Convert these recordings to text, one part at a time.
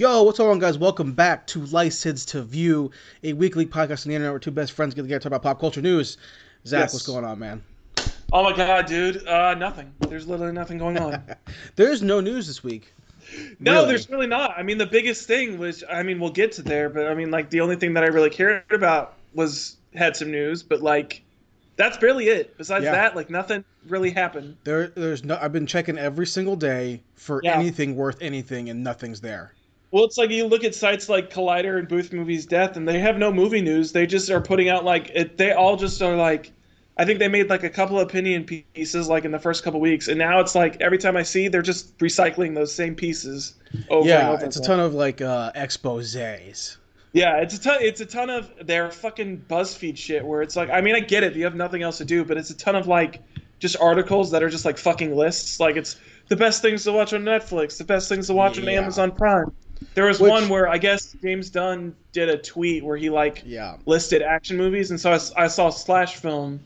Yo, what's going on, guys? Welcome back to License to View, a weekly podcast on the internet where two best friends get together to talk about pop culture news. Zach, Yes. what's going on, man? Oh my god, dude. Uh, nothing. There's literally nothing going on. There's no news this week. no, Really? there's really not. I mean, the biggest thing was, I mean, we'll get to there, but I mean, like, the only thing that I really cared about was had some news, but like, that's barely it. Besides Yeah. that, like, nothing really happened. There, there's no. I've been checking every single day for Yeah. anything worth anything, and nothing's there. Well, it's like you look at sites like Collider and Birth Movies Death, and they have no movie news. They just are putting out like it. They all just are like. I think they made like a couple opinion pieces like in the first couple weeks, and now it's like every time I see, they're just recycling those same pieces over and yeah, over. it's a ton of like uh, exposés. Yeah, it's a ton. It's a ton of their fucking BuzzFeed shit. Where it's like, I mean, I get it. You have nothing else to do, but it's a ton of like just articles that are just like fucking lists. Like it's the best things to watch on Netflix, the best things to watch on Amazon Prime. There was Which- one where I guess James Gunn did a tweet where he like Yeah, listed action movies, and so I saw Slash Film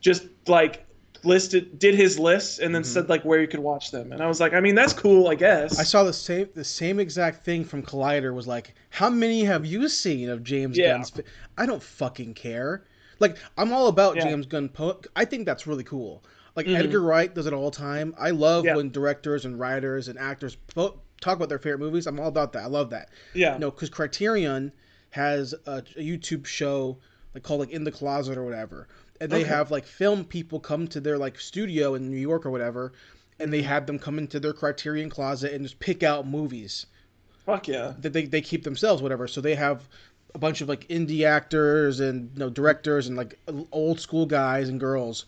just like listed did his list and then Mhm. said like where you could watch them, and I was like, I mean, that's cool, I guess. I saw the same the same exact thing from Collider. Was like, how many have you seen of James Yeah. Gunn's? fi-" I don't fucking care. Like, I'm all about Yeah. James Gunn. Po- I think that's really cool. Like Mhm. Edgar Wright does it all the time. I love Yeah. when directors and writers and actors po- talk about their favorite movies. I'm all about that. I love that. yeah. No, because Criterion has a, a YouTube show like called like In the Closet or whatever, and they Okay. have like film people come to their like studio in New York or whatever, and Mm-hmm. they have them come into their Criterion closet and just pick out movies Fuck yeah. that they, they keep themselves, whatever. So they have a bunch of like indie actors and you know directors and like old school guys and girls.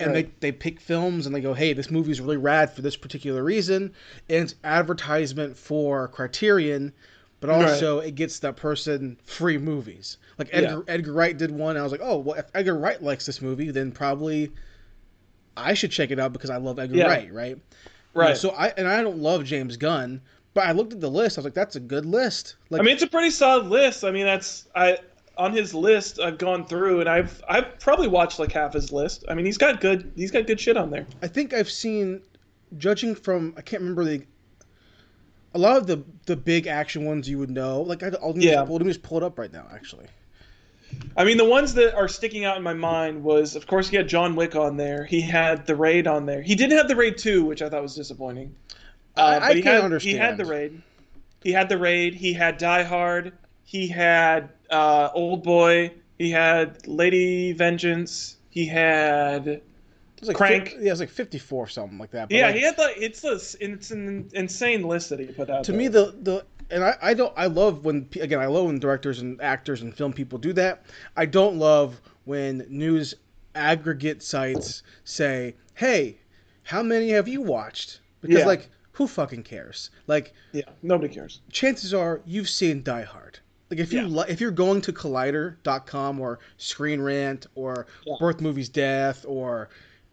And Right. they, they pick films and they go, hey, this movie's really rad for this particular reason. And it's advertisement for Criterion, but Right. also it gets that person free movies. Like Edgar, Edgar Wright did one. I was like, oh, well, if Edgar Wright likes this movie, then probably I should check it out because I love Edgar Yeah. Wright, right? You know, Right. so I and I don't love James Gunn, but I looked at the list. I was like, that's a good list. Like, I mean, it's a pretty solid list. I mean, that's I on his list. I've gone through and I've I've probably watched like half his list. I mean, he's got good he's got good shit on there. I think I've seen, judging from I can't remember the. A lot of the the big action ones you would know, like I, I'll Yeah. let me just pull it up right now. Actually, I mean, the ones that are sticking out in my mind was, of course, he had John Wick on there. He had the Raid on there. He didn't have the Raid two, which I thought was disappointing. I- Uh, I but he can had, understand. He had the Raid. He had the Raid. He had Die Hard. He had uh, Old Boy. He had Lady Vengeance. He had it like Crank. fi- yeah, it was like fifty four something like that. Yeah. like, He had the it's this it's an insane list that he put out. to there. me the the and I, I don't I love when again I love when directors and actors and film people do that. I don't love when news aggregate sites say, "Hey, how many have you watched?" Because Yeah. like who fucking cares? Like yeah, nobody cares. chances are you've seen Die Hard. Like if you Yeah. li- if you're going to Collider.com or Screen Rant or Yeah. Birth Movies Death or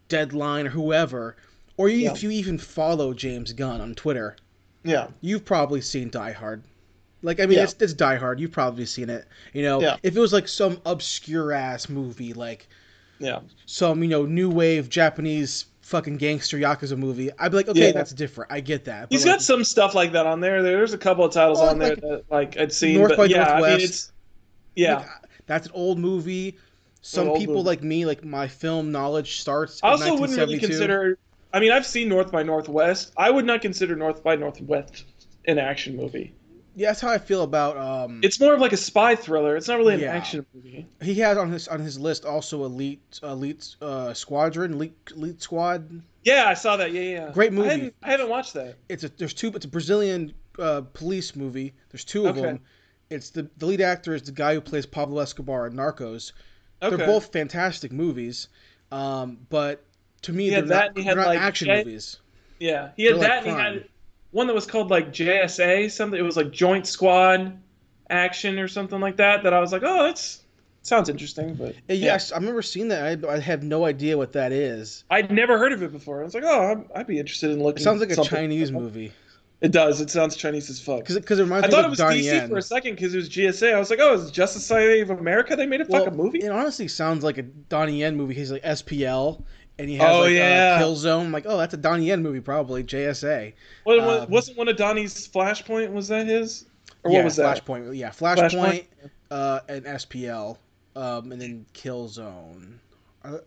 Deadline or whoever, or you, Yeah. if you even follow James Gunn on Twitter, Yeah. you've probably seen Die Hard. Like I mean, it's, it's Die Hard. You've probably seen it. You know, if it was like some obscure ass movie, like Yeah. some you know new wave Japanese fucking gangster yakuza movie, I'd be like, okay, Yeah. that's different. I get that. But, He's like, got some stuff like that on there. There's a couple of titles Oh, on there like- that like I'd seen, North but by yeah, I mean Northwest. it's yeah. like, uh, that's an old movie. Some old people movie. like me, like my film knowledge starts. I also wouldn't really 1972. consider. I mean, I've seen North by Northwest. I would not consider North by Northwest an action movie. Yeah, that's how I feel about. Um, It's more of like a spy thriller. It's not really an Yeah. action movie. he has on his on his list also Elite Elite uh, Squadron, Elite, Elite Squad. Yeah, I saw that. Yeah, yeah. Great movie. I haven't, I haven't watched that. It's a there's two. It's a Brazilian uh, police movie. There's two of Okay. them. It's the the lead actor is the guy who plays Pablo Escobar in Narcos. Okay. They're both fantastic movies, um, but to me had they're that not, and he had, they're not like, action movies. Yeah, he had They're like that, and he had one that was called like JSA something. It was like Joint Squad Action or something like that. That I was like, oh, that's sounds interesting, but Yeah, yes, I remember seeing that. I, I have no idea what that is. I'd never heard of it before. I was like, oh, I'd, I'd be interested in looking. It sounds like a Chinese like movie. It does. It sounds Chinese as fuck. Because it reminds I me thought it was Donnie DC Yen. for a second because it was JSA. I was like, oh, it's Justice Society of America. They made a Well, fucking movie. It honestly sounds like a Donnie Yen movie. He's like SPL, and he has Oh, like yeah. uh, Killzone. I'm like, oh, that's a Donnie Yen movie, probably JSA. What, um, wasn't one of Donnie's Flashpoint? Was that his? Or yeah, what was that? Flashpoint. Yeah, Flashpoint, Flashpoint? uh, and SPL, um, and then Killzone. Uh,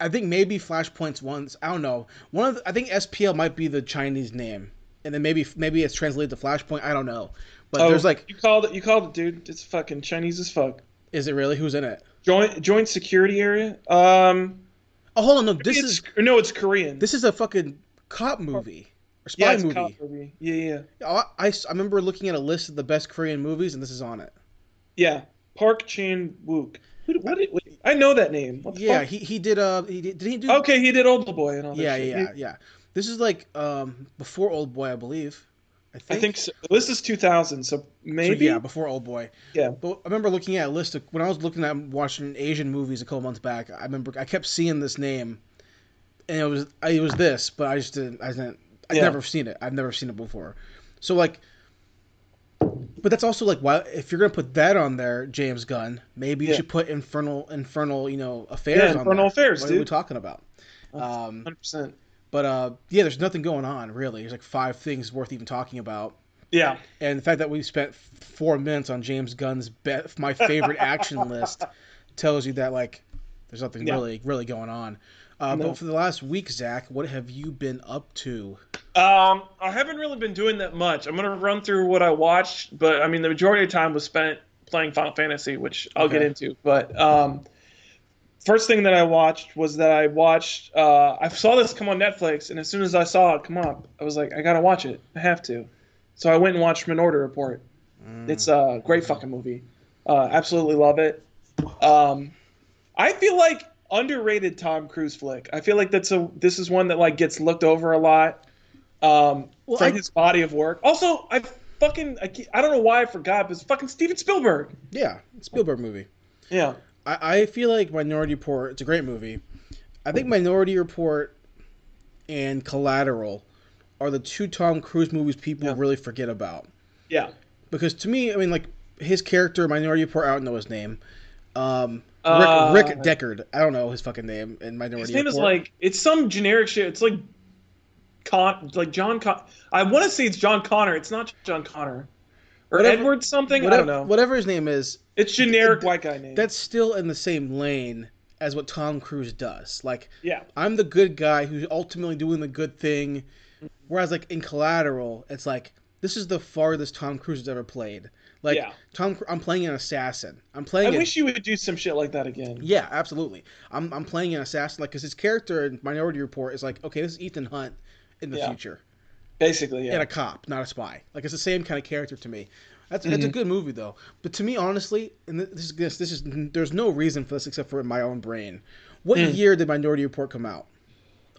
I think maybe Flashpoint's once. I don't know. One of the, I think SPL might be the Chinese name, and then maybe maybe it's translated to Flashpoint. I don't know. But oh, there's like, you called it. You called it, dude. It's fucking Chinese as fuck. is it really? Who's in it? Joint joint security area. Um, Oh, hold on. No, this it's- is no, it's Korean. this is a fucking cop movie or spy yeah, it's a movie. cop movie. Yeah, yeah, I, I, I remember looking at a list of the best Korean movies, and this is on it. yeah. Park Chan Wook. What did, I know that name. What the Yeah, fuck? he, he did. Uh, he did. Did he do? Okay, he did Old Boy and all that. Yeah, shit. yeah, yeah. This is like um before Old Boy, I believe. I I think. think so. This is 2000, so So, maybe. yeah, before Old Boy. Yeah. But I remember looking at a list of when I was looking at watching Asian movies a couple months back. I remember I kept seeing this name, and it was it was this, but I just didn't. I didn't. I've Yeah. never seen it. I've never seen it before. So like, but that's also like why if you're gonna put that on there, James Gunn, maybe you Yeah. should put Infernal Infernal you know affairs Yeah, on Infernal there. Affairs, What are we dude. talking about? Um, 100%. But uh, yeah, there's nothing going on really. There's like five things worth even talking about. Yeah. And the fact that we spent four minutes on James Gunn's be- my favorite action list tells you that like there's nothing Yeah. really really going on. Uh, No. But for the last week, Zach, what have you been up to? Um, I haven't really been doing that much. I'm gonna run through what I watched, but I mean the majority of time was spent playing Final Fantasy, which I'll get into. But um, first thing that I watched was that I watched. Uh, I saw this come on Netflix, and as soon as I saw it come up, I was like, I gotta watch it. I have to. So I went and watched Minority Report. Mm. It's a great fucking movie. Uh, absolutely love it. Um, I feel like underrated Tom Cruise flick. I feel like that's a this is one that like gets looked over a lot um, Well, from I- his body of work. Also, I fucking I, I don't know why I forgot, but it's fucking Steven Spielberg. yeah, Spielberg movie. Yeah, I, I feel like Minority Report. It's a great movie. I think Minority Report and Collateral are the two Tom Cruise movies people Yeah. really forget about. yeah. because to me, I mean, like his character, Minority Report, I don't know his name. Um, Uh, Rick, Rick Deckard, I don't know his fucking name in Minority His name Report. is like it's some generic shit. It's like Con like John Con. I want to say it's John Connor. It's not John Connor or Whatever- Edward something. whatever, I don't know. whatever his name is. It's generic it- white guy name. That's still in the same lane as what Tom Cruise does. Like yeah. I'm the good guy who's ultimately doing the good thing, whereas like in Collateral, it's like this is the farthest Tom Cruise has ever played. Like Yeah. Tom, I'm playing an assassin. I'm I playing. a- wish you would do some shit like that again. Yeah, absolutely. I'm I'm playing an assassin like because his character in Minority Report is like okay, this is Ethan Hunt in the Yeah. future Basically, yeah. and a cop, not a spy. Like it's the same kind of character to me. That's that's a good movie though. But to me, honestly, and this is this this is there's no reason for this except for in my own brain. What Mm. year did Minority Report come out?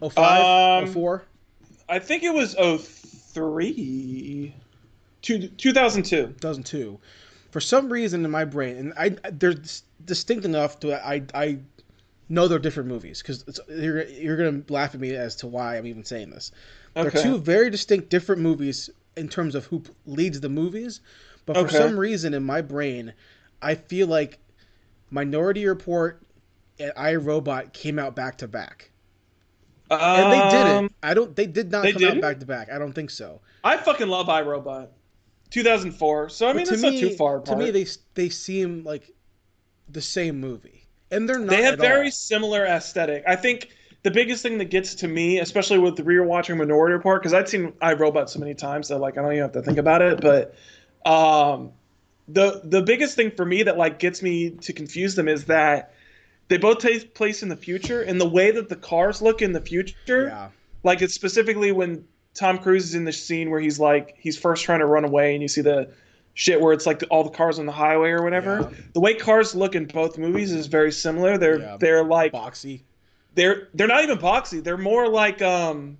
Oh five, Um, oh four. I think it was 03. Two, 2002. 2002. For some reason in my brain, and I they're distinct enough to I I know they're different movies because you're you're gonna laugh at me as to why I'm even saying this. Okay. They're two very distinct, different movies in terms of who leads the movies, but for some reason in my brain, I feel like Minority Report and I Robot came out back to back, and they Um, didn't. I don't. They did not they come out didn't? back to back. I don't think so. I fucking love iRobot. 2004. So I mean, that's not too far To me, they they seem like the same movie, and they're not. they have very all. similar aesthetic. I think the biggest thing that gets to me, especially with the rewatching Minority Report, because I'd seen iRobot so many times that like I don't even have to think about it. But um, the the biggest thing for me that like gets me to confuse them is that they both take place in the future, and the way that the cars look in the future, Yeah, like it's specifically when Tom Cruise is in the scene where he's like he's first trying to run away, and you see the shit where it's like all the cars on the highway or whatever. Yeah. The way cars look in both movies is very similar. They're Yeah. they're like boxy. they're they're not even boxy. They're more like um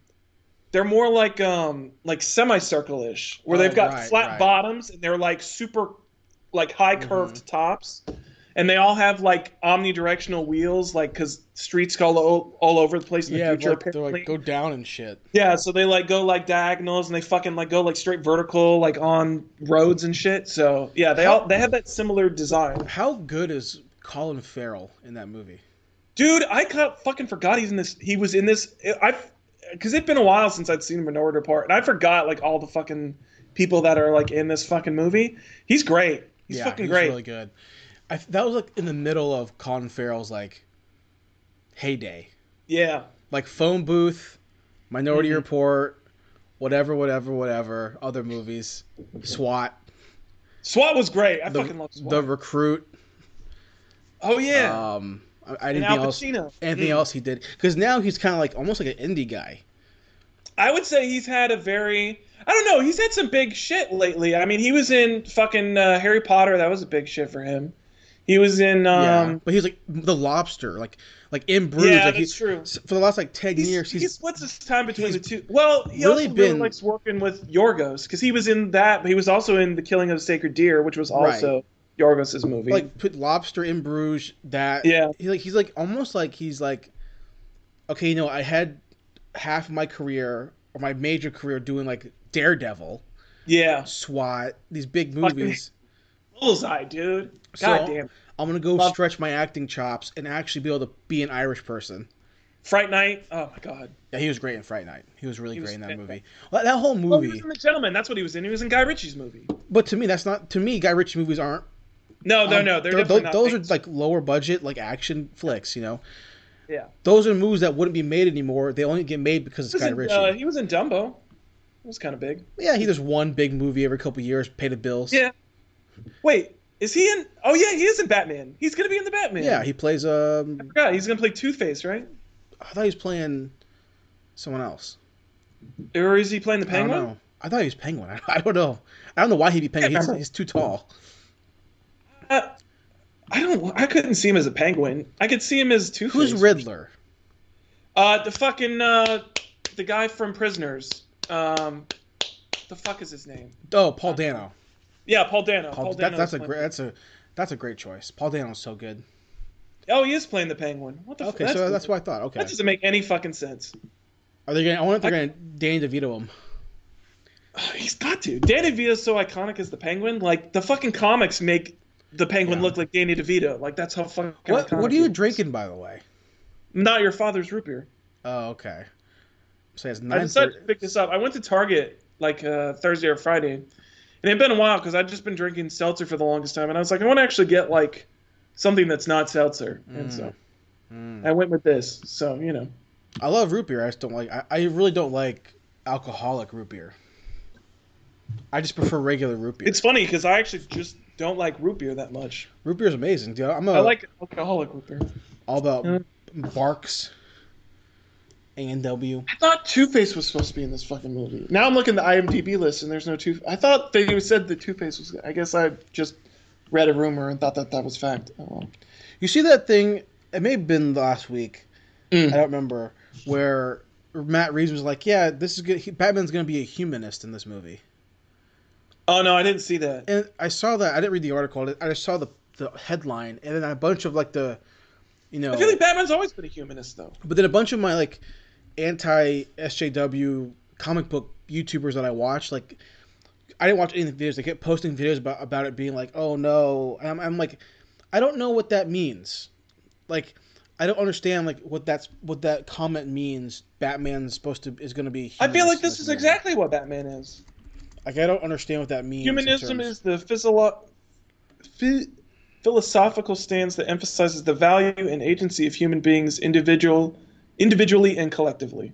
they're more like um like semicircle-ish where Oh, they've got right, flat right. bottoms and they're like super like high curved Mm-hmm. tops. and they all have like omnidirectional wheels, like because streets go all, all over the place in the yeah, future. like, like go down and shit. Yeah, so they like go like diagonals and they fucking like go like straight vertical like on roads and shit. So yeah, they all they have that similar design. How good is Colin Farrell in that movie? Dude, I fucking forgot he's in this. He was in this. I because it'd been a while since I'd seen Minority Report, and I forgot like all the fucking people that are like in this fucking movie. He's great. He's yeah, fucking he's great. really good. I, that was like in the middle of Colin Farrell's like heyday, Yeah. like Phone Booth, Minority Mhm. Report, whatever, whatever, whatever, other movies, SWAT, SWAT was great. I the, fucking love SWAT. the Recruit. oh yeah. Um, I, anything else, anything Mm. else he did because now he's kind of like almost like an indie guy. I would say he's had a very. I don't know. He's had some big shit lately. I mean, he was in fucking uh, Harry Potter. That was a big shit for him. He was in. Um, yeah, but he's like the Lobster, like like in Bruges. Yeah, like that's true. For the last like ten He's, years, he splits his time between the two. Well, he really also really been- likes working with Yorgos because he was in that, but he was also in The Killing of a Sacred Deer, which was also Yorgos' movie. like put Lobster in Bruges. That Yeah. he like he's like almost like he's like, okay, you know, I had half of my career or my major career doing like Daredevil, yeah, SWAT, these big movies. bullseye, dude. So- damn. I'm gonna go Love- stretch my acting chops and actually be able to be an Irish person. Fright Night. Oh my god. Yeah, he was great in Fright Night. He was really He was great in that movie. Well, that whole Oh, he movie. was in The Gentleman. That's what he was in. He was in Guy Ritchie's movie. But to me, that's not. To me, Guy Ritchie movies aren't. No, no, um, no. They're not. those are like lower budget, like action flicks. You know, Yeah. those are movies that wouldn't be made anymore. They only get made because it's Guy in, Ritchie. uh, he was in Dumbo. It was kind of big. yeah, he does one big movie every couple years, pay the bills. Yeah. Wait, is he in? Oh yeah, he is in Batman. He's gonna be in the Batman. Yeah, he plays. Um, I forgot. He's gonna play Two Face, right? I thought he was playing someone else. Or is he playing the I don't Penguin? know. I thought he was Penguin. I, I don't know. I don't know why he'd be Penguin. He's, he's too tall. Uh, I don't. I couldn't see him as a Penguin. I could see him as Two Who's Riddler? Uh, the fucking uh, the guy from Prisoners. Um, the fuck is his name? Oh, Paul Dano. Yeah, Paul Dano. Paul, Paul that, Dano that's a great. That's a that's a great choice. Paul Dano's so good. Oh, he is playing the Penguin. What the? Okay, fuck? so that's what I thought. Okay, That doesn't make any fucking sense. are they going? to I wonder if they're going to Danny DeVito him. He's got to. Danny DeVito's so iconic as the Penguin. Like the fucking comics make the Penguin Yeah. look like Danny DeVito. Like that's how fucking. What What are you drinking, by the way? Not your father's root beer. Oh, okay. So it's I decided to pick this up. I went to Target like uh, Thursday or Friday, and it had been a while because I'd just been drinking seltzer for the longest time, and I was like, I want to actually get like something that's not seltzer, and so Mm. I went with this. So you know, I love root beer. I just don't like. I, I really don't like alcoholic root beer. I just prefer regular root beer. it's funny because I actually just don't like root beer that much. root beer is amazing, dude. I'm a, I like alcoholic root beer. all about Yeah. Barq's. A and W. I thought Two Face was supposed to be in this fucking movie. Now I'm looking at the IMDb list and there's no Two. I thought they said the Two Face was. I guess I just read a rumor and thought that that was fact. Oh, well. You see that thing? It may have been last week. Mm. I don't remember where Matt Reeves was like, "Yeah, this is good. He, Batman's going to be a humanist in this movie." Oh no, I didn't see that. And I saw that. I didn't read the article. I just saw the the headline, and then a bunch of like the, you know, I feel like Batman's always been a humanist though. but then a bunch of my like anti SJW comic book YouTubers that I watch, like I didn't watch any of the videos. They kept posting videos about about it being like, "Oh no," and I'm, I'm like, I don't know what that means. Like, I don't understand like what that's what that comment means. Batman's supposed to is going to be. I feel like this is exactly what Batman is. Like I don't understand what that means. Humanism is the phi- philosophical stance that emphasizes the value and agency of human beings individual individually and collectively.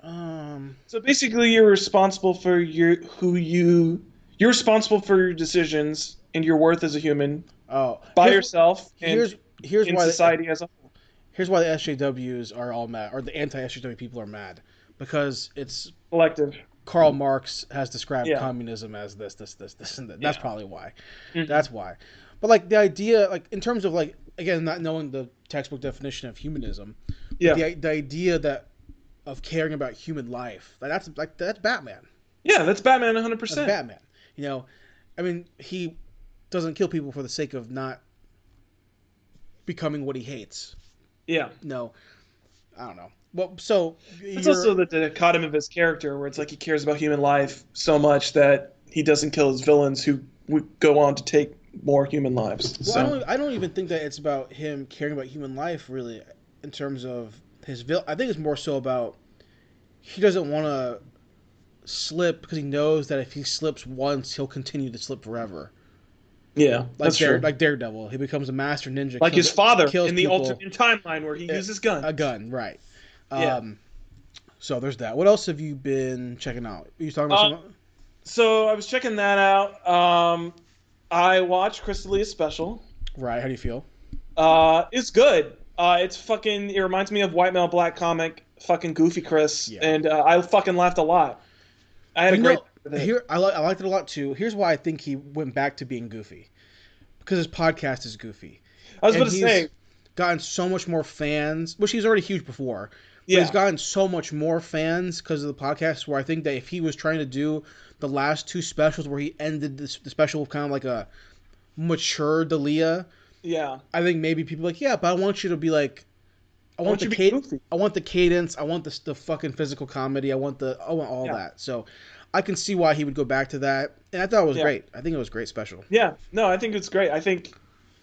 um So basically, you're responsible for your who you you're responsible for your decisions and your worth as a human oh by yourself and Here's here's in why the- society as a whole. here's why the SJWs are all mad, or the anti-SJW people are mad, because it's collective. Karl Marx has described Yeah. communism as this, this, this, this, and that. That's Yeah. probably why. Mhm. That's why. But like the idea, like in terms of like again, not knowing the textbook definition of humanism, Yeah, the the idea that of caring about human life, like that's like that's Batman. yeah, that's Batman one hundred percent. Batman. You know, I mean, he doesn't kill people for the sake of not becoming what he hates. Yeah. No, I don't know. Well, so It's also the dichotomy of his character, where it's like he cares about human life so much that he doesn't kill his villains, who would go on to take more human lives. Well, so I don't. I don't even think that it's about him caring about human life, really, in terms of his vil. I think it's more so about he doesn't want to slip because he knows that if he slips once, he'll continue to slip forever. yeah, Like that's Dare, true. like Daredevil, he becomes a master ninja, Like kills- his father kills in the people- alternate timeline where he Yeah. uses guns. a gun, right? Yeah. Um, so there's that. What else have you been checking out? Are you talking about? Uh, So I was checking that out. Um, I watched Chris D'Elia's special. right? How do you feel? Uh, it's good. Uh, it's fucking. It reminds me of White Male Black comic, fucking Goofy Chris, Yeah. and uh, I fucking laughed a lot. I had a great. know, here I, li- I liked it a lot too. Here's why I think he went back to being goofy, because his podcast is goofy. I was and about to say, gotten so much more fans, which he's already huge before. But yeah, he's gotten so much more fans because of the podcast. Where I think that if he was trying to do the last two specials, where he ended this, the special with kind of like a mature D'Elia, yeah, I think maybe people are like, yeah, but I want you to be like, I want, the cadence. I want the cadence, I want the the fucking physical comedy, I want the, I want all Yeah. that. So, I can see why he would go back to that, and I thought it was Yeah. great. I think it was great special. yeah. No, I think it's great. I think,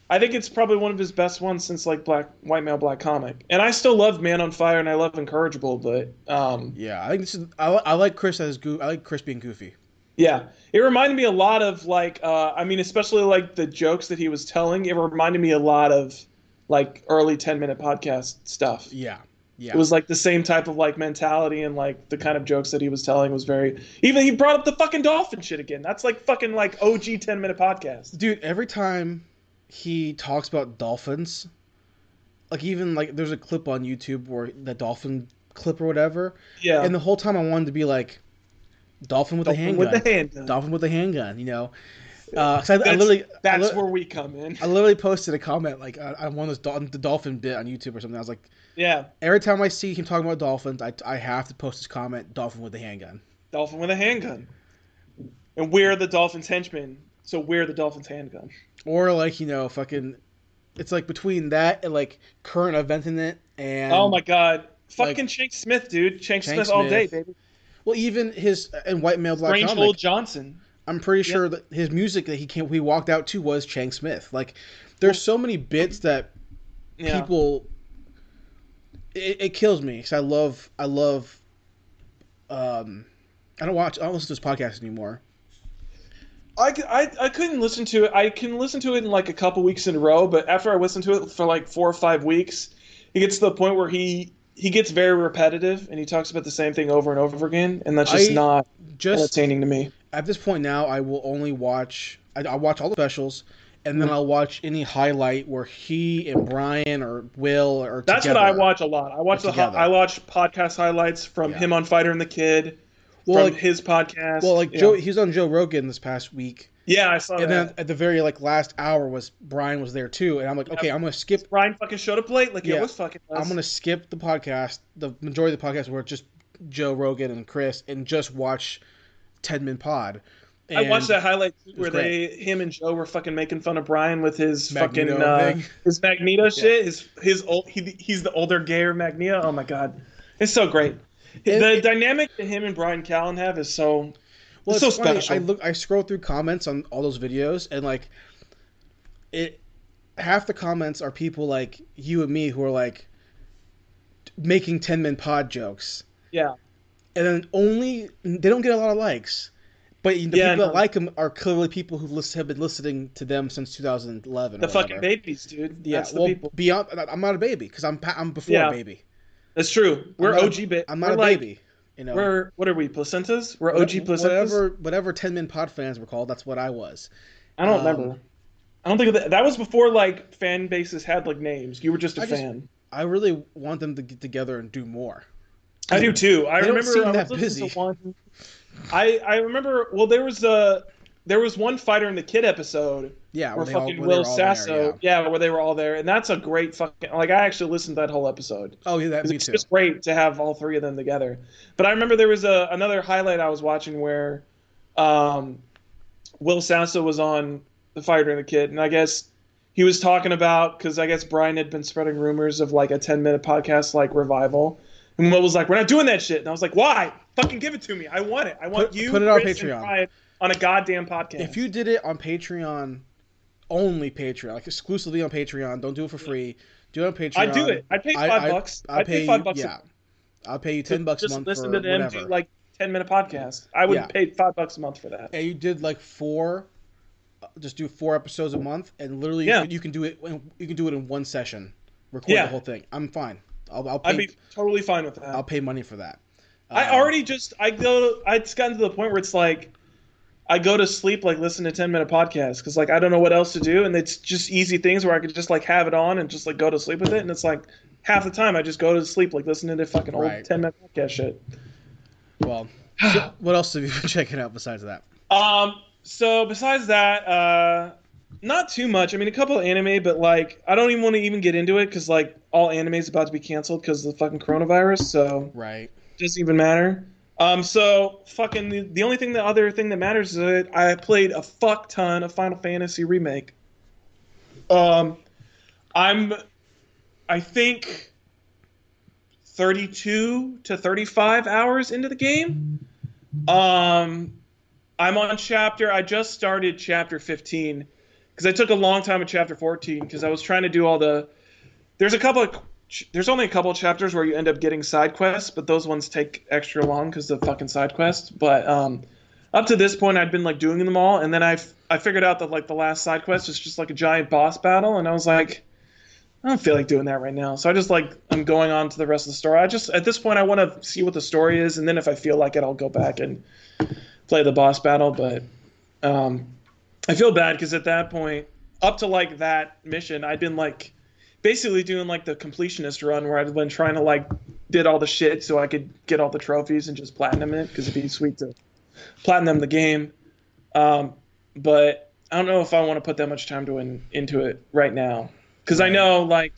I think it's probably one of his best ones since like Black White Male Black comic. And I still love Man on Fire and I love Incorrigible, but um, Yeah, I think this is. I, I like Chris as goo. I like Chris being goofy. Yeah, it reminded me a lot of like, uh, I mean, especially like the jokes that he was telling. It reminded me a lot of like early ten minute podcast stuff. Yeah, yeah. It was like the same type of like mentality and like the kind of jokes that he was telling was very. Even he brought up the fucking dolphin shit again. That's like fucking like OG ten minute podcast. dude every time he talks about dolphins. Like even like there's a clip on youtube where the dolphin clip or whatever. Yeah, and the whole time i wanted to be like dolphin with a handgun with the handgun. dolphin with a handgun you know? Uh I, I That's- literally I, That's li- where we come in. I literally posted a comment like I, I won this dol- the dolphin bit on youtube or something. I was like Yeah, every time i see him talking about dolphins i, I have to post this comment dolphin with a handgun. Dolphin with a handgun, and we're the dolphin's henchmen. So we're the dolphin's handgun. or like you know fucking it's like between that and like current event in it and oh my god. like- Fucking Shank Smith, dude. Shank, Shank Smith, all day, baby. Well, even his and white male black Strange comic, Old Johnson. I'm pretty sure that his music that he came he walked out to was Chang Smith. Like, there's so many bits that Yeah. people. It, it kills me because I love I love. Um, I don't watch I don't listen to his podcast anymore. I, I, I couldn't listen to it. I can listen to it in like a couple weeks in a row, but after I listen to it for like four or five weeks, it gets to the point where he he gets very repetitive and he talks about the same thing over and over again, and that's just I not Just entertaining to me. at this point now, I will only watch. I, I watch all the specials, and then mm-hmm. I'll watch any highlight where he and Bryan or Will are. That's together. what I watch a lot. I watch the together. I watch podcast highlights from Yeah. him on Fighter and the Kid, Well, from like, his podcast. well, like yeah. Joe, he was on Joe Rogan this past week, Yeah, I saw and that. then at the very like last hour was Bryan was there too, and I'm like, okay, I'm gonna skip. Bryan fucking showed up late. Like, yeah, Yeah. what's fucking? I'm gonna skip the podcast, the majority of the podcast where it's just Joe Rogan and Chris, and just watch Ten Min Pod. I watched that highlight where great. they, him and Joe were fucking making fun of Bryan with his Magneto fucking uh, his Magneto shit. His his old he, he's the older gayer Magneto. Oh my god, it's so great. And the it- dynamic that him and Bryan Callen have is so Well, it's it's, so funny. special. I look, I scroll through comments on all those videos, and like, it, half the comments are people like you and me who are like making Ten Min Pod jokes, yeah. and then only they don't get a lot of likes. But the Yeah, people that like them are clearly people who listen, have been listening to them since 2011. The fucking whatever. babies, dude. Yeah, That's the well, people. beyond. I'm not a baby because I'm I'm before Yeah. a baby. That's true. We're not OG bit. I'm not we're a like, baby. You know, We're what are we? Placentas? We're OG placentas. Whatever, whatever Ten Min Pod fans were called, that's what I was. I don't um, remember. I don't think that that was before like fan bases had like names. You were just a I just- fan. I really want them to get together and do more. I do too. I remember I was that busy. one. I I remember. Well, there was a there was one fighter in the kid episode Yeah, where they all- fucking where Will all there, Sasso, yeah. yeah. where they were all there, and that's a great fucking like. I actually listened to that whole episode. Oh yeah, that me It's too. just great to have all three of them together. But I remember there was a another highlight I was watching where, um, Will Sasso was on the fighter and the kid, and I guess he was talking about because I guess Bryan had been spreading rumors of like a 10 minute podcast like revival, and Mo was like, "We're not doing that shit," and I was like, "Why? Fucking give it to me! I want it! I want Put- you put it on Chris, Patreon. On a goddamn podcast." If you did it on Patreon, only Patreon, like exclusively on Patreon, don't do it for free. Do it on Patreon. I'd do it. I'd pay I- five I- bucks. I'll I'd pay pay five bucks. Yeah, a, I'll pay you ten bucks a just month listen for to them whatever. do like 10 minute podcast. I would Yeah. pay five bucks a month for that. and you did like four, uh, just do four episodes a month, and literally Yeah. you, can, do it. in- You can do it in one session. Record Yeah. the whole thing. I'm fine. I'll, I'll pay. I'd be totally fine with that. I'll pay money for that. I Um, already just I go I just gotten to the point where it's like I go to sleep like listen to 10 minute podcasts because like I don't know what else to do and it's just easy things where I could just like have it on and just like go to sleep with it and it's like half the time I just go to sleep like listening to fucking old Right. 10 minute podcast shit. Well, so what else have you been checking out besides that? Um so besides that uh not too much. I mean a couple of anime but like I don't even want to even get into it cuz like all anime is about to be canceled because of the fucking coronavirus so Right. doesn't even matter. Um, so fucking the, the only thing, the other thing that matters is that I played a fuck ton of Final Fantasy remake. Um, I'm, I think, thirty-two to thirty-five hours into the game. Um, I'm on chapter. I just started chapter fifteen because I took a long time at chapter fourteen because I was trying to do all the. There's a couple of there's only a couple chapters where you end up getting side quests, but those ones take extra long because the fucking side quests. But um, up to this point, I'd been like doing them all, and then I I figured out that like the last side quest is just like a giant boss battle, and I was like, I don't feel like doing that right now. So I just like I'm going on to the rest of the story. I just at this point I want to see what the story is, and then if I feel like it, I'll go back and play the boss battle. But um, I feel bad because at that point, up to like that mission, I'd been like basically doing like the completionist run where I've been trying to like did all the shit so I could get all the trophies and just platinum it because it'd be sweet to platinum the game. Um, but I don't know if I want to put that much time to in, into it right now because I know like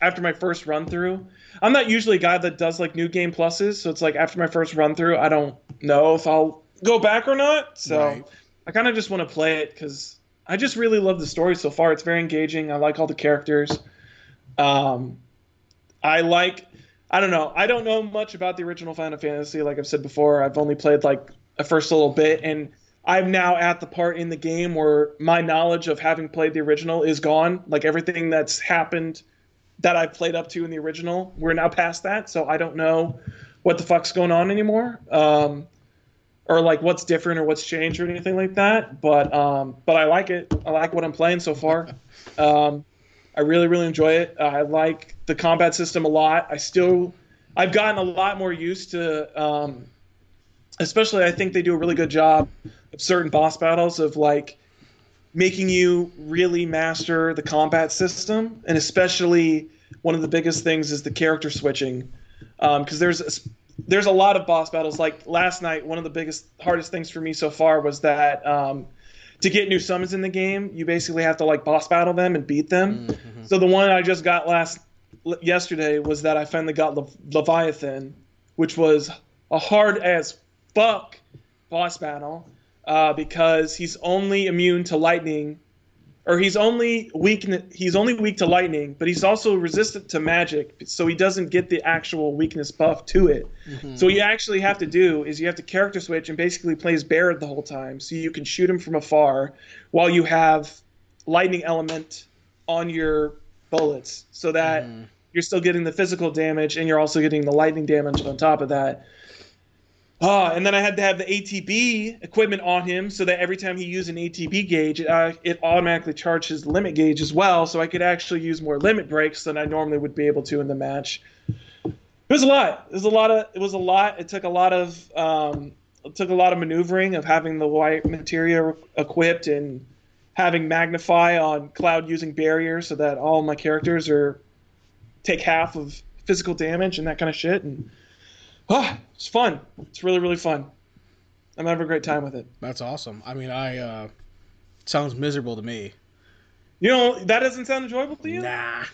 after my first run through, I'm not usually a guy that does like new game pluses, so it's like after my first run through, I don't know if I'll go back or not. So Right. I kind of just want to play it because I just really love the story so far. It's very engaging. I like all the characters. Um, I like. I don't know. I don't know much about the original Final Fantasy. Like I've said before, I've only played like a first little bit, and I'm now at the part in the game where my knowledge of having played the original is gone. Like everything that's happened that I've played up to in the original, we're now past that. So I don't know what the fuck's going on anymore. Um, or like what's different or what's changed or anything like that. But um, but I like it. I like what I'm playing so far. Um, I really really enjoy it. Uh, I like the combat system a lot. I still I've gotten a lot more used to. Um, especially, I think they do a really good job of certain boss battles of like making you really master the combat system, and especially one of the biggest things is the character switching, because there's a, there's a lot of boss battles. Like last night, one of the biggest hardest things for me so far was that um, to get new summons in the game, you basically have to like boss battle them and beat them. So the one I just got last yesterday was that I finally got Le- Leviathan, which was a hard as fuck boss battle uh, because he's only immune to lightning, or he's only weak. He's only weak to lightning, but he's also resistant to magic, so he doesn't get the actual weakness buff to it. Mm-hmm. So what you actually have to do is you have to character switch and basically play as Barret the whole time, so you can shoot him from afar while you have lightning element on your bullets, so that mm-hmm. you're still getting the physical damage and you're also getting the lightning damage on top of that. Ah, and then I had to have the ATB equipment on him so that every time he used an ATB gauge, it, uh, it automatically charged his limit gauge as well, so I could actually use more limit breaks than I normally would be able to in the match. It was a lot. It was a lot of. It was a lot. It took a lot of. Um, it took a lot of maneuvering of having the white materia equipped and having magnify on cloud using barriers so that all my characters are take half of physical damage and that kind of shit and ah, it's fun. It's really really fun. I'm having a great time with it. That's awesome. I mean, I uh, sounds miserable to me. You know that doesn't sound enjoyable to you? Nah.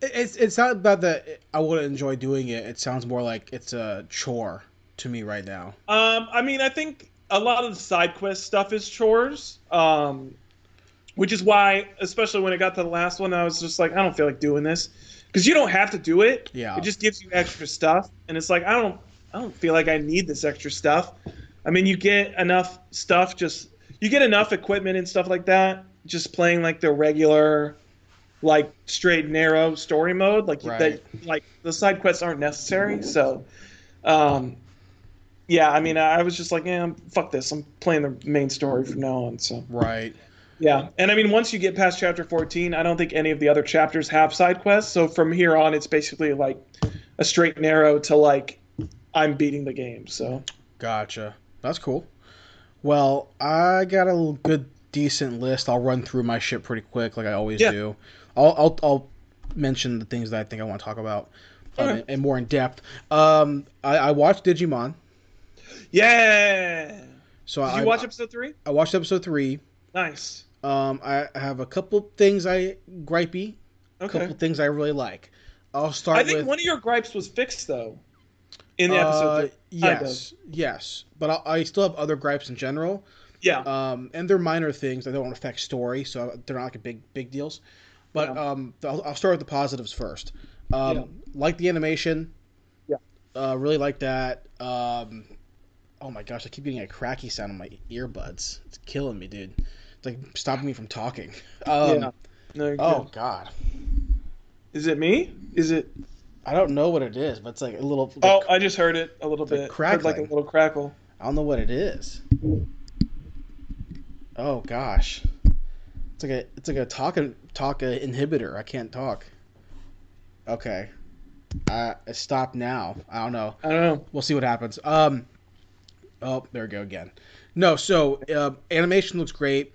It's it's not about that I wouldn't enjoy doing it. It sounds more like it's a chore to me right now. Um, I mean, I think a lot of the side quest stuff is chores. Um, which is why, especially when it got to the last one, I was just like, I don't feel like doing this because you don't have to do it. Yeah. It just gives you extra stuff, and it's like I don't, I don't feel like I need this extra stuff. I mean, you get enough stuff, just you get enough equipment and stuff like that, just playing like the regular, like straight narrow story mode. Like Right. that, like the side quests aren't necessary. So, um, yeah, I mean, I was just like, yeah, fuck this. I'm playing the main story from now on. So. Right. Yeah, and I mean, once you get past chapter 14, I don't think any of the other chapters have side quests. So from here on, it's basically like a straight narrow to like I'm beating the game. So Gotcha. That's cool. Well, I got a good, decent list. I'll run through my shit pretty quick, like I always Yeah. do. I'll, I'll I'll mention the things that I think I want to talk about, um, Okay. and more in depth. Um, I, I watched Digimon. yeah. So Did I you watch episode three? I watched episode three. Nice. Um, I I have a couple things I gripey, a Okay. couple things I really like. I'll start I think with one of your gripes was fixed though. In the uh, episode. yes, yes, but I, I still have other gripes in general. Yeah. um, and they're minor things that don't affect story, so they're not like a big big deals. But Yeah. um, I'll, I'll start with the positives first. Um, Yeah. Like the animation. Yeah. Uh, really like that. Um, oh my gosh, I keep getting a cracky sound in my earbuds. It's killing me, dude. It's like stopping me from talking. Um, yeah. No, Oh good. god, Is it me? Is it? I don't know what it is, but it's like a little. Oh, I just heard it a little like bit. Heard like a little crackle. I don't know what it is. Oh gosh, it's like a it's like a talk talk inhibitor. I can't talk. Okay, uh, stop now. I don't know. I don't know. We'll see what happens. Um, oh, there we go again. No, so uh, animation looks great.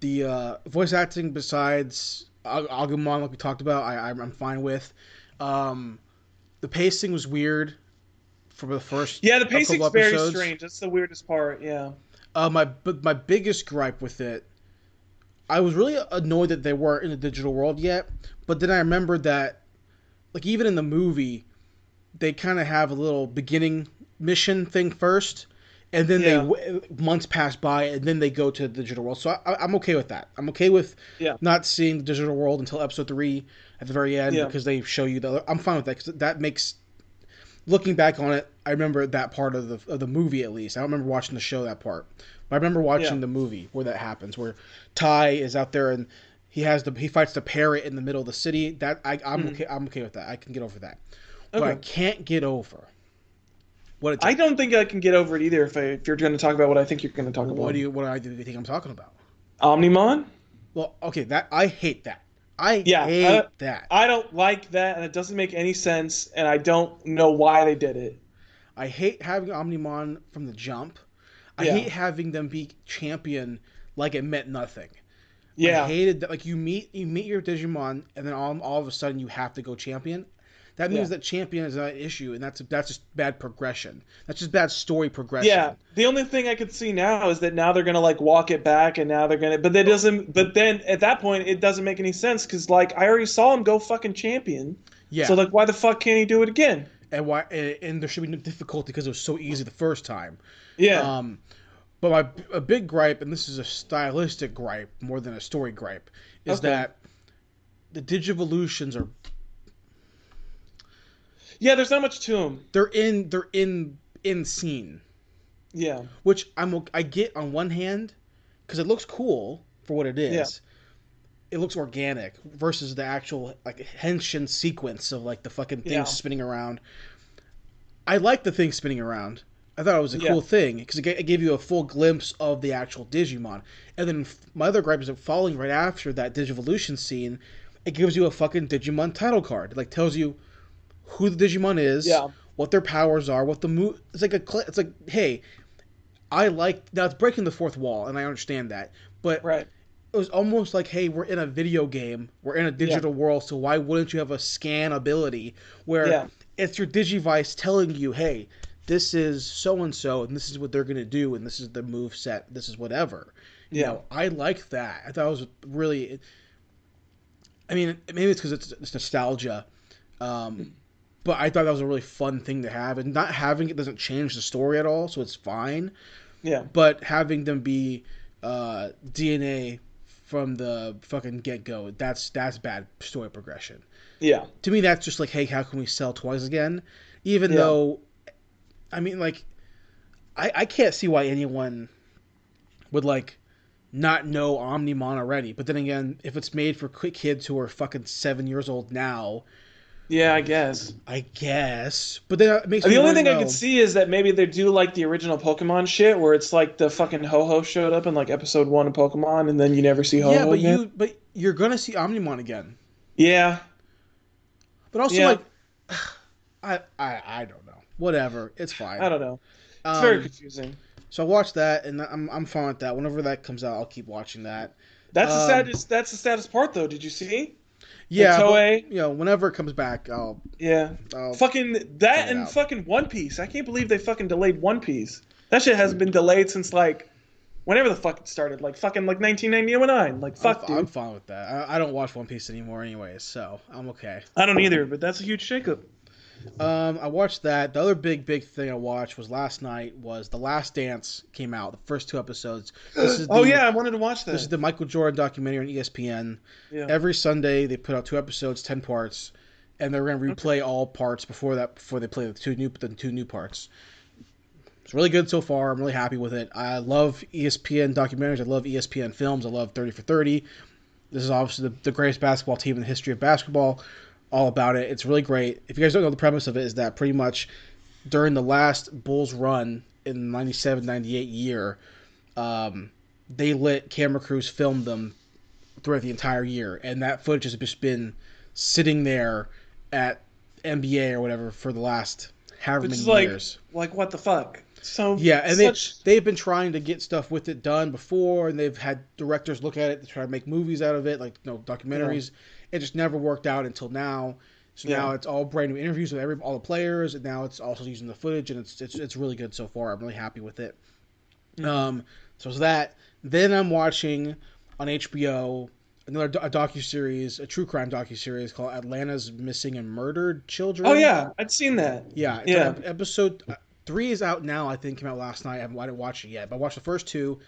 The uh, voice acting, besides Ag- Agumon, like we talked about, I, I'm fine with. Um, the pacing was weird for the first Yeah, the pacing's very episodes. strange. That's the weirdest part. Yeah. Uh, my but my biggest gripe with it, I was really annoyed that they weren't in the digital world yet. But then I remembered that, like even in the movie, they kind of have a little beginning mission thing first, and then Yeah. they months pass by, and then they go to the digital world. So I, I'm okay with that. I'm okay with Yeah. not seeing the digital world until episode three at the very end Yeah. because they show you the. I'm fine with that because that makes. Looking back on it, I remember that part of the of the movie at least. I don't remember watching the show that part, but I remember watching the movie where that happens, where Tai is out there and he has the he fights the parrot in the middle of the city. That I, I'm Mhm. okay. I'm okay with that. I can get over that. But I can't get over what I don't think I can get over it either. If, I, if you're going to talk about what I think you're going to talk about, what do you what do I do you think I'm talking about? Omnimon. Well, okay, that I hate that. I Yeah, hate uh, that. I don't like that, and it doesn't make any sense, and I don't know why they did it. I hate having Omnimon from the jump. I Yeah. hate having them be champion like it meant nothing. Yeah, I hated that. Like you meet you meet your Digimon, and then all, all of a sudden you have to go champion. That means Yeah. that champion is not an issue, and that's that's just bad progression. That's just bad story progression. yeah. The only thing I could see now is that now they're gonna like walk it back, and now they're gonna. But that doesn't. But then at that point, it doesn't make any sense because like I already saw him go fucking champion. yeah. So like, why the fuck can't he do it again? and why? And, there should be no difficulty because it was so easy the first time. Yeah. Um, but my a big gripe, and this is a stylistic gripe more than a story gripe, is Okay. that the Digivolutions are yeah. There's not much to them. they're in they're in in scene, Yeah. which I'm I get on one hand because it looks cool for what it is. Yeah. It looks organic versus the actual like henshin sequence of like the fucking thing Yeah. spinning around. I like the thing spinning around. I thought it was a Yeah. cool thing because it, ga- it gave you a full glimpse of the actual Digimon. And then f- my other gripe is that following right after that Digivolution scene, it gives you a fucking Digimon title card. It like tells you who the Digimon is, Yeah. what their powers are, what the move. It's like a. cl- It's like, hey, I like now. It's breaking the fourth wall, and I understand that, but Right. it was almost like, hey, we're in a video game, we're in a digital world, so why wouldn't you have a scan ability where Yeah. it's your Digivice telling you, hey, this is so and so, and this is what they're gonna do, and this is the move set, this is whatever. You Yeah. know, I like that. I thought it was really. I mean, maybe it's because it's, it's nostalgia, um, but I thought that was a really fun thing to have, and not having it doesn't change the story at all, so it's fine. Yeah. but having them be uh, DNA from the fucking get go, that's that's bad story progression. Yeah. To me, that's just like, hey, how can we sell toys again? Even Yeah. though, I mean, like, I I can't see why anyone would like not know Omnimon already. But then again, if it's made for quick kids who are fucking seven years old now, Yeah, I guess. I guess. But then it makes The only thing I know- could see is that maybe they do like the original Pokemon shit, where it's like the fucking Ho-Oh showed up in like episode one of Pokemon, and then you never see Ho-Oh Yeah, but again. you but you're gonna see Omnimon again. Yeah, But also Yeah. like, I I I don't know. Whatever, it's fine. I don't know. It's Um, very confusing. So I watched that, and I'm I'm fine with that. Whenever that comes out, I'll keep watching that. That's the um, saddest. That's the saddest part, though. Did you see? Yeah, but, Toei. you know, whenever it comes back, I'll, Yeah. I'll Fucking that and out. fucking One Piece. I can't believe they fucking delayed One Piece. That shit hasn't been delayed since like whenever the fuck it started. Like fucking like 1999. Like fuck, I'm, dude. I'm fine with that. I, I don't watch One Piece anymore, anyways, so I'm okay. I don't either, but that's a huge shakeup. Um, I watched that. The other big big thing I watched was last night was The Last Dance came out. The first two episodes. This is Oh yeah, I wanted to watch that. This is the Michael Jordan documentary on ESPN. yeah. Every Sunday they put out two episodes, ten parts, and they're gonna replay all parts before that before they play the two new the two new parts. It's really good so far. I'm really happy with it. I love ESPN documentaries. I love ESPN films. I love 30 for 30. This is obviously the, the greatest basketball team in the history of basketball. All about it. It's really great. If you guys don't know the premise of it, is that pretty much during the last Bulls run in 97 98 year, um, they let camera crews film them throughout the entire year, and that footage has just been sitting there at NBA or whatever for the last however Which many is like years. like what the fuck? So Yeah, and such, they they've been trying to get stuff with it done before, and they've had directors look at it to try to make movies out of it, like you know documentaries. It just never worked out until now. So now it's all brand new interviews with every all the players, and now it's also using the footage, and it's it's it's really good so far. I'm really happy with it. Um, so it's that. Then I'm watching on HBO another do- a docu series, a true crime docu series called Atlanta's Missing and Murdered Children. Oh yeah, I'd seen that. Yeah, Yeah. ep- episode uh, three is out now. I think came out last night. I haven't I didn't watch it yet, but I watched the first two.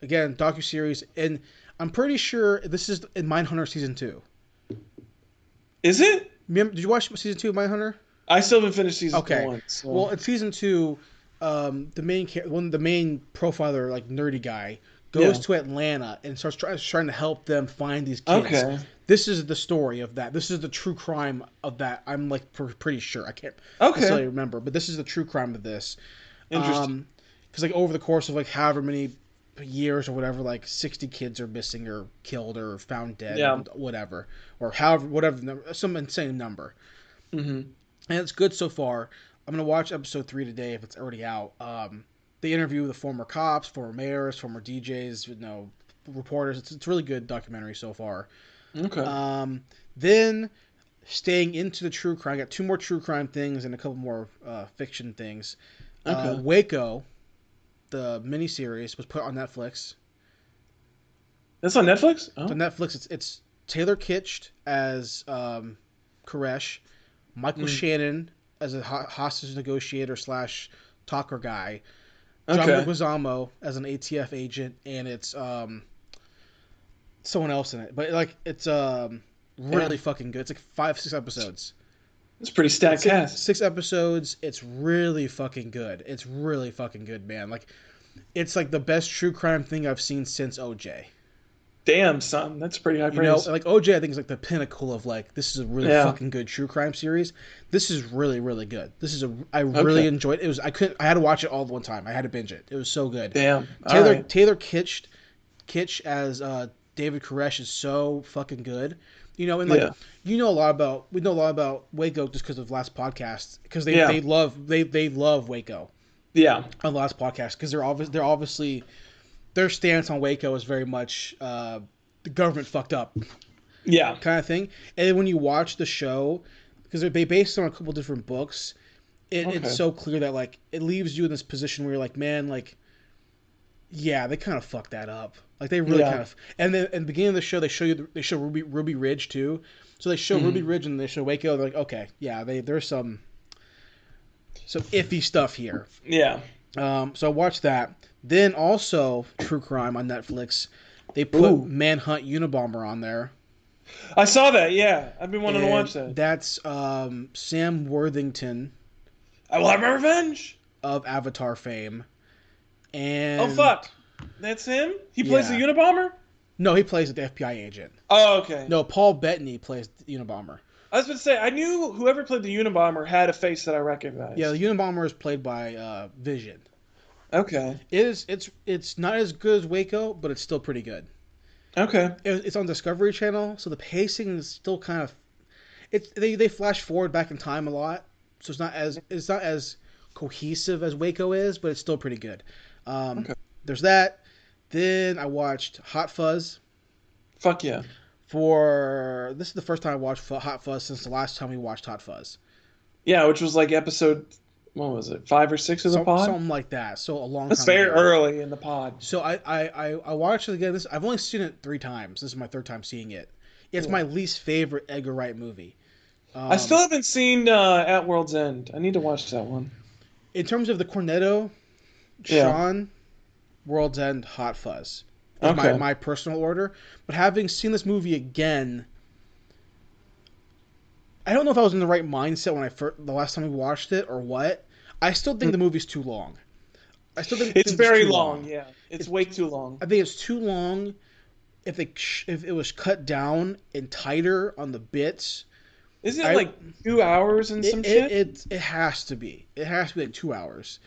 Again, docu series, and I'm pretty sure this is in Mindhunter season two. Is it? Remember, did you watch season two of Mindhunter? I still haven't finished season Okay. one. So. Well, in season two, um, the main one, the main profiler, like nerdy guy, goes Yeah. to Atlanta and starts try- trying to help them find these kids. okay. This is the story of that. This is the true crime of that. I'm like pr- pretty sure. I can't Okay. necessarily remember, but this is the true crime of this. Interesting. Because like over the course of like however many years or whatever, like sixty kids are missing or killed or found dead, Yeah. whatever, or however whatever some insane number, hmm and it's good so far. I'm gonna watch episode three today if it's already out. Um, they interview with the former cops, former mayors, former DJs, you know, reporters. It's it's a really good documentary so far. Okay. Um, then staying into the true crime, I got two more true crime things and a couple more uh, fiction things. Uh, Okay. Waco, the miniseries, was put on Netflix. That's on Netflix. Oh. On Netflix, it's it's Taylor Kitsch as um, Koresh, Michael Mm. Shannon as a ho- hostage negotiator slash talker guy, John Okay. Leguizamo as an ATF agent, and it's um, someone else in it. But like, it's um, really fucking good. It's like five six episodes. It's pretty stacked six, cast. six episodes. It's really fucking good. It's really fucking good, man. Like, it's like the best true crime thing I've seen since OJ. Damn, son, that's pretty high You know, praise. like OJ, I think is like the pinnacle of like this is a really Yeah. fucking good true crime series. This is really really good. This is a I really Okay. enjoyed it. It was I couldn't I had to watch it all at one time. I had to binge it. It was so good. Damn. Taylor Alright. Taylor Kitsch Kitsch as uh, David Koresh is so fucking good. You know, and like Yeah. you know a lot about we know a lot about Waco just because of last podcast because they, Yeah. they love they they love Waco Yeah. on the last podcast because they're obvious they're obviously their stance on Waco is very much uh, the government fucked up Yeah. kind of thing. And then when you watch the show, because they're based on a couple different books, it, Okay. it's so clear that like it leaves you in this position where you're like, man, like, yeah, they kind of fucked that up. Like they really Yeah. kind of. And then at the beginning of the show, they show you they show Ruby Ruby Ridge too. So they show Mhm. Ruby Ridge and they show Waco. They're like, okay, yeah, they there's some some iffy stuff here. Yeah. Um, so I watched that. Then also True Crime on Netflix. They put Ooh. Manhunt Unabomber on there. I saw that. Yeah, I've been wanting to watch that. That's um, Sam Worthington I will have my revenge. of Avatar fame. And oh fuck, that's him. He plays Yeah. the Unabomber. No, he plays the FBI agent. Oh, okay. No, Paul Bettany plays the Unabomber. I was going to say I knew whoever played the Unabomber had a face that I recognized. Yeah, the Unabomber is played by uh, Vision. Okay. It is. It's. It's not as good as Waco, but it's still pretty good. Okay. It- It's on Discovery Channel, so the pacing is still kind of. It's they they flash forward back in time a lot, so it's not as it's not as cohesive as Waco is, but it's still pretty good. Um, Okay. There's that. Then I watched Hot Fuzz Fuck yeah. for this is the first time I watched Hot Fuzz since the last time we watched Hot Fuzz. Yeah, which was like episode. What was it? Five or six of the Some- pod. something like that. So a long That's time. very ago. early in the pod. So I, I, I, I watched it again. This I've only seen it three times. This is my third time seeing it. It's Yeah. my least favorite Edgar Wright movie. Um, I still haven't seen uh, At World's End. I need to watch that one. in terms of the Cornetto, Yeah. World's End, Hot Fuzz. is my, my personal order. But having seen this movie again, I don't know if I was in the right mindset when I first, the last time we watched it or what. I still think mm. the movie's too long. I still think It's very too long. Yeah, it's, It's- way too long. I think it's too long. If they if it was cut down and tighter on the bits, Isn't it I- like two hours and it, some it, shit? it it has to be. It has to be like two hours.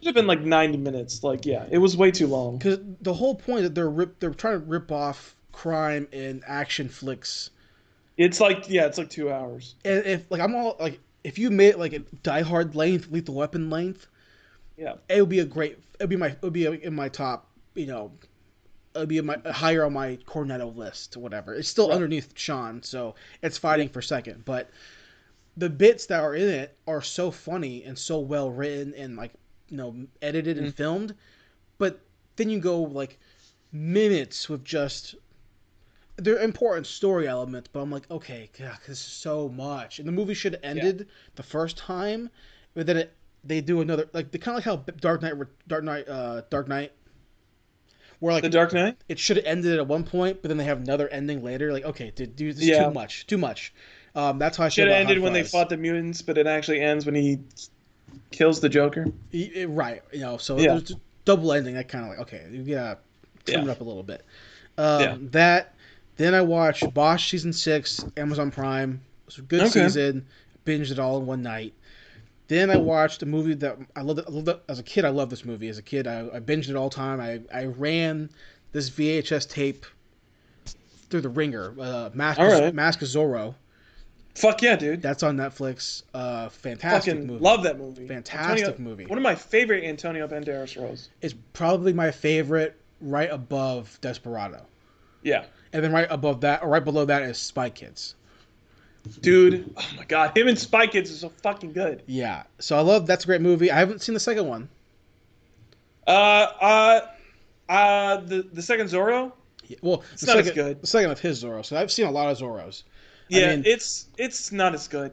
Should have been like ninety minutes. Like, yeah, it was way too long. Because the whole point that they're rip, they're trying to rip off crime and action flicks. It's like, yeah, it's like two hours. And if like I'm all like, if you made it like a Die Hard length, Lethal Weapon length, Yeah. it would be a great. It would be my. It would be in my top. You know, it would be in my higher on my Cornetto list. Whatever. It's still Right. underneath Sean, so it's fighting for second. But the bits that are in it are so funny and so well written and like you know edited and Mm. filmed. But then you go like minutes with just they're important story elements, but I'm like, okay, God, this is so much. And the movie should have ended the first time, but then it, they do another like they kind of like how Dark Knight, Dark Knight, uh, Dark Knight, where like The Dark Knight. it should have ended at one point, but then they have another ending later. Like, okay, dude, dude this is Yeah. too much, too much. Um, that's how I Should have ended when they fought the mutants, but it actually ends when he kills the Joker. Y- right, you know, so Yeah. there's double ending. I kind of like, okay, you gotta trim it up a little bit. Um, Yeah. That then I watched Bosch season six, Amazon Prime. It was a good Okay. season. Binged it all in one night. Then I watched a movie that I loved. I loved it. As a kid, I loved this movie. As a kid, I, I binged it all the time. I, I ran this VHS tape through the ringer. Uh, Mask, right. Mask of Zorro. Fuck yeah, dude. That's on Netflix. Uh, fantastic Fucking movie. love that movie. Fantastic Antonio- movie. One of my favorite Antonio Banderas roles. It's probably my favorite, right above Desperado. Yeah. And then right above that, or right below that, is Spy Kids. Dude, oh my god, him and Spy Kids is so fucking good. Yeah. So I love that's a great movie. I haven't seen the second one. Uh, uh, uh, the the second Zorro. Yeah, Well, It's the not as second, good. The second of his Zorro. So I've seen a lot of Zorros. I Yeah, mean- it's it's not as good.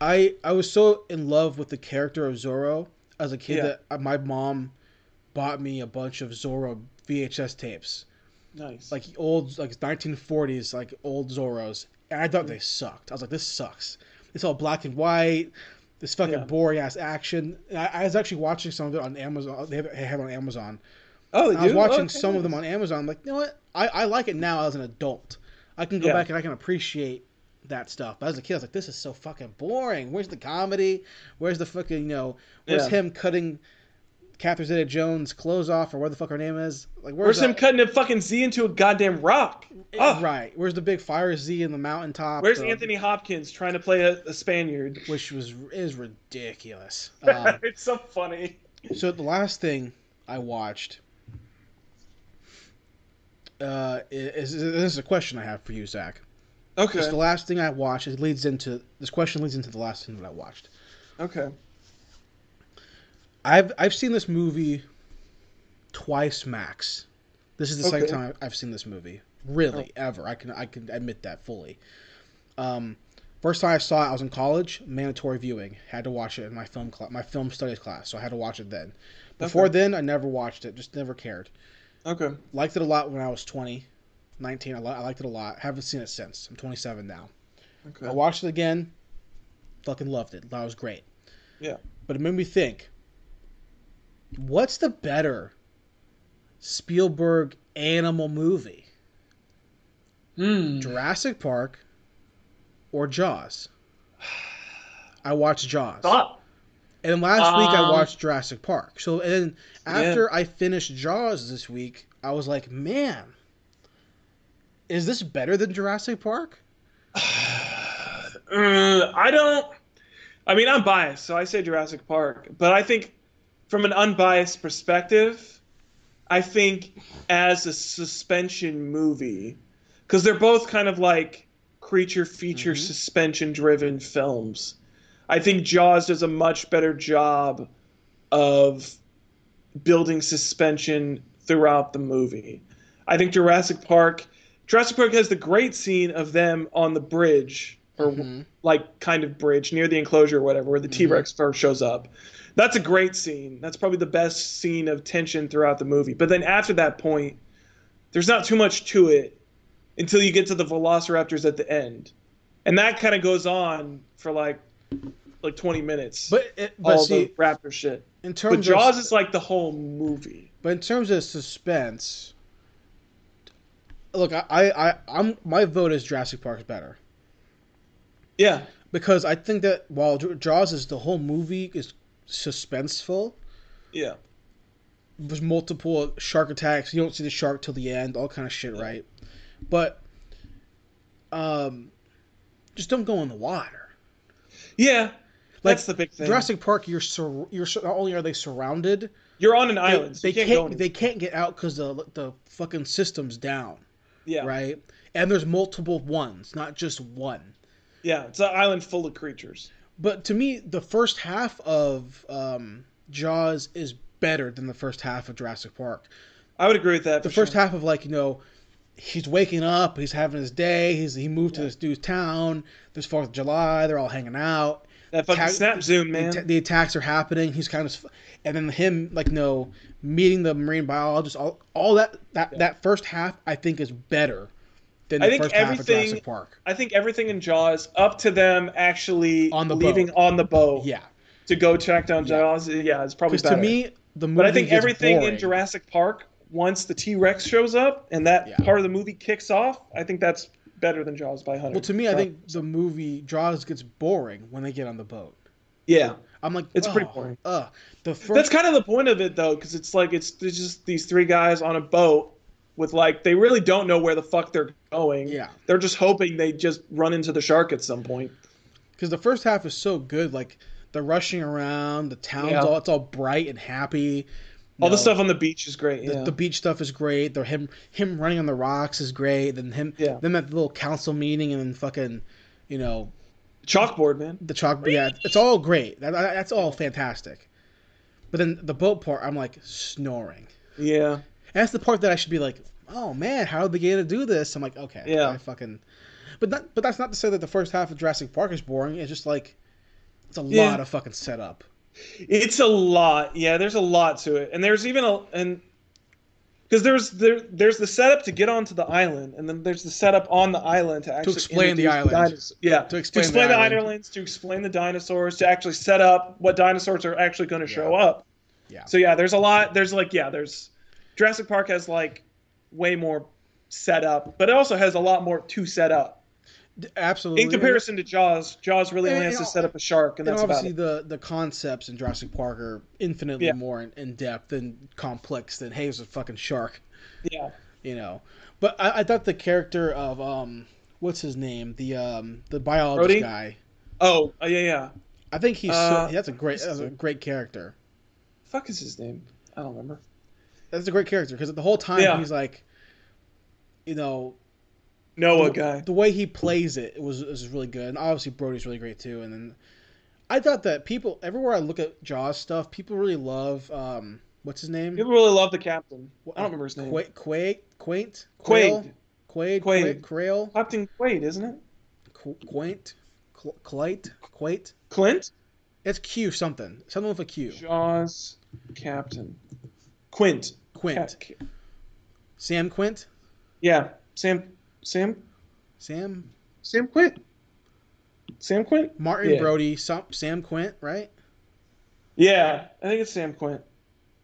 I I was so in love with the character of Zorro as a kid Yeah. that uh, my mom bought me a bunch of Zorro VHS tapes, Nice. like old like 1940s like old Zorros, and I Mm. thought they sucked. I was like, this sucks. It's all black and white. This fucking Yeah. boring ass action. I, I was actually watching some of it on Amazon. They have, they have it on Amazon. oh, they I was watching Okay, some of them on Amazon. I'm like, you know what? I, I like it now as an adult. I can go Yeah. back and I can appreciate that stuff. But as a kid, I was like, this is so fucking boring. Where's the comedy? Where's the fucking, you know, where's Yeah. him cutting Catherine Zeta Jones' clothes off or where the fuck her name is? Like, Where's where's, him cutting a fucking Z into a goddamn rock? Oh, Right. Where's the big fire Z in the mountaintop? Where's um, Anthony Hopkins trying to play a, a Spaniard? Which was is ridiculous. Um, it's so funny. So the last thing I watched uh, is, is this is a question I have for you, Zach. Okay. It's the last thing I watched. It leads into this question leads into the last thing that I watched. Okay. I've I've seen this movie twice max. This is the second time I've seen this movie. Really, ever. I can I can admit that fully. Um, First time I saw it, I was in college. Mandatory viewing. Had to watch it in my film cl- my film studies class, so I had to watch it then. Before Okay. then, I never watched it. Just never cared. Okay. Liked it a lot when I was 20, 19. I, li- I liked it a lot. Haven't seen it since. I'm 27 now. Okay. I watched it again. Fucking loved it. Thought it was great. Yeah. But it made me think. What's the better Spielberg animal movie? Hmm. Jurassic Park or Jaws? I watched Jaws. Thought. And then last week I Um, watched Jurassic Park. So and then after I finished Jaws this week, I was like, man, is this better than Jurassic Park? Uh, I don't. I mean, I'm biased, so I say Jurassic Park. But I think, from an unbiased perspective, I think as a suspension movie, because they're both kind of like creature feature Mhm. suspension driven films. I think Jaws does a much better job of building suspension throughout the movie. I think Jurassic Park Jurassic Park has the great scene of them on the bridge or Mhm. like kind of bridge near the enclosure or whatever where the Mhm. T-Rex first shows up. That's a great scene. That's probably the best scene of tension throughout the movie. But then after that point, there's not too much to it until you get to the velociraptors at the end. And that kind of goes on for like like 20 minutes. But it, but all see, the raptor shit. in But terms Jaws of is like the whole movie. but in terms of suspense, look, I, I, I'm my vote is Jurassic Park's better Yeah. because I think that while Jaws is the whole movie is suspenseful. Yeah. There's multiple shark attacks. You don't see the shark till the end. All kind of shit, right? But um, just don't go in the water. Yeah. Like, That's the big thing. Jurassic Park, you're sur- you're sur- not only are they surrounded, You're on an they, island. So they can't, can't, they can't get out because the the fucking system's down, yeah. right? And there's multiple ones, not just one. Yeah. It's an island full of creatures. But to me, the first half of um, Jaws is better than the first half of Jurassic Park. I would agree with that. The first sure. half of like you know, he's waking up, he's having his day, he's he moved to this dude's town. There's Fourth of July, they're all hanging out. That fucking Tag- snap zoom, man. atta- the attacks are happening. He's kind of, and then him like no meeting the marine biologist. All, all that that Yeah. that first half I think is better than I the think first half of Jurassic Park. I think everything in Jaws, up to them actually On the leaving boat. on the boat Yeah, to go track down Yeah. Jaws, yeah, it's probably because to me the movie but I think everything boring. in Jurassic Park, once the T Rex shows up and that Yeah. part of the movie kicks off, I think that's better than Jaws by hundred. Well, to me, I think the movie Jaws gets boring when they get on the boat. yeah, I'm like, It's pretty "Oh, boring. Uh, the first that's kind of the point of it though, because it's like it's there's just these three guys on a boat with like they really don't know where the fuck they're going. yeah, They're just hoping they just run into the shark at some point. because the first half is so good. Like they're rushing around, the town's Yeah. all it's all bright and happy. All the stuff on the beach is great. The, Yeah. the beach stuff is great. The him him running on the rocks is great. Then him Yeah. them at the little council meeting and then fucking, you know, Chalkboard, man. the chalkboard. Yeah, it's all great. That, that- that's all fantastic. But then the boat part, I'm like snoring. Yeah. And that's the part that I should be like, oh man, how did they get to do this? I'm like, okay, Yeah. I fucking. But that, but that's not to say that the first half of Jurassic Park is boring. It's just like, it's a Yeah. lot of fucking setup. It's a lot. Yeah, there's a lot to it, and there's even a and because there's there there's the setup to get onto the island, and then there's the setup on the island to actually to explain the island. dinos- yeah, To explain, explain the, island. islands, to explain the dinosaurs, to actually set up what dinosaurs are actually going to show up. Yeah. So yeah, there's a lot. There's like yeah, there's Jurassic Park has like way more set up, but it also has a lot more to set up. Absolutely. In comparison to Jaws, Jaws really And- only has and to set up a shark, and and that's about obviously the the concepts in Jurassic Park are infinitely Yeah. more in, in depth and complex than hey, it's a fucking shark, Yeah. you know. But I, I thought the character of um, what's his name, the um, the biologist Brody? guy. Oh, uh, yeah, yeah. I think he's Uh, so, that's a great that's a great character. Fuck is his name? I don't remember. That's a great character because the whole time Yeah. he's like, you know, Noah the, guy. the way he plays it was was really good, and obviously Brody's really great too. And then I thought that people everywhere I look at Jaws stuff, people really love um, what's his name? People really love the captain. I don't remember his name. Quaid, Quaid, Quaint, Quaid. Quaid, Quaid. Quail, Captain Quaid, isn't it? Qu- Quaint. Cl- Clite, Quate. Clint It's Q something, something with a Q. Jaws Captain Quint. Quint. Ca- Sam Quint. Yeah, Sam Sam Sam Sam Quint. Sam Quint. Martin Yeah. Brody. Sam, Sam Quint, right? Yeah, I think it's Sam Quint.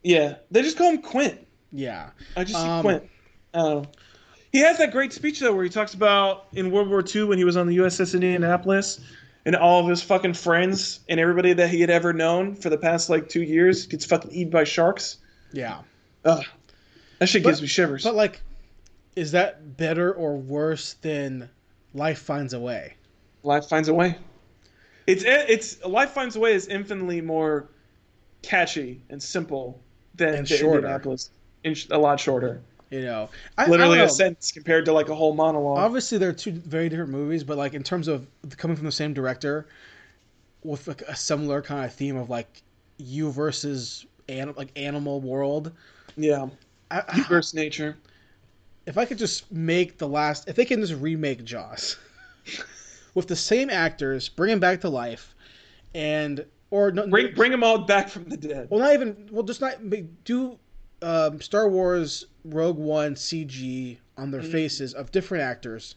Yeah, they just call him Quint. Yeah. I just see Um, Quint. I. He has that great speech though, where he talks about in World War II when he was on the USS Indianapolis, and all of his fucking friends and everybody that he had ever known for the past like two years gets fucking eaten by sharks. Yeah. Ugh, that shit But- gives me shivers. But like, is that better or worse than Life Finds a Way? Life finds a way. It's eh, it's Life finds a way is infinitely more catchy and simple than And shorter. Indianapolis. In a lot shorter. You know, I, Literally I a sentence compared to like a whole monologue. Obviously, they're two very different movies, but like in terms of coming from the same director, with like a similar kind of theme of like you versus an, like animal world. yeah, I, you versus nature. If I could just make the last, if they can just remake Jaws with the same actors, bring him back to life, and or no, Bring bring them all back from the dead. well, not even well, just not do um, Star Wars Rogue One CG on their Mhm. faces of different actors,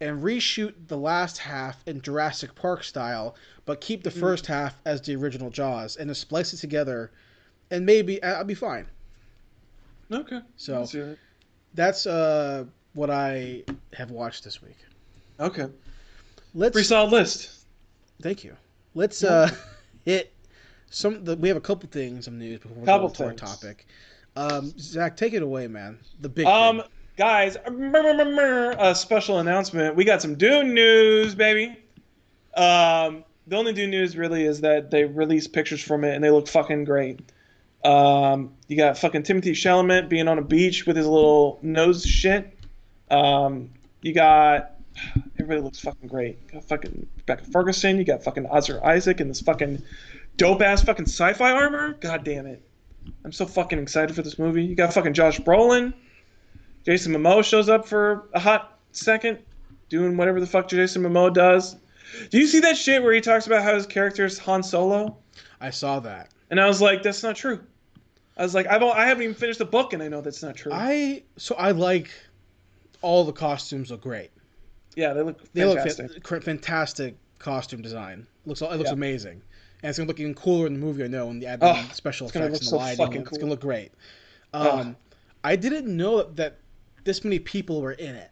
and reshoot the last half in Jurassic Park style, but keep the Mhm. first half as the original Jaws, and just splice it together, and maybe I'll be fine. Okay. So Let's hear it. That's uh, what I have watched this week. Okay. Let's Pretty solid list. Thank you. Let's uh hit some. The, we have a couple things of news before we Couple go to our topic. Um, Zach, take it away, man. The big Um, thing. guys, a special announcement. We got some Dune news, baby. Um, the only Dune news really is that they released pictures from it and they look fucking great. Um, you got fucking Timothy Chalamet being on a beach with his little nose shit. Um, you got everybody looks fucking great. You got fucking Rebecca Ferguson. You got fucking Oscar Isaac in this fucking dope ass fucking sci-fi armor. God damn it. I'm so fucking excited for this movie. You got fucking Josh Brolin. Jason Momoa shows up for a hot second, doing whatever the fuck Jason Momoa does. Do you see that shit where he talks about how his character is Han Solo? I saw that. And I was like, that's not true. I was like, I've I haven't even finished the book, and I know that's not true. I so I like all the costumes look great. yeah, they look They fantastic. look fa- fantastic costume design. Looks it looks Yeah. amazing, and it's gonna look even cooler in the movie. I know, and the add Oh, special effects and the so lighting. fucking It's gonna look great. Oh. Um, I didn't know that this many people were in it.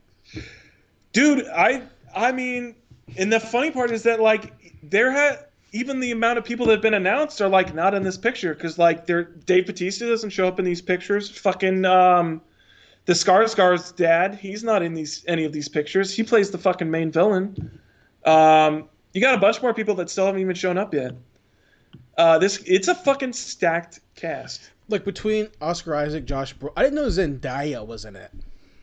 dude i i mean and the funny part is that like there had even the amount of people that have been announced are like not in this picture because like they're dave Bautista doesn't show up in these pictures. Fucking um the Skarsgård's dad he's not in these any of these pictures. He plays the fucking main villain. Um you got a bunch more people that still haven't even shown up yet. Uh this it's a fucking stacked cast. Like between Oscar Isaac, Josh, Bro- I didn't know Zendaya was in it.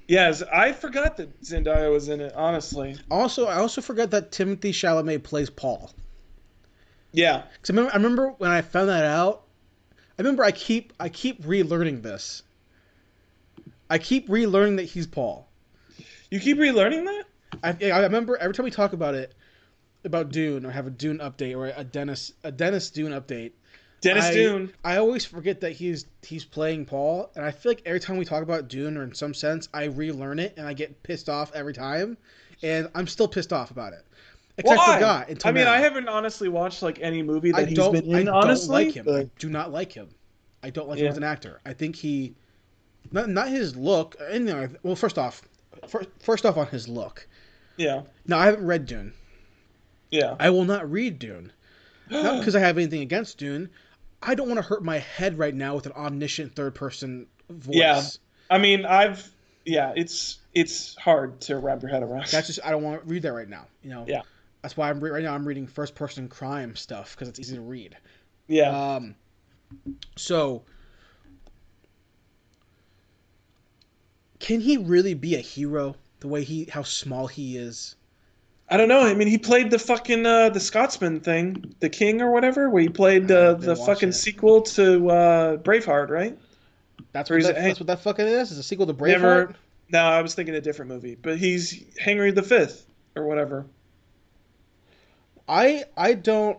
yes i forgot that zendaya was in it honestly. Also, I also forgot that Timothy Chalamet plays Paul. Yeah Cause I remember, I remember when I found that out. I remember I keep I keep relearning this. I keep relearning that he's Paul. you keep relearning that I, I remember every time we talk about it, about Dune or have a Dune update or a Denis a Denis Dune update. denis I, dune I always forget that he's he's playing Paul, and I feel like every time we talk about Dune or in some sense, I relearn it and I get pissed off every time, and I'm still pissed off about it. Except I forgot. I mean, now. I haven't honestly watched like any movie that I he's been I in. don't honestly, like him. but- I do not like him. I don't like him as an actor. I think he, not not his look. like- Well, first off, first, first off on his look. yeah, Now I haven't read Dune. yeah. I will not read Dune. Not because I have anything against Dune. I don't want to hurt my head right now with an omniscient third person voice. Yeah. I mean, I've yeah, it's it's hard to wrap your head around. That's just I don't want to read that right now. You know. Yeah. That's why I'm re- right now. I'm reading first person crime stuff because it's easy to read. yeah, Um, so can he really be a hero the way he how small he is? I don't know. I mean, he played the fucking uh, the Scotsman thing, the King or whatever, where he played uh, the fucking it. sequel to uh, Braveheart, right? That's what he's that, a- that's what that fucking is. Is a sequel to Braveheart. Never. No, I was thinking a different movie, but he's Henry V or whatever. I I don't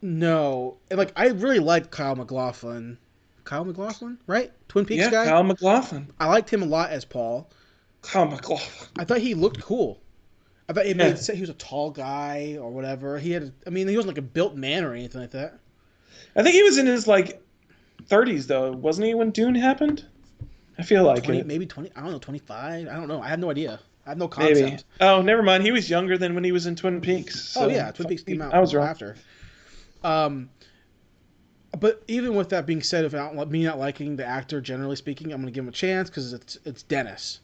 know. And like I really liked Kyle MacLachlan. Kyle MacLachlan, right? Twin Peaks yeah, guy. Kyle MacLachlan. I liked him a lot as Paul. Kyle MacLachlan. I thought he looked cool. I thought it Yeah. made sense. He was a tall guy or whatever. He had. I mean, he wasn't like a built man or anything like that. I think he was in his like 30s though, wasn't he when Dune happened? I feel like 20, it. maybe twenty. I don't know. Twenty five. I don't know. I have no idea. I have no Maybe. concept. Oh, never mind. He was younger than when he was in Twin Peaks. oh yeah, Twin Peaks me. came out. I was wrong. after. Um, but even with that being said, if me not liking the actor, generally speaking, I'm going to give him a chance because it's it's Denis,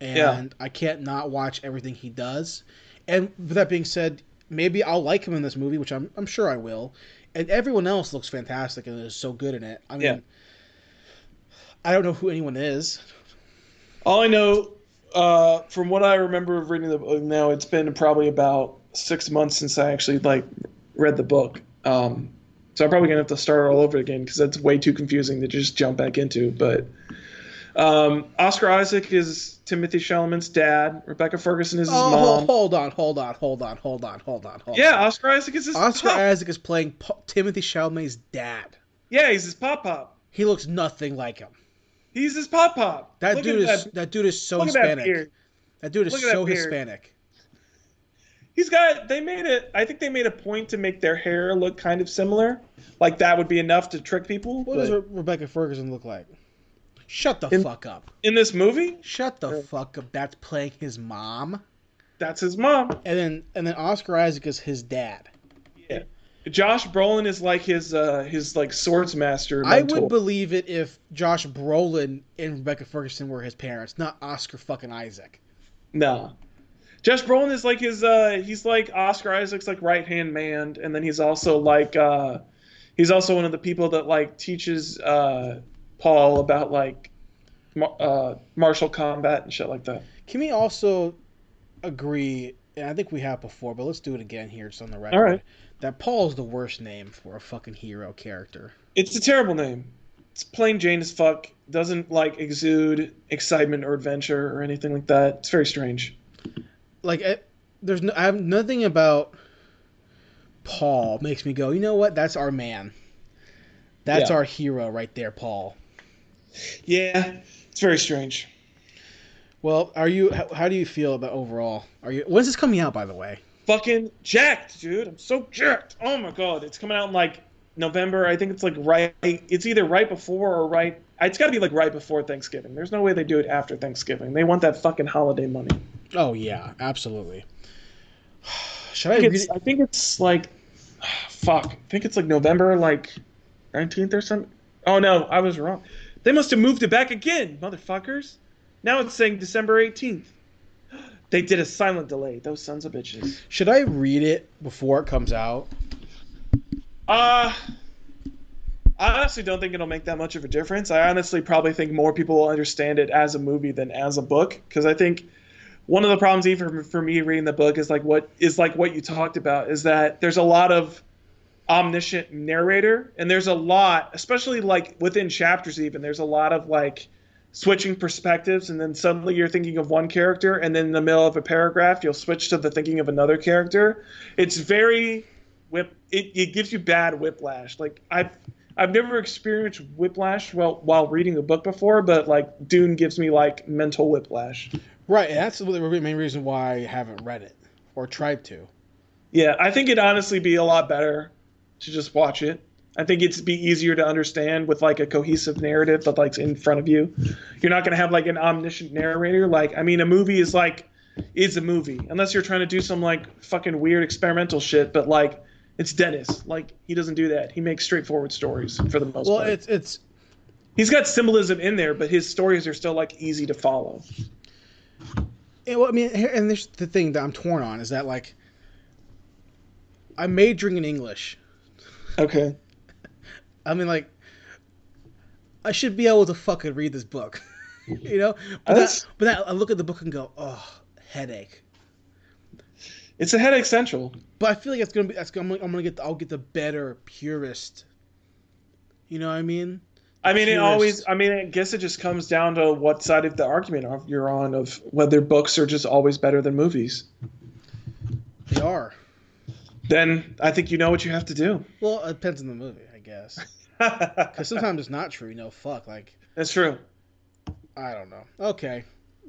and Yeah. I can't not watch everything he does. And with that being said, maybe I'll like him in this movie, which I'm I'm sure I will. And everyone else looks fantastic and is so good in it. I mean, Yeah. I don't know who anyone is. All I know, uh, from what I remember of reading the book now, it's been probably about six months since I actually like read the book. Um, so I'm probably gonna have to start all over again because that's way too confusing to just jump back into. But um, Oscar Isaac is Timothy Chalamet's dad. Rebecca Ferguson is his Oh, mom. hold on, hold on, hold on, hold on, hold on, hold Yeah, on. Oscar Isaac is his Oscar pop. Isaac is playing Timothy Chalamet's dad. Yeah, he's his pop pop. He looks nothing like him. He's his pop pop. That Look dude is that, that, dude is so look at that Hispanic. That, dude is Look so. Hispanic. He's got. They made it. I think they made a point to make their hair look kind of similar. Like that would be enough to trick people. What does Re- Rebecca Ferguson look like? Shut the In- fuck up. in this movie, Shut the Yeah. fuck up. That's playing his mom. that's his mom. And then and then Oscar Isaac is his dad. Yeah. Josh Brolin is like his uh his like swords master. I would believe it if Josh Brolin and Rebecca Ferguson were his parents, not Oscar fucking Isaac. No. Josh Brolin is like his uh he's like Oscar Isaac's like right hand man, and then he's also like uh he's also one of the people that like teaches uh Paul about like mar- uh martial combat and shit like that. Can we also agree, and I think we have before, but let's do it again here just on the record, All right. That Paul is the worst name for a fucking hero character. It's a terrible name. It's plain Jane as fuck. Doesn't like exude excitement or adventure or anything like that. It's very strange. Like, it, there's no, I have nothing about Paul makes me go, you know what? That's our man. That's Yeah. our hero right there, Paul. Yeah, it's very strange. Well, are you? How, how do you feel about overall? Are you? When's this coming out, by the way? Fucking jacked, dude. I'm so jacked. Oh my god, it's coming out in like November. I think it's like right. It's either right before or right. It's got to be like right before Thanksgiving. There's no way they do it after Thanksgiving. They want that fucking holiday money. Oh yeah, absolutely. Should I I think it's. I think it's like, fuck. I think it's like November like 19th or something. Oh no, I was wrong. They must have moved it back again, motherfuckers. Now it's saying December 18th. They did a silent delay. Those sons of bitches. Should I read it before it comes out? Uh I honestly don't think it'll make that much of a difference. I honestly probably think more people will understand it as a movie than as a book because I think one of the problems even for me reading the book is like what is like what you talked about is that there's a lot of omniscient narrator and there's a lot especially like within chapters even there's a lot of like switching perspectives and then suddenly you're thinking of one character and then in the middle of a paragraph you'll switch to the thinking of another character. It's very whip it, it gives you bad whiplash. Like i've i've never experienced whiplash while while reading a book before but like dune gives me like mental whiplash. Right, and that's the main reason why I haven't read it or tried to. yeah i think it'd honestly be a lot better to just watch it i think it'd be easier to understand with like a cohesive narrative that like's in front of you. You're not going to have like an omniscient narrator. Like i mean a movie is like is a movie unless you're trying to do some like fucking weird experimental shit but like it's denis. Like he doesn't do that. He makes straightforward stories for the most Well, part. it's it's he's got symbolism in there but his stories are still like easy to follow. Yeah, well, I mean, here, and there's the thing that I'm torn on is that like I'm majoring in English. okay I mean, like I should be able to fucking read this book, you know. But that, but that, I look at the book and go, oh, headache. it's a headache central But I feel like it's gonna be. That's gonna, I'm gonna get. The, I'll get the better purist. You know what I mean? I mean, it always. I mean, I guess it just comes down to what side of the argument you're on of whether books are just always better than movies. They are. then I think you know what you have to do. Well, it depends on the movie, guess. Because sometimes it's not true. You know, fuck. Like That's true. I don't know. Okay,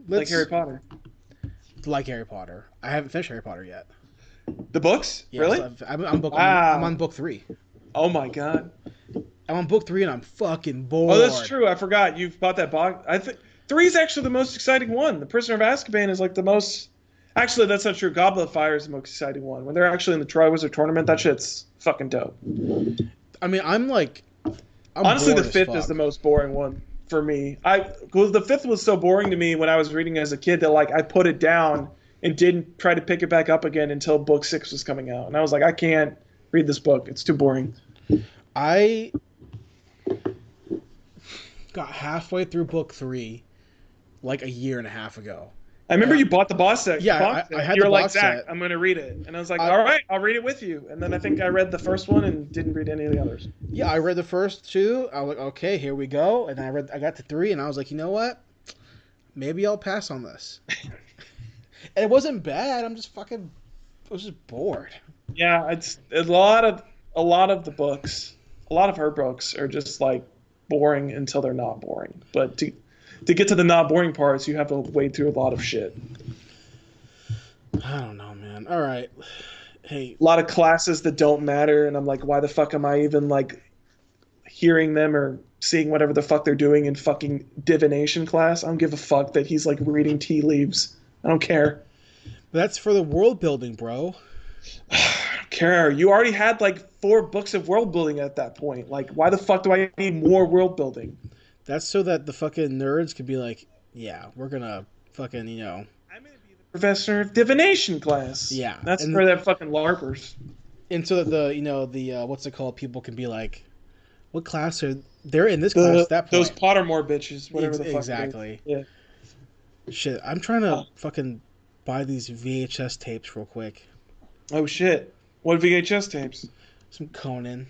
Like Harry Potter. Like Harry Potter. I haven't finished Harry Potter yet. The books? Yeah, really? so I'm, I'm, book, Wow. I'm, I'm on book three. Oh my god. I'm on book three and I'm fucking bored. Oh, that's true. I forgot you've bought that box. I think three is actually the most exciting one. The Prisoner of Azkaban is like the most. Actually, that's not true. Goblet of Fire is the most exciting one. When they're actually in the Triwizard tournament, that shit's fucking dope. I mean, I'm like. I'm Honestly, the fifth is the most boring one for me. I well, the fifth was so boring to me when I was reading as a kid that like I put it down and didn't try to pick it back up again until book six was coming out, and I was like, I can't read this book. It's too boring. I got halfway through book three, like a year and a half ago. I remember Yeah. you bought the boss set. Yeah, box I- set. I had you the were like, box Zach, set. I'm going to read it. And I was like, I- all right, I'll read it with you. And then I think I read the first one and didn't read any of the others. Yeah, I read the first two. I was like, okay, here we go. And I read, I got to three, and I was like, you know what? Maybe I'll pass on this. and it wasn't bad. I'm just fucking, I was just bored. Yeah, it's a lot of a lot of the books, a lot of her books are just like boring until they're not boring. But to to get to the not boring parts, you have to wade through a lot of shit. I don't know, man. All right, hey, A lot of classes that don't matter, and I'm like, why the fuck am I even like hearing them or seeing whatever the fuck they're doing in fucking divination class? I don't give a fuck that he's like reading tea leaves. I don't care. that's for the world building, bro. I don't care. You already had like four books of world building at that point. Like, why the fuck do I need more world building? That's so that the fucking nerds could be like, yeah, we're gonna fucking, you know, I'm gonna be the professor of divination class. Yeah, that's and- for that fucking larpers. and so that the, you know, the uh, what's it called? People can be like, what class are they're in this The, class? at That point, those Pottermore bitches, whatever Ex- the fuck. exactly. Yeah. Shit, I'm trying to Oh. fucking buy these VHS tapes real quick. Oh shit. What VHS tapes? Some Conan.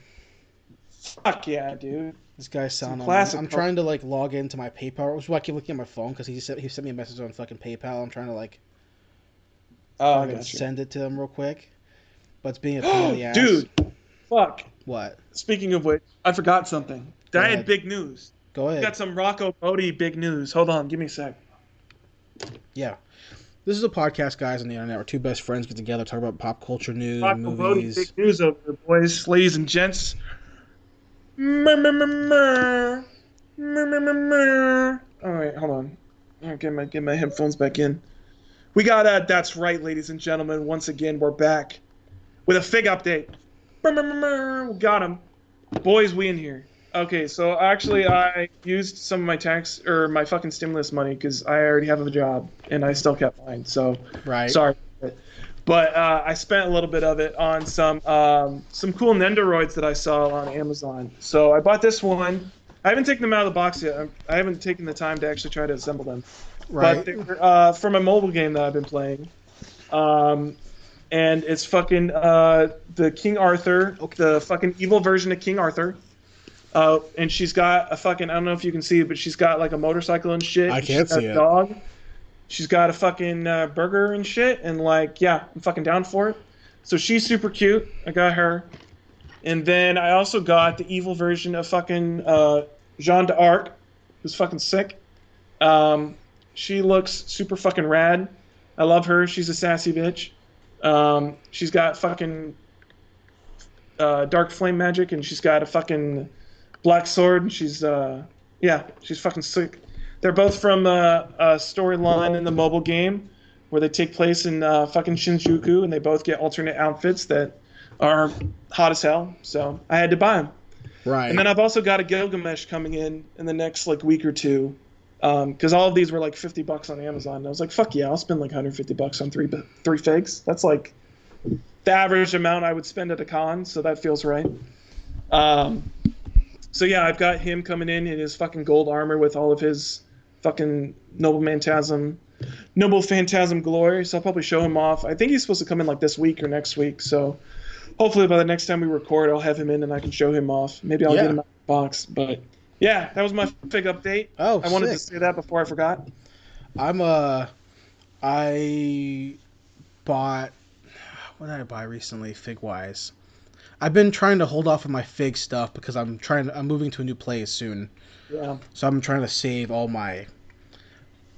Fuck yeah, dude. This guy's selling them. classic I'm Conan. trying to like log into my PayPal. Which is why I keep looking at my phone because he sent he sent me a message on fucking PayPal. I'm trying to like Oh, fucking send it to him real quick, but it's being a pain in the ass. Dude, fuck. what? Speaking of which, I forgot something. Go I ahead. had big news. Go ahead. got some Rocco Bodie big news. Hold on, give me a sec. Yeah. This is a podcast, guys, on the internet where two best friends get together, talk about pop culture news, Rocco Bodie, movies. big news over here, boys, ladies and gents. All right, hold on. I'll get my get my headphones back in. We got uh, that's right, ladies and gentlemen. Once again, we're back with a fig update. We got him, boys. We in here. Okay, so actually, I used some of my tax or my fucking stimulus money because I already have a job and I still kept mine. So Right. Sorry. But uh, I spent a little bit of it on some um, some cool Nendoroids that I saw on Amazon. So I bought this one. I haven't taken them out of the box yet. I'm- I haven't taken the time to actually try to assemble them. Right. But uh, from a mobile game that I've been playing. Um, and it's fucking uh, the King Arthur, the fucking evil version of King Arthur. Uh, and she's got a fucking I don't know if you can see, but she's got like a motorcycle and shit. I can't see a it. Dog. She's got a fucking uh, burger and shit, and like yeah, I'm fucking down for it. So she's super cute. I got her, and then I also got the evil version of fucking uh, Jeanne d'Arc, who's fucking sick. Um, she looks super fucking rad. I love her. She's a sassy bitch. Um, she's got fucking uh, dark flame magic, and she's got a fucking black sword. And she's uh, yeah, she's fucking sick. They're both from uh, a storyline in the mobile game where they take place in uh, fucking Shinjuku, and they both get alternate outfits that are hot as hell. So I had to buy them. right. And then I've also got a Gilgamesh coming in in the next like week or two, because all of these were like fifty bucks on Amazon. And I was like, fuck yeah, I'll spend like 150 bucks on three three figs. That's like the average amount I would spend at a con, so that feels right. Um, so yeah, I've got him coming in in his fucking gold armor with all of his fucking noble phantasm, noble phantasm glory. So I'll probably show him off. I think he's supposed to come in like this week or next week. So hopefully by the next time we record, I'll have him in and I can show him off. Maybe I'll Yeah. get him out of the box. But yeah, that was my fig update. oh, I wanted to say that before I forgot. I'm uh, I bought what did I buy recently, fig wise? I've been trying to hold off on my fig stuff because I'm trying. I'm moving to a new place soon, Yeah. so I'm trying to save all my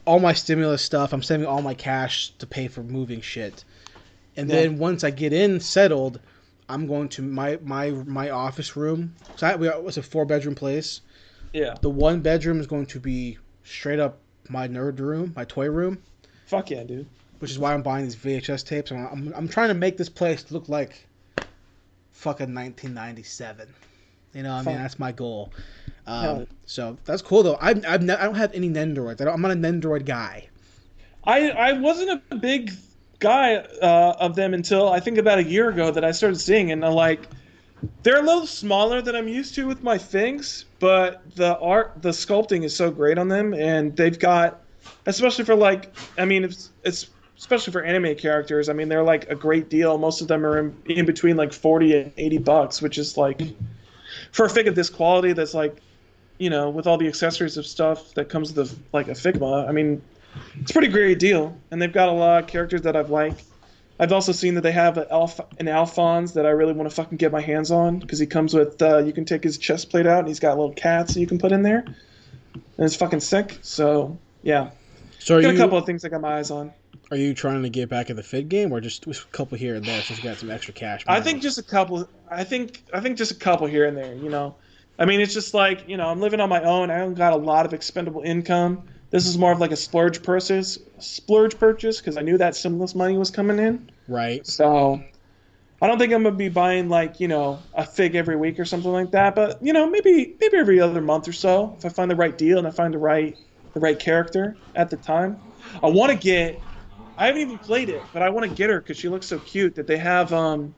all my stimulus stuff. I'm saving all my cash to pay for moving shit, and Yeah. then once I get in settled, I'm going to my my my office room. So I, we it was a four bedroom place. Yeah. The one bedroom is going to be straight up my nerd room, my toy room, Fuck yeah, dude. which is why I'm buying these VHS tapes. I'm, I'm, I'm trying to make this place look like fucking 1997. You know, what I mean, that's my goal. Um, so that's cool though. I I've ne- I don't have any Nendoroids. I don't, I'm not a Nendoroid guy. I I wasn't a big guy uh, of them until I think about a year ago that I started seeing, and I like they're a little smaller than I'm used to with my things, but the art, the sculpting is so great on them, and they've got, especially for like, I mean, it's it's especially for anime characters. I mean, they're like a great deal. Most of them are in, in between like forty and eighty bucks, which is like for a fig of this quality, that's like, you know, with all the accessories of stuff that comes with a, like a Figma. I mean, it's a pretty great deal, and they've got a lot of characters that I've liked. I've also seen that they have an, Alph- an Alphonse that I really want to fucking get my hands on because he comes with uh, you can take his chest plate out and he's got little cats that you can put in there, and it's fucking sick. So yeah, So are got you a couple of things I got my eyes on. are you trying to get back in the Fig game or just, just a couple here and there since you got some extra cash? I think just a couple. I think I think just a couple here and there. You know, I mean, it's just like you know, I'm living on my own. I don't got a lot of expendable income. This is more of like a splurge purchase, splurge purchase because I knew that stimulus money was coming in. right. So I don't think I'm gonna be buying like you know a fig every week or something like that. But you know, maybe maybe every other month or so if I find the right deal and I find the right the right character at the time. I want to get. I haven't even played it, but I want to get her because she looks so cute. That they have um,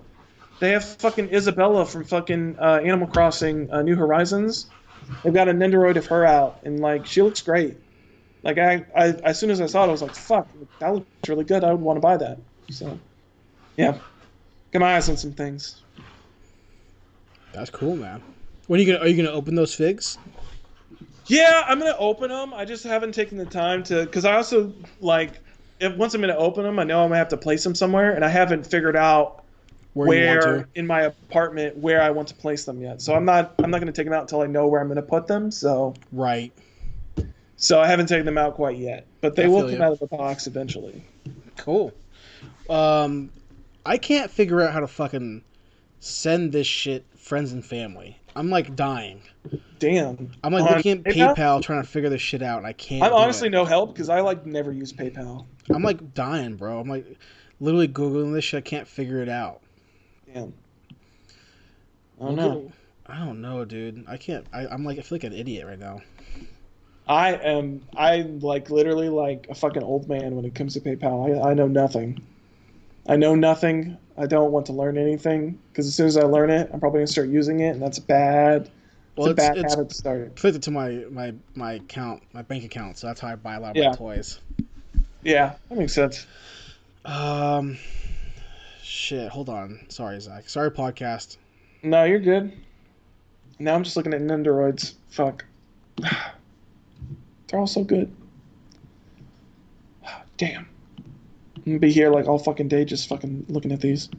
they have fucking Isabella from fucking uh, Animal Crossing uh, New Horizons. They've got a Nendoroid of her out, and like she looks great. Like I, I, as soon as I saw it, I was like, "Fuck, that looks really good. I would want to buy that." So, yeah, got my eyes on some things. That's cool, man. When are you gonna are you gonna open those figs? Yeah, I'm gonna open them. I just haven't taken the time to, because I also like, if once I'm gonna open them, I know I'm gonna have to place them somewhere, and I haven't figured out Where, where to? in my apartment where I want to place them yet. So I'm not, I'm not gonna take them out until I know where I'm gonna put them. So, Right. so I haven't taken them out quite yet, but they I will come you. out of the box eventually. Cool. Um, I can't figure out how to fucking send this shit friends and family. I'm like dying. Damn. I'm like On looking at PayPal? PayPal? trying to figure this shit out, and I can't. I'm honestly it. no help because I like never use PayPal. I'm like dying, bro. I'm like literally googling this shit. I can't figure it out. Damn. I don't Look know. at- I don't know, dude. I can't. I, I'm like I feel like an idiot right now. I am I'm like literally like a fucking old man when it comes to PayPal. I, I know nothing. I know nothing. I don't want to learn anything because as soon as I learn it, I'm probably gonna start using it, and that's bad. It's Well, a it's, bad it's habit to start. connected to my my my account, my bank account. So that's how I buy a lot of Yeah. my toys. Yeah, that makes sense. Um, shit. Hold on. Sorry, Zach. Sorry, podcast. No, you're good. Now I'm just looking at Nendoroids. Fuck. They're all so good. Damn. I'm gonna be here like all fucking day just fucking looking at these.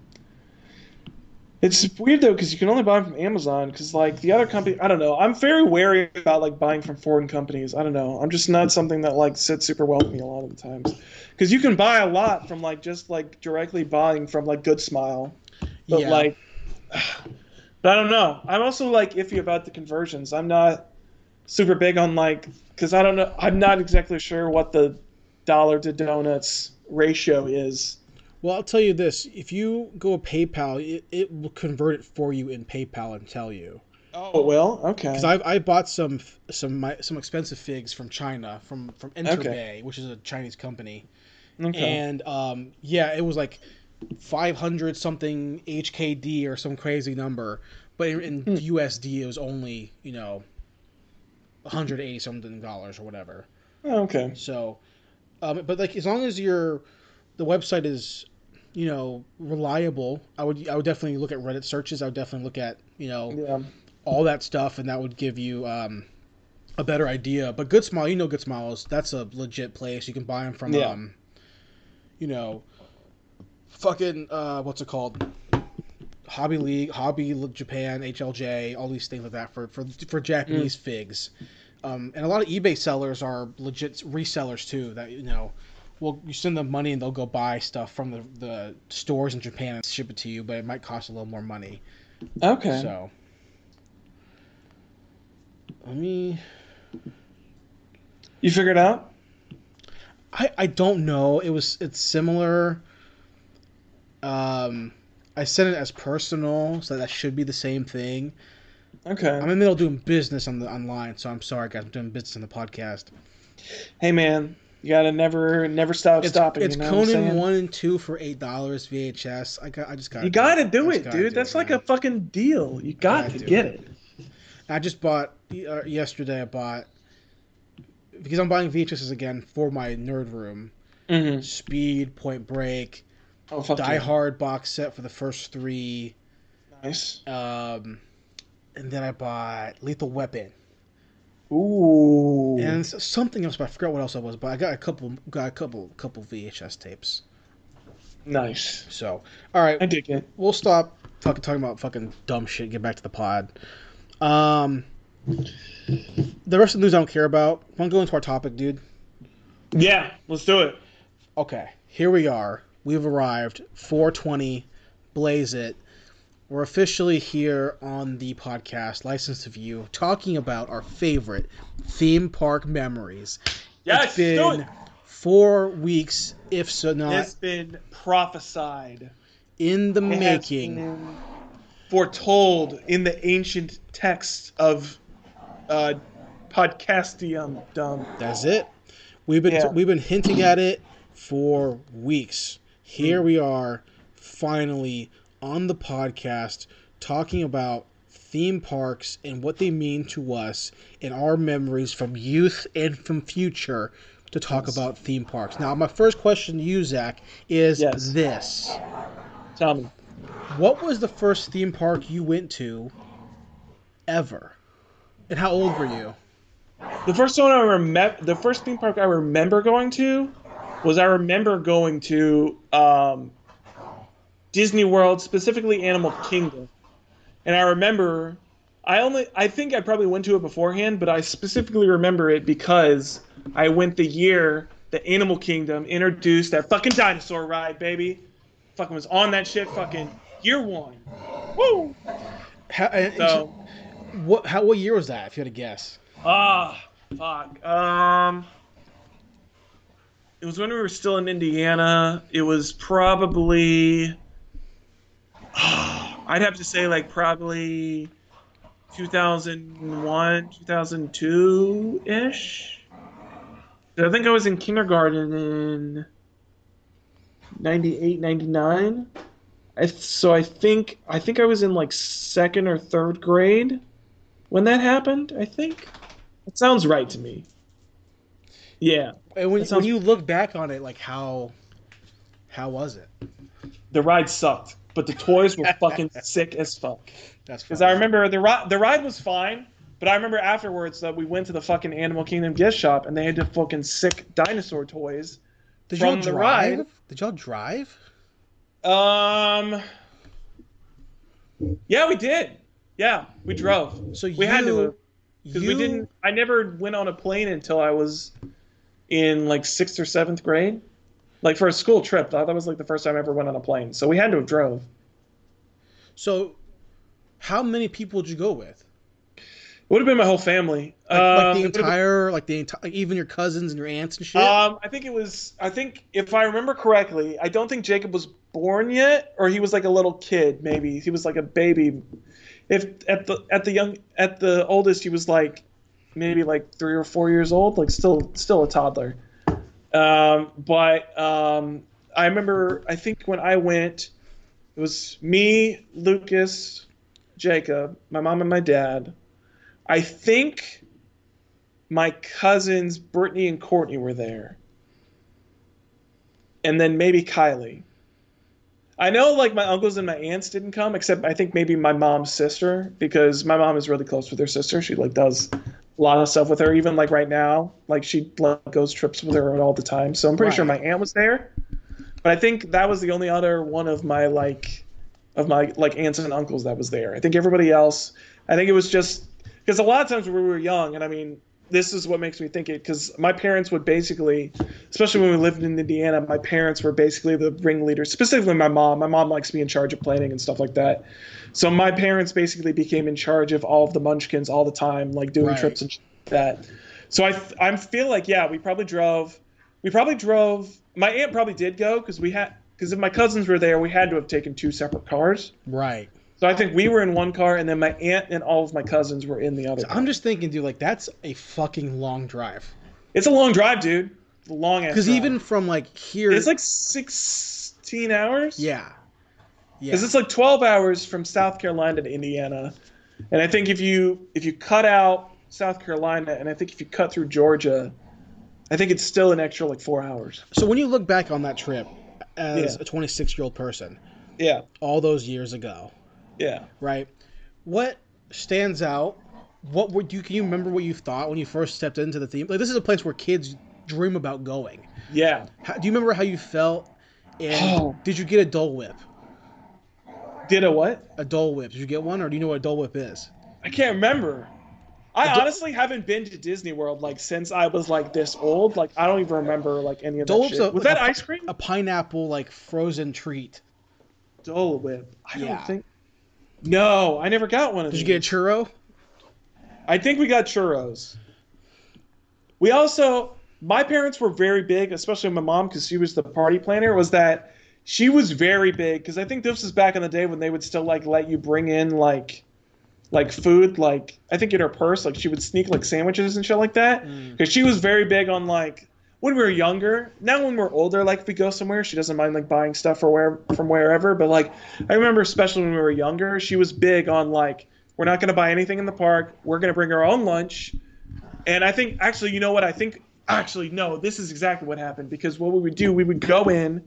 It's weird though because you can only buy them from Amazon because like the other company, I don't know. I'm very wary about like buying from foreign companies. I don't know. I'm just not something that like sits super well with me a lot of the times because you can buy a lot from like just like directly buying from like Good Smile, but Yeah. like, but I don't know. I'm also like iffy about the conversions. I'm not super big on like because I don't know. I'm not exactly sure what the dollar to donuts ratio is. Well, I'll tell you this: if you go PayPal, it, it will convert it for you in PayPal and tell you. Oh well, okay. Because I, I bought some some my, some expensive figs from China from from Interbay, which is a Chinese company, okay. and um yeah, it was like five hundred something HKD or some crazy number, but in, in Hmm. USD it was only you know, one hundred eighty something dollars or whatever. Oh, okay. So, um, but like as long as your the website is, you know, reliable, I would I would definitely look at Reddit searches. I would definitely look at you know Yeah. all that stuff, and that would give you um, a better idea. But Good Smile, you know, Good smiles that's a legit place. You can buy them from Yeah. um, you know, fucking uh, what's it called? Hobby League, Hobby Japan, HLJ, all these things like that for for for Japanese Mm. figs. Um, and a lot of eBay sellers are legit resellers too. That you know, well, you send them money and they'll go buy stuff from the, the stores in Japan and ship it to you, but it might cost a little more money. Okay. So, let me. You figured it out? I I don't know. It was it's similar. Um, I sent it as personal, so that should be the same thing. Okay. I'm in the middle of doing business on the online, so I'm sorry, guys. I'm doing business on the podcast. hey man, you gotta never never stop It's, stopping. it's you know Conan one and two for eight dollars VHS. I got. I just got. You gotta do it, gotta dude. do That's it, like man. a fucking deal. You got Gotta get it. it. I just bought uh, yesterday. I bought because I'm buying VHSs again for my nerd room. Mm-hmm. Speed, Point Break, Oh Die. Hard box set for the first three. Nice. Um, and then I bought Lethal Weapon Ooh. and something else, but I forgot what else I was. But I got a couple, got a couple, couple VHS tapes. nice. So, all right, I dig it. we'll stop fucking talking about fucking dumb shit. Get back to the pod. Um, the rest of the news I don't care about. Want to go into our topic, dude? Yeah, let's do it. Okay, here we are. We've arrived. 420, blaze it. We're officially here on the podcast, License to View, talking about our favorite theme park memories. Yes, it's been do it. four weeks, if so not, It's been prophesied. in the It has making. been foretold in the ancient texts of uh, podcastium dumb. That's it. We've been Yeah. we've been hinting at it for weeks. Here we are, finally on the podcast, talking about theme parks and what they mean to us and our memories from youth and from future to talk Yes. about theme parks. Now, my first question to you, Zach, is Yes. this: Tell me. What was the first theme park you went to, ever, and how old were you? The first one I remember, the first theme park I remember going to, was I remember going to um, Disney World, specifically Animal Kingdom, and I remember, I only, I think I probably went to it beforehand, but I specifically remember it because I went the year the Animal Kingdom introduced that fucking dinosaur ride, baby. Fucking was on that shit, fucking year one. Woo! How, and- So. what? How? What year was that? If you had to guess. Ah, fuck. Um, it was when we were still in Indiana. It was probably. I'd have to say like probably 2001, 2002 ish. I think I was in kindergarten in 98, 99. I, so I think I think I was in like second or third grade when that happened. I think it sounds right to me. Yeah, And when, sounds- when you look back on it, like how how was it? the ride sucked, but the toys were fucking sick as fuck. That's Because I remember the ride the ride was fine, but I remember afterwards that we went to the fucking Animal Kingdom gift shop and they had the fucking sick dinosaur toys. Did y'all the drive? ride- Did y'all drive? Um. Yeah, we did. Yeah, we drove. So we you, had to because we didn't. I never went on a plane until I was in like sixth or seventh grade, like for a school trip. That that was like the first time I ever went on a plane. So we had to have drove. So, how many people did you go with? It would have been my whole family. Like, Um, like the it would've been- entire, like the entire, even your cousins and your aunts and shit. Um, I think it was. I think if I remember correctly, I don't think Jacob was born yet, or he was like a little kid. Maybe he was like a baby. If at the at the young at the oldest, he was like maybe like three or four years old, like still still a toddler. Um, but um, I remember. I think when I went, it was me, Lucas, Jacob, my mom, and my dad. I think my cousins Brittany and Courtney were there, and then maybe Kylie. I know like my uncles and my aunts didn't come, except I think maybe my mom's sister because my mom is really close with her sister. She like does a lot of stuff with her, even like right now, like she like goes trips with her all the time. So I'm pretty sure my aunt was there, But I think that was the only other one of my like of my like aunts and uncles that was there. I think everybody else. I think it was just because a lot of times when we were young, and I mean, this is what makes me think it because my parents would basically, especially when we lived in Indiana, my parents were basically the ringleaders. Specifically, my mom. My mom likes to be in charge of planning and stuff like that. So my parents basically became in charge of all of the Munchkins all the time, like doing Right. trips and shit like that. So I I feel like yeah, we probably drove. We probably drove. My aunt probably did go because we had because if my cousins were there, we had to have taken two separate cars. Right. So I think we were in one car, and then my aunt and all of my cousins were in the other. car. I'm just thinking, dude, like that's a fucking long drive. It's a long drive, dude. Long ass. Because even from like here, it's like sixteen hours. yeah, yeah. because it's like 12 hours from south carolina to indiana and i think if you if you cut out south carolina and i think if you cut through georgia i think it's still an extra like four hours so when you look back on that trip as Yeah. a 26 year old person, yeah all those years ago, yeah right? What stands out? What would you can you remember what you thought when you first stepped into the theme? Like this is a place where kids dream about going. yeah How, do you remember how you felt? And Oh. did you get a Dole Whip? Did a what A Dole Whip? Did you get one, or do you know what a Dole Whip is? i can't remember I honestly haven't been to disney world like since i was like this old like i don't even remember like any of that Dole Whip's shit. a- was like that a- ice cream A pineapple like frozen treat. Dole Whip. I Yeah. don't think. No, I never got one of Did these. you get a churro? I think we got churros. We also, my parents were very big, especially my mom, because she was the party planner. Was that she was very big? Because I think this was back in the day when they would still like let you bring in like, like food, like I think in her purse, like she would sneak like sandwiches and shit like that. Mm. Because she was very big on like when we were younger. Now when we're older, like if we go somewhere, she doesn't mind like buying stuff for where from wherever. But like I remember, especially when we were younger, she was big on like we're not going to buy anything in the park. We're going to bring our own lunch. And I think actually, you know what? I think actually no, this is exactly what happened because what we would do, we would go in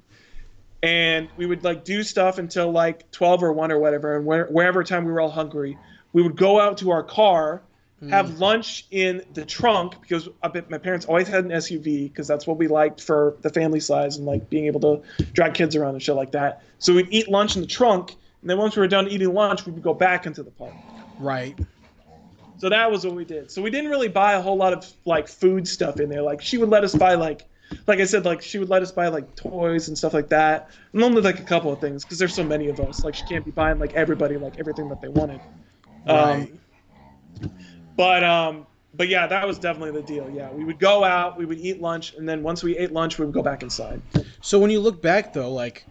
and we would like do stuff until like 12 or 1 or whatever and where, wherever time we were all hungry we would go out to our car have hmm. lunch in the trunk because I bet my parents always had an suv because that's what we liked for the family size and like being able to drag kids around and shit like that so we'd eat lunch in the trunk and then once we were done eating lunch we would go back into the park Right. so that was what we did. So we didn't really buy a whole lot of like food stuff in there. Like she would let us buy like, like I said, like she would let us buy like toys and stuff like that, and only like a couple of things because there's so many of us. Like she can't be buying like everybody like everything that they wanted. Right. Um, but um, but yeah, that was definitely the deal. Yeah, we would go out, we would eat lunch, and then once we ate lunch, we would go back inside. So when you look back though, like,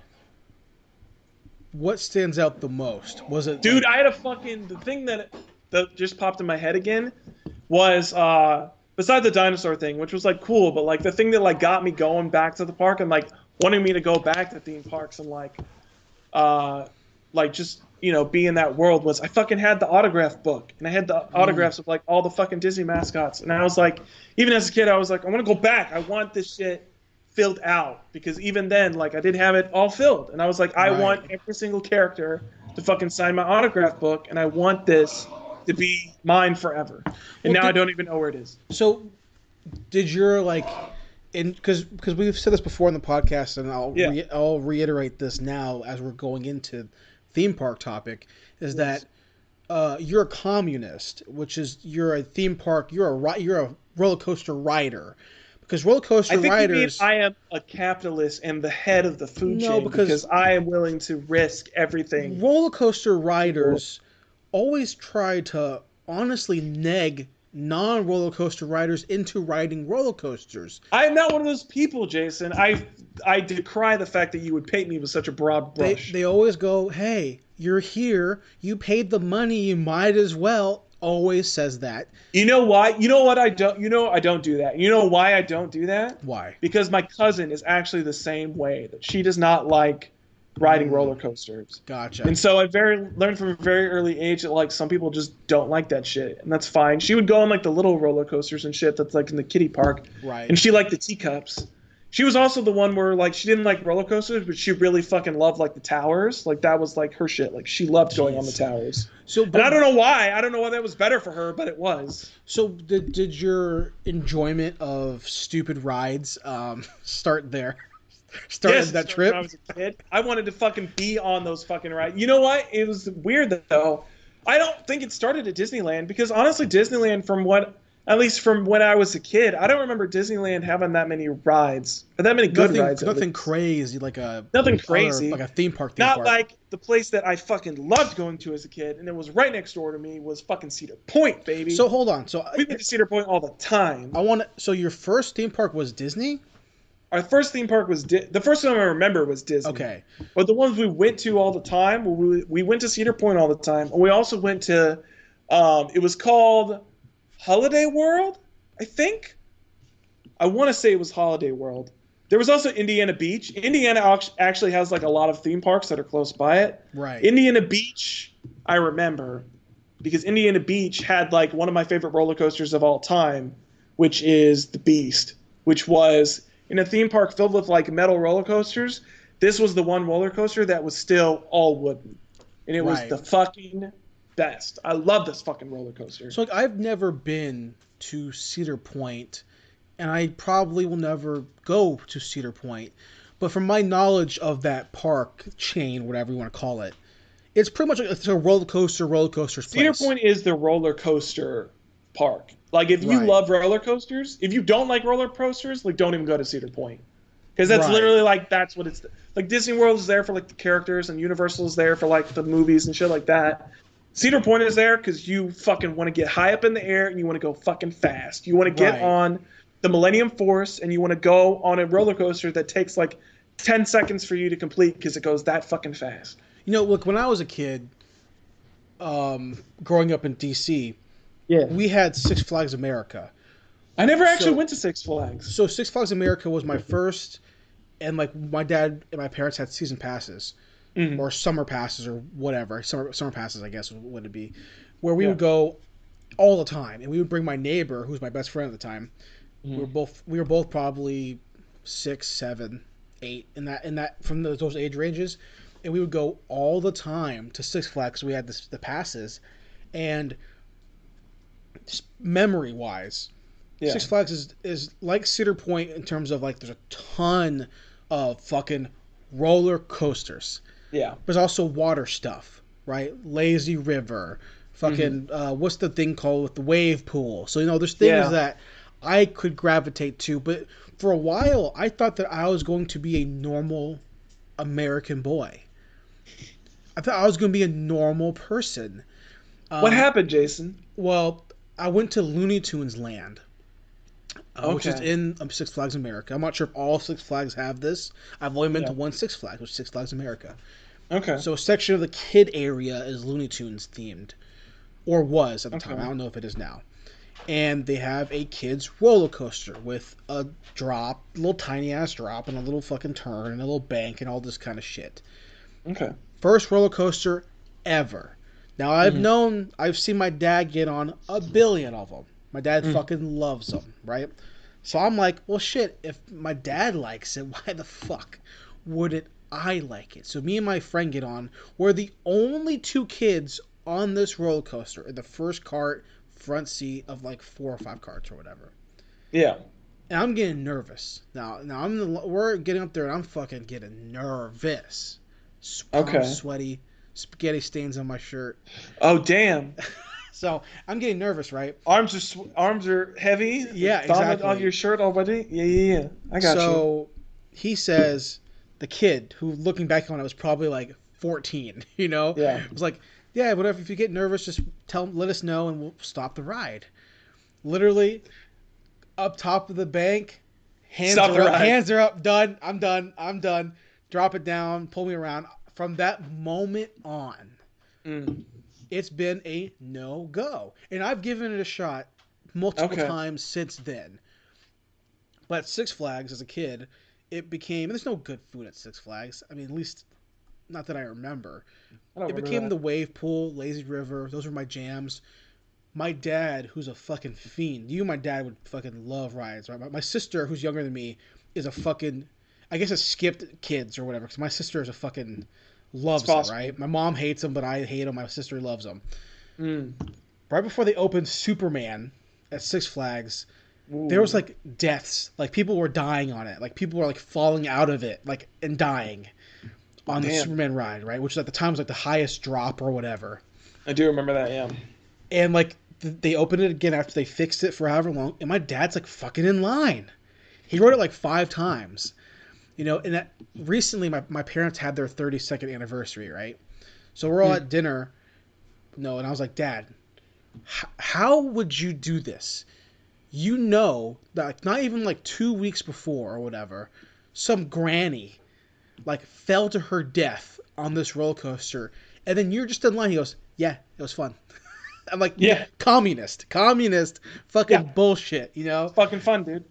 what stands out the most? Was it Dude, like- I had a fucking the thing that that just popped in my head again was uh besides the dinosaur thing, which was like cool, but like the thing that like got me going back to the park and like wanting me to go back to theme parks and like uh like just you know be in that world was I fucking had the autograph book and I had the autographs of like all the fucking Disney mascots. And I was like even as a kid I was like I want to go back. I want this shit filled out because even then like I didn't have it all filled. And I was like I Right. want every single character to fucking sign my autograph book and I want this to be mine forever and Well, now I don't even know where it is So, did your like, in because because we've said this before in the podcast, and I'll Yeah. re- I'll reiterate this now as we're going into theme park topic, is Yes. that uh, you're a communist, which is you're a theme park, you're a you're a roller coaster rider, because roller coaster I think you mean riders. I am a capitalist and the head of the food No, chain because- because, I am willing to risk everything. roller coaster riders always try to honestly neg non roller coaster riders into riding roller coasters. I am not one of those people, Jason. I I decry the fact that you would paint me with such a broad They, brush. they always go, hey, you're here, you paid the money, you might as well. Always says that. you know why? You know what I don't you know I don't do that. You know why I don't do that? Why? Because my cousin is actually the same way. That she does not like riding roller coasters. Gotcha. And so I very learned from a very early age that like some people just don't like that shit, and that's fine. She would go on like the little roller coasters and shit that's like in the kiddie park, right. and she liked the teacups. She was also the one where like she didn't like roller coasters, but she really fucking loved like the towers. Like that was like her shit. Like she loved going on the towers. so, And I don't know why. I don't know why that was better for her, but it was. So, did, did your enjoyment of stupid rides um, start there? Started Yes, that trip. When I was a kid, I wanted to fucking be on those fucking rides. You know what? It was weird though. I don't think it started at Disneyland because honestly, Disneyland, from what at least from when I was a kid, I don't remember Disneyland having that many rides or that many good nothing, rides. nothing crazy like a Nothing other- crazy. like a theme park. Theme Not park. like the place that I fucking loved going to as a kid, and it was right next door to me was fucking Cedar Point, baby. So hold on. So we went to Cedar Point all the time. I want to. So your first theme park was Disney? Our first theme park was Di- the first one I remember was Disney. Okay. But the ones we went to all the time, we, we went to Cedar Point all the time. And we also went to, um, it was called Holiday World, I think. I want to say it was Holiday World. There was also Indiana Beach. Indiana actually has like a lot of theme parks that are close by it. Right. Indiana Beach, I remember, because Indiana Beach had like one of my favorite roller coasters of all time, which is the Beast, which was in a theme park filled with like metal roller coasters. This was the one roller coaster that was still all wooden, and it was the fucking best. I love this fucking roller coaster. So like I've never been to Cedar Point, and I probably will never go to Cedar Point. But from my knowledge of that park chain, whatever you want to call it, it's pretty much like it's a roller coaster, roller coaster. Cedar. Point is the roller coaster park. Like if you Right. love roller coasters, if you don't like roller coasters, like don't even go to Cedar Point. Because that's Right. literally like that's what it's like Disney World is there for like the characters and Universal is there for like the movies and shit like that. Cedar Point is there because you fucking want to get high up in the air and you want to go fucking fast. You want to get Right. on the Millennium Force and you want to go on a roller coaster that takes like 10 seconds for you to complete because it goes that fucking fast. You know, look, when I was a kid, um, growing up in DC, Yeah. we had Six Flags America. I never actually So- went to Six Flags. So Six Flags America was my first, and like my dad and my parents had season passes. Mhm. or summer passes or whatever summer summer passes I guess would it be, where we Yeah. would go all the time, and we would bring my neighbor who's my best friend at the time. We Mm-hmm. were both we were both probably six, seven, eight in that in that from those, those age ranges, and we would go all the time to Six Flags. We had this, the passes, and memory wise, Yeah. Six Flags is is like Cedar Point in terms of like there's a ton of fucking roller coasters. Yeah. There's also water stuff, right? Lazy river, fucking uh, what's the thing called with the wave pool? So you know, there's things Yeah. that I could gravitate to, but for a while I thought that I was going to be a normal American boy. I thought I was going to be a normal person. What Um, happened, Jason? Well, I went to Looney Tunes Land, uh, which is in um, Six Flags America. I'm not sure if all Six Flags have this. I've only been to one Six Flags, which is Six Flags America. Okay. So a section of the kid area is Looney Tunes themed, or was at the time. I don't know if it is now. And they have a kids roller coaster with a drop, little tiny ass drop, and a little fucking turn, and a little bank, and all this kind of shit. okay. First roller coaster ever. Now I've Mhm. known, I've seen my dad get on a billion of them. My dad Mhm. fucking loves them, right? So I'm like, well, shit. If my dad likes it, why the fuck wouldn't I like it? So me and my friend get on. We're the only two kids on this roller coaster in the first cart, front seat of like four or five carts or whatever. Yeah. And I'm getting nervous now. Now I'm the, we're getting up there and I'm fucking getting nervous. S- I'm Okay. sweaty, spaghetti stains on my shirt. Oh damn. So I'm getting nervous, right? Arms are sw- arms are heavy. Yeah, exactly. On your shirt already. Yeah, yeah, yeah. I got you. so he says, the kid who, looking back on it, was probably like 14. You know, Yeah. was like, yeah, whatever. If you get nervous, just tell, let us know, and we'll stop the ride. Literally, up top of the bank, hands Stop are the up, ride. hands are up. Done. I'm done. I'm done. Drop it down. Pull me around. From that moment on, Mm. it's been a no go. And I've given it a shot multiple Okay. times since then. But Six Flags as a kid, it became and there's no good food at Six Flags. I mean, at least not that I remember. I It remember became that. the wave pool, lazy river. Those were my jams. My dad, who's a fucking fiend, you and my dad would fucking love rides, right? My, my sister, who's younger than me, is a fucking, I guess, it skipped kids or whatever. Because my sister is a fucking loves it, right? My mom hates him, but I hate him. My sister loves him. Mm. Right before they opened Superman at Six Flags, there was like deaths, like people were dying on it, like people were like falling out of it, like and dying on the Superman ride, right? Which at the time was like the highest drop or whatever. I do remember that. Yeah. And like th- they opened it again after they fixed it for however long, and my dad's like fucking in line. He wrote it like five times, you know. And that, recently, my my parents had their thirty second anniversary, right? So we're all Hmm. at dinner. No, and I was like, Dad, h- how would you do this? You know that like, not even like two weeks before or whatever, some granny like fell to her death on this roller coaster, and then you're just in line. He goes, "Yeah, it was fun." I'm like, Yeah. communist, communist, fucking Yeah. bullshit," you know? Fucking fun, dude.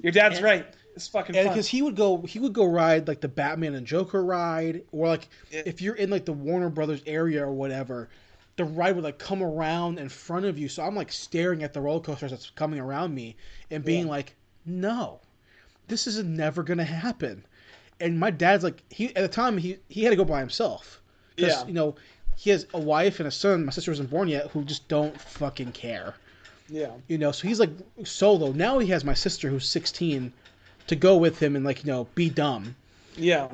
Your dad's And- right. It's fucking And fun. because he would go, he would go ride like the Batman and Joker ride, or like Yeah. if you're in like the Warner Brothers area or whatever, the ride would like come around in front of you. So I'm like staring at the roller coasters that's coming around me and being Yeah. like, no, this is never gonna happen. And my dad's like, he at the time he he had to go by himself because Yeah. you know he has a wife and a son. My sister wasn't born yet, who just don't fucking care. yeah. You know, so he's like solo. Now he has my sister who's 16 to go with him and like, you know, be dumb. Yeah.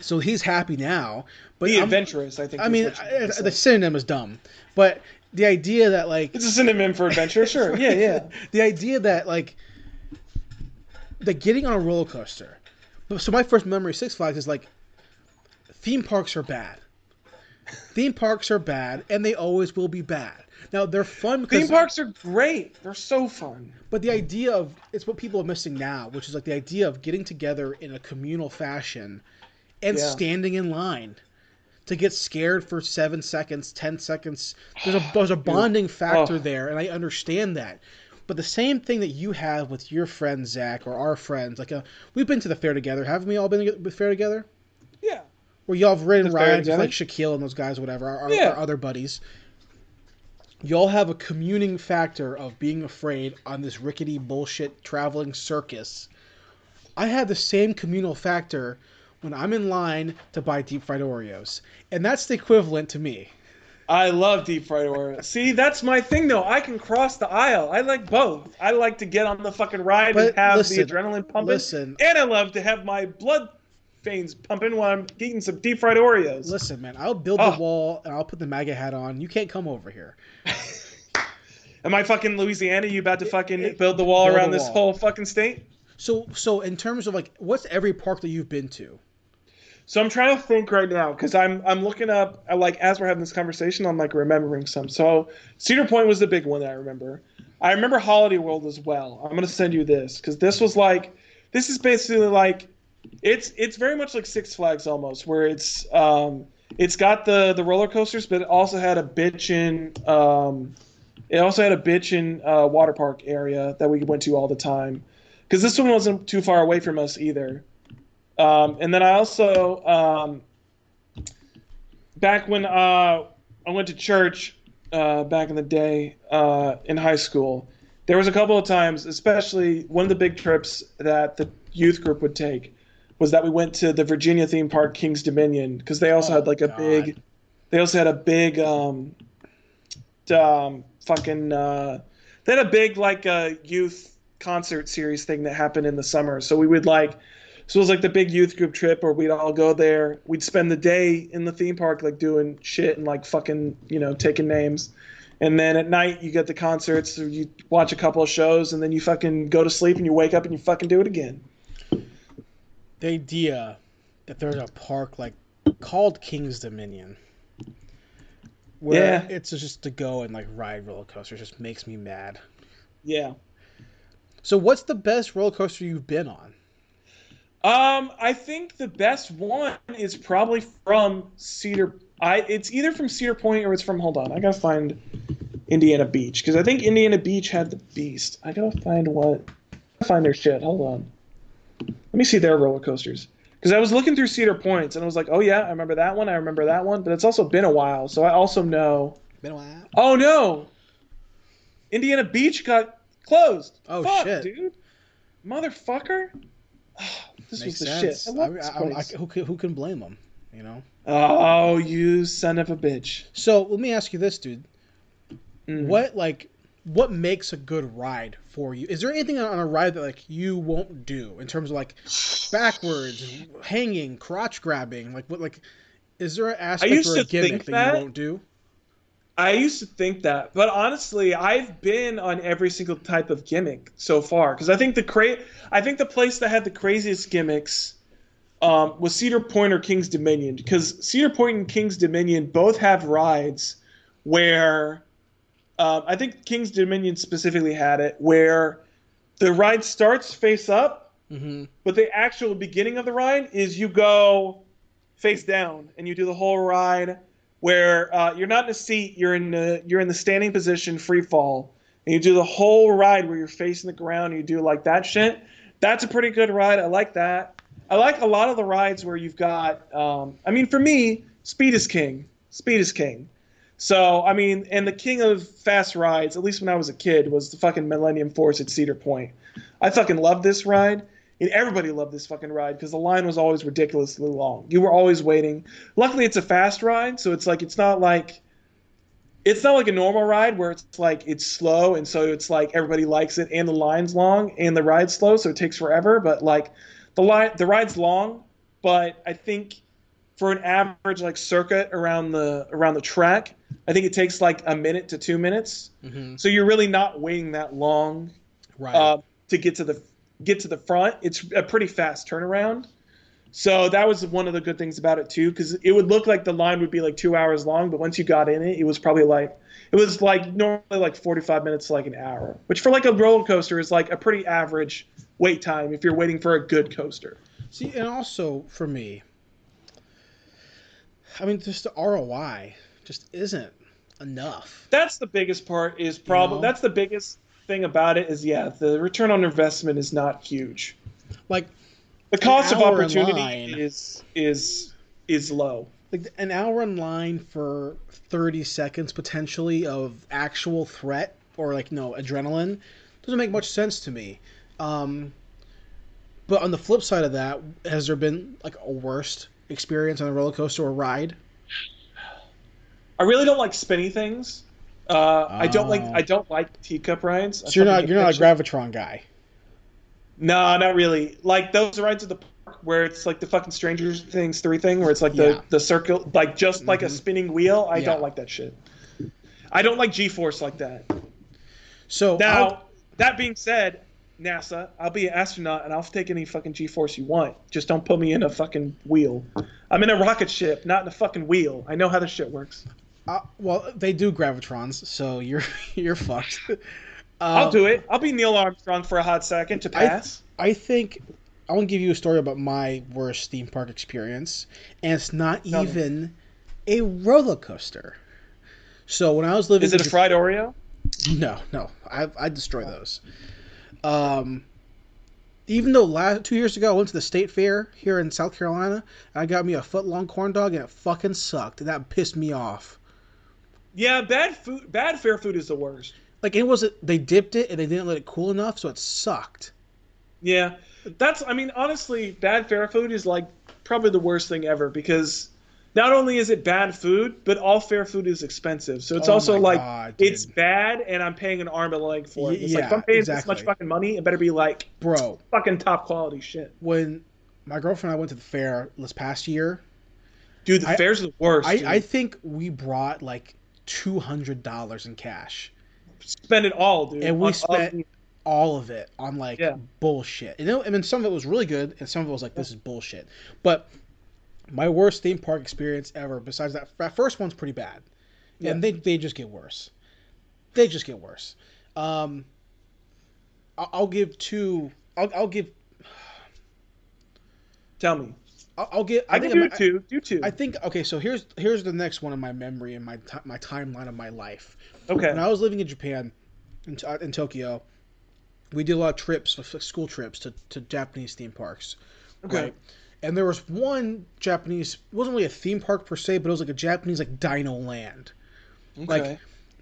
So he's happy now. But Be I'm- adventurous, I think. I mean, I, the synonym is dumb. But the idea that like it's a synonym for adventure, sure. Yeah, yeah. the idea that like that getting on a roller coaster. So my first memory of Six Flags is like theme parks are bad. Theme parks are bad, and they always will be bad. Now they're fun Theme parks are great. They're so fun. But the idea of it's what people are missing now, which is like the idea of getting together in a communal fashion and Yeah. standing in line to get scared for seven seconds, ten seconds. There's a there's a bonding factor Oh. there, and I understand that. But the same thing that you have with your friend Zach or our friends, like uh we've been to the fair together, haven't we all been to the fair together? Yeah. Where y'all have ridden rides with like Shaquille and those guys, whatever, our, our, Yeah. our other buddies. Y'all have a communing factor of being afraid on this rickety bullshit traveling circus. I have the same communal factor when I'm in line to buy deep fried Oreos. And that's the equivalent to me. I love deep fried Oreos. See, that's my thing though. I can cross the aisle. I like both. I like to get on the fucking ride But and have listen, the adrenaline pumping. listen. And I love to have my blood veins pumping while I'm eating some deep fried Oreos. Listen, man, I'll build Oh. the ah. wall and I'll put the MAGA hat on. You can't come over here. Am I fucking Louisiana? You about to fucking build the wall Build around a this whole fucking state? So, so in terms of like, what's every park that you've been to? So I'm trying to think right now because I'm I'm looking up uh, like as we're having this conversation I'm like remembering some. So Cedar Point was the big one that I remember. I remember Holiday World as well. I'm gonna send you this because this was like this is basically like it's it's very much like Six Flags almost where it's um it's got the the roller coasters but it also had a bitchin um it also had a bitchin uh, water park area that we went to all the time because this one wasn't too far away from us either. Um, and then I also, um, back when uh, I went to church uh, back in the day uh, in high school, there was a couple of times, especially one of the big trips that the youth group would take was that we went to the Virginia theme park King's Dominion because they also Oh, had like a God. big, they also had a big, um, um, fucking, uh, they had a big like uh, youth concert series thing that happened in the summer. So we would like, so it was like the big youth group trip or we'd all go there. We'd spend the day in the theme park like doing shit and like fucking, you know, taking names. And then at night you get the concerts, you watch a couple of shows and then you fucking go to sleep and you wake up and you fucking do it again. The idea that there's a park like called King's Dominion, where Yeah. it's just to go and like ride roller coasters, just makes me mad. Yeah. So, what's the best roller coaster you've been on? Um, I think the best one is probably from Cedar. I it's either from Cedar Point or it's from. Hold on, I gotta find Indiana Beach because I think Indiana Beach had the Beast. I gotta find what. Find their shit. Hold on. Let me see their roller coasters because I was looking through Cedar Points and I was like, oh yeah, I remember that one. I remember that one, but it's also been a while, so I also know. Been a while. Oh no, Indiana Beach got closed. Oh, Fuck, shit. dude, motherfucker. this Makes was the sense. shit. I love I- this I- I- place. who, can, who can blame them? You know. Oh, you son of a bitch. So let me ask you this, dude. Mm. What like what makes a good ride for you? Is there anything on a ride that like you won't do in terms of like backwards, hanging, crotch grabbing? Like what like is there an aspect or a gimmick that, that. you won't do? I used to think that, but honestly, I've been on every single type of gimmick so far because I think the cra- I think the place that had the craziest gimmicks um, was Cedar Point or King's Dominion because Cedar Point and King's Dominion both have rides where um, I think King's Dominion specifically had it where the ride starts face up, Mm-hmm. but the actual beginning of the ride is you go face down and you do the whole ride where uh, you're not in a seat, you're in the you're in the standing position, free fall, and you do the whole ride where you're facing the ground. And you do like that shit. That's a pretty good ride. I like that. I like a lot of the rides where you've got. Um, I mean, for me, speed is king. Speed is king. So I mean, and the king of fast rides, at least when I was a kid, was the fucking Millennium Force at Cedar Point. I fucking loved this ride. And everybody loved this fucking ride because the line was always ridiculously long. You were always waiting. Luckily, it's a fast ride, so it's like it's not like it's not like a normal ride where it's like it's slow and so it's like everybody likes it and the line's long and the ride's slow, so it takes forever. But like the line, the ride's long, but I think for an average like circuit around the around the track, I think it takes like a minute to two minutes. Mm-hmm. So you're really not waiting that long Right. uh, to get to the get to the front. It's a pretty fast turnaround. So that was one of the good things about it too, because it would look like the line would be like two hours long, but once you got in it, it was probably like it was like normally like 45 minutes to like an hour, which for like a roller coaster is like a pretty average wait time if you're waiting for a good coaster. See, and also for me, I mean, just the ROI just isn't enough. That's the biggest part. Is probably know? that's the biggest thing about it is yeah, the return on investment is not huge. Like, The cost of opportunity is is is low. like an hour in line for 30 seconds potentially of actual threat or like no adrenaline doesn't make much sense to me. Um, but on the flip side of that, has there been like a worst experience on a roller coaster or ride? I really don't like spinny things. Uh, I don't like Oh. I don't like teacup rides. So you're not you're not a gravitron guy. No, not really. Like those rides at the park where it's like the fucking Stranger Things three thing, where it's like the Yeah. the circle, like just like a Mhm. spinning wheel. I Yeah. don't like that shit. I don't like G-force like that. So Now, I'll- that being said, NASA, I'll be an astronaut and I'll take any fucking G-force you want. Just don't put me in a fucking wheel. I'm in a rocket ship, not in a fucking wheel. I know how this shit works. Uh, well, they do gravitrons, so you're you're fucked. Uh, I'll do it. I'll be Neil Armstrong for a hot second to pass. I think I want to give you a story about my worst theme park experience, and it's not Tell me. even a roller coaster. So when I was living, Is it a fried Oreo? No, no, I I destroy those. Um, even though last two years ago I went to the state fair here in South Carolina, and I got me a foot long corn dog, and it fucking sucked. That pissed me off. Yeah, bad food. Bad fair food is the worst. Like it wasn't. They dipped it and they didn't let it cool enough, so it sucked. Yeah, that's. I mean, honestly, bad fair food is like probably the worst thing ever because not only is it bad food, but all fair food is expensive. So it's Oh also like God, it's bad, and I'm paying an arm and a leg for it. It's like if I'm paying this much fucking money, it better be like Bro, fucking top quality shit. when my girlfriend and I went to the fair this past year, Dude, the I- fairs are the worst. I. I think we brought like two hundred dollars in cash. spend it all, dude. And we spent- ugly- all of it on like Yeah. bullshit. And then, I mean, some of it was really good, and some of it was like, this is bullshit. But my worst theme park experience ever, besides that, that first one's pretty bad, Yeah. and they they just get worse. They just get worse. Um, I'll, I'll give two. I'll, I'll give. Tell me. I'll, I'll give. I, can think do I'm- two. Do two. I think okay. So here's here's the next one in my memory and my ti my timeline of my life. okay. When I was living in Japan, in, uh, in Tokyo, we did a lot of trips, school trips to, to Japanese theme parks. Okay. Right? And there was one Japanese, it wasn't really a theme park per se, but it was like a Japanese like Dino Land. Okay. Like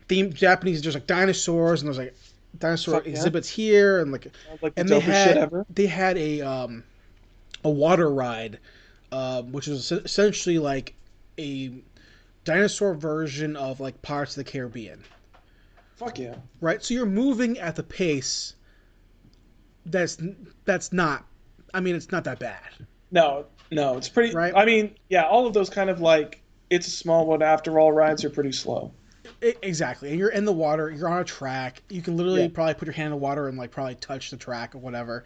theme Japanese, there's like dinosaurs and there's like dinosaur Fuck yeah. exhibits here and like like the and they had shit ever. they had a um a water ride, um, which was es- essentially like a dinosaur version of like Pirates of the Caribbean. Fuck yeah. right? So you're moving at the pace that's that's not. I mean, it's not that bad. No, no, it's pretty. Right. I mean, yeah, all of those kind of like it's a small one after all rides are pretty slow. I- exactly. And you're in the water. You're on a track. You can literally Yeah. probably put your hand in the water and like probably touch the track or whatever.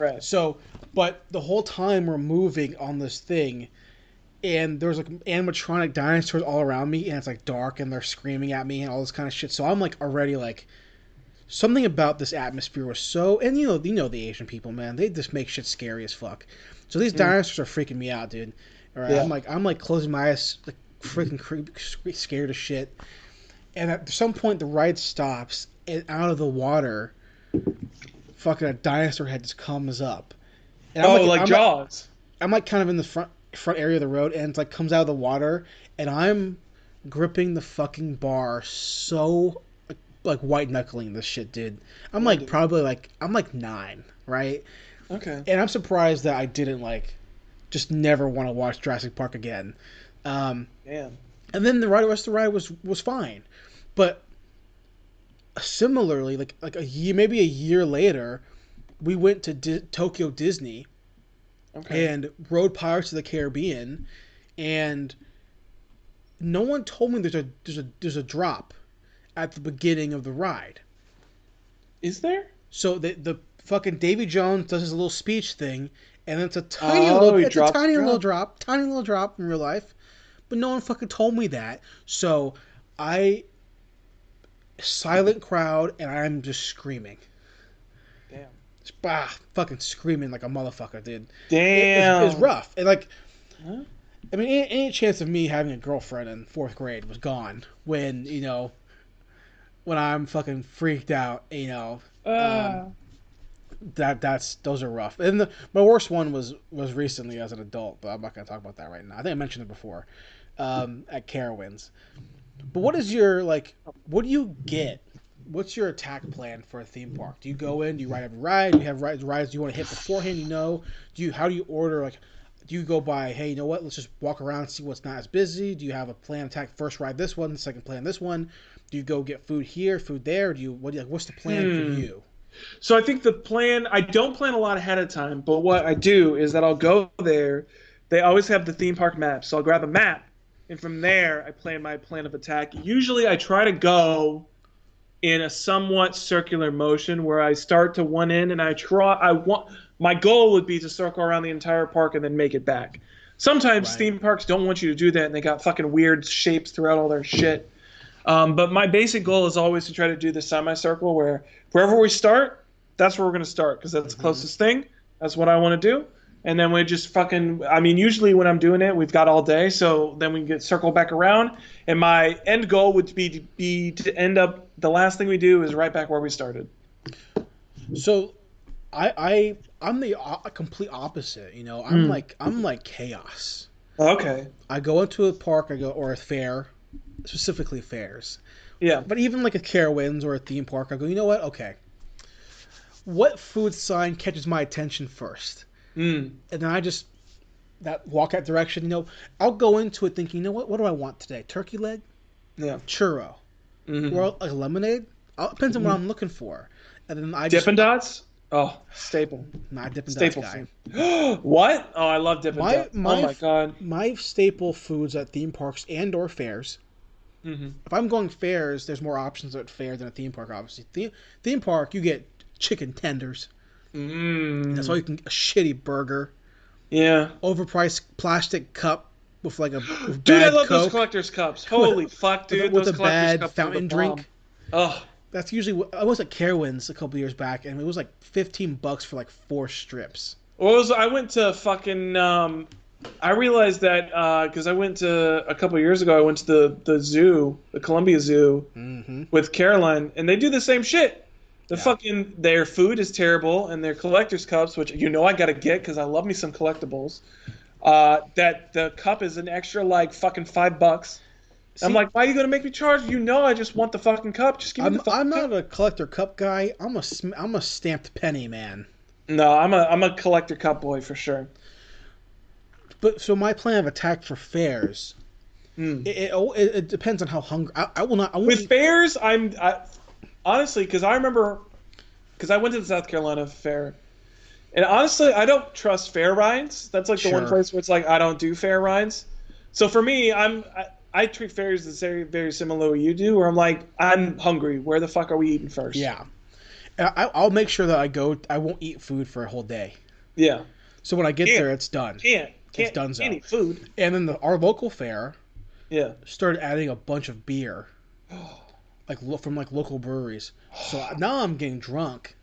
Right. So, but the whole time we're moving on this thing, and there's like animatronic dinosaurs all around me, and it's like dark, and they're screaming at me and all this kind of shit. So I'm like already like, something about this atmosphere was so, and you know, you know the Asian people, man, they just make shit scary as fuck. So these mm. dinosaurs are freaking me out, dude. All right, Yeah. I'm like, I'm like closing my eyes, like freaking creep, scared as shit. And at some point, the ride stops, and out of the water, fucking a dinosaur head just comes up. And oh, like, I'm Jaws. I'm like kind of in the front front area of the road, and it's like comes out of the water, and I'm gripping the fucking bar so like, like white knuckling this shit, dude. I'm like probably like I'm like nine, right? okay. And I'm surprised that I didn't like just never want to watch Jurassic Park again. Um, Damn. and then the ride rest of the ride was was fine, but similarly, like like a year, maybe a year later, we went to Di- Tokyo Disney Okay. and rode Pirates of the Caribbean, and no one told me there's a there's a there's a drop at the beginning of the ride. Is there? So the the fucking Davy Jones does his little speech thing, and it's a oh, tiny Oh, little it's a dropped tiny little drop. drop, tiny little drop in real life, but no one fucking told me that. So I silent crowd, and I'm just screaming, Damn. ah, fucking screaming like a motherfucker, dude. It- Damn. It's, it's rough, and like. Huh? I mean, any, any chance of me having a girlfriend in fourth grade was gone when you know, when I'm fucking freaked out. You know, Uh, that that's those are rough. And the, my worst one was was recently as an adult, but I'm not gonna talk about that right now. I think I mentioned it before, um, at Carowinds. But what is your like? What do you get? What's your attack plan for a theme park? Do you go in? Do you ride every ride? Do you have rides? Rides you want to hit beforehand? You know? Do you? How do you order? Like, do you go by? Hey, you know what? Let's just walk around and see what's not as busy. Do you have a plan? Attack first ride this one, second plan this one. Do you go get food here, food there? Do you what? Do you, like, what's the plan Hmm. for you? So I think the plan I don't plan a lot ahead of time, but what I do is that I'll go there. They always have the theme park map, so I'll grab a map, and from there I plan my plan of attack. Usually I try to go in a somewhat circular motion where I start to one end and I try I want my goal would be to circle around the entire park and then make it back. Sometimes Right. theme parks don't want you to do that and they got fucking weird shapes throughout all their shit. Um, but my basic goal is always to try to do the semicircle where wherever we start, that's where we're going to start because that's the closest thing. That's what I want to do. And then we just fucking, I mean, usually when I'm doing it, we've got all day. So then we get circle back around. And my end goal would be to, be to end up, the last thing we do is right back where we started. So, I I I'm the o- complete opposite. You know, I'm Hmm. like I'm like chaos. Okay. I go into a park, I go or a fair, specifically fairs. Yeah. But even like a Carowinds or a theme park, I go. You know what? Okay. What food sign catches my attention first? Mm. And then I just that walk that direction. You know, I'll go into it thinking, you know what? What do I want today? Turkey leg, Yeah. churro, Mhm. or like a lemonade. Uh, depends on what I'm looking for. And then I just Dippin' Dots? Oh, staple. not dipping Staple guy. what? Oh, I love Dippin' My- Dots. my oh my god. my staple foods at theme parks and or fairs. hmm If I'm going fairs, there's more options at fair than a theme park. Obviously, theme, theme park you get chicken tenders. Mm. That's all you can. A shitty burger, Yeah. overpriced plastic cup with like a with Dude, I love those collector's cups. Holy fuck, with, a- dude. with those a bad fountain drink. Oh, That's usually I was at Carowinds a couple years back, and it was like 15 bucks for like four strips. was I went to fucking um I realized that because I went to a couple years ago. I went to the the zoo, the Columbia Zoo, Mm-hmm. with Caroline, and they do the same shit. The Yeah. fucking their food is terrible, and their collector's cups, which you know I gotta get because I love me some collectibles. Uh, that the cup is an extra like fucking five bucks. I'm like, why are you gonna make me charge? You know, I just want the fucking cup. Just give me I'm, the fucking I'm cup. not a collector cup guy. I'm a I'm a stamped penny man. No, I'm a I'm a collector cup boy for sure. But so my plan of attack for fairs, Mm. it, it, it, depends on how hungry. I, I will not. I With eat- fairs, I'm I, honestly, because I remember, because I went to the South Carolina fair, and honestly, I don't trust fair rides. That's like the one place where it's like I don't do fair rides. So for me, I'm I, I treat fairs as very very similar to what you do, where I'm like I'm hungry. Where the fuck are we eating first? Yeah. I, I'll make sure that I go. I won't eat food for a whole day. yeah. So when I get Yeah. there, it's done. Can't can't, donezo. can't eat food. And then the, our local fair Yeah. started adding a bunch of beer, like lo- from like local breweries. So now I'm getting drunk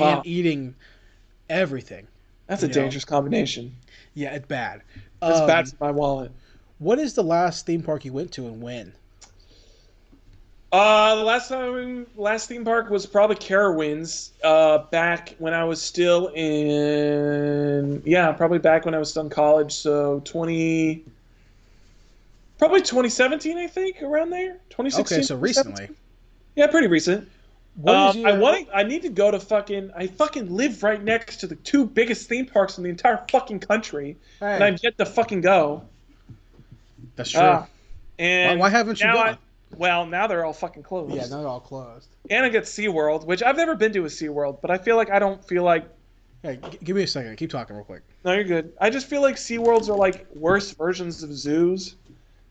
and eating everything. That's a you know. dangerous combination. Yeah, it's bad. That's Um, bad for my wallet. What is the last theme park you went to and when? Uh, the last time, last theme park was probably Carowinds. Uh, back when I was still in, yeah, probably back when I was still in college. So twenty, probably 2017, I think, around there. 2016. Okay, so 2017. recently. Yeah, pretty recent. Um, I want. I need to go to fucking. I fucking live right next to the two biggest theme parks in the entire fucking country, and I've yet to fucking go. that's true. Why, and why haven't you now gone? I, well, now they're all fucking closed. yeah, now they're all closed. and I get SeaWorld, which I've never been to a SeaWorld, but I feel like I don't feel like Hey, g- give me a second. Keep talking real quick. no, you're good. I just feel like SeaWorlds are like worse versions of zoos.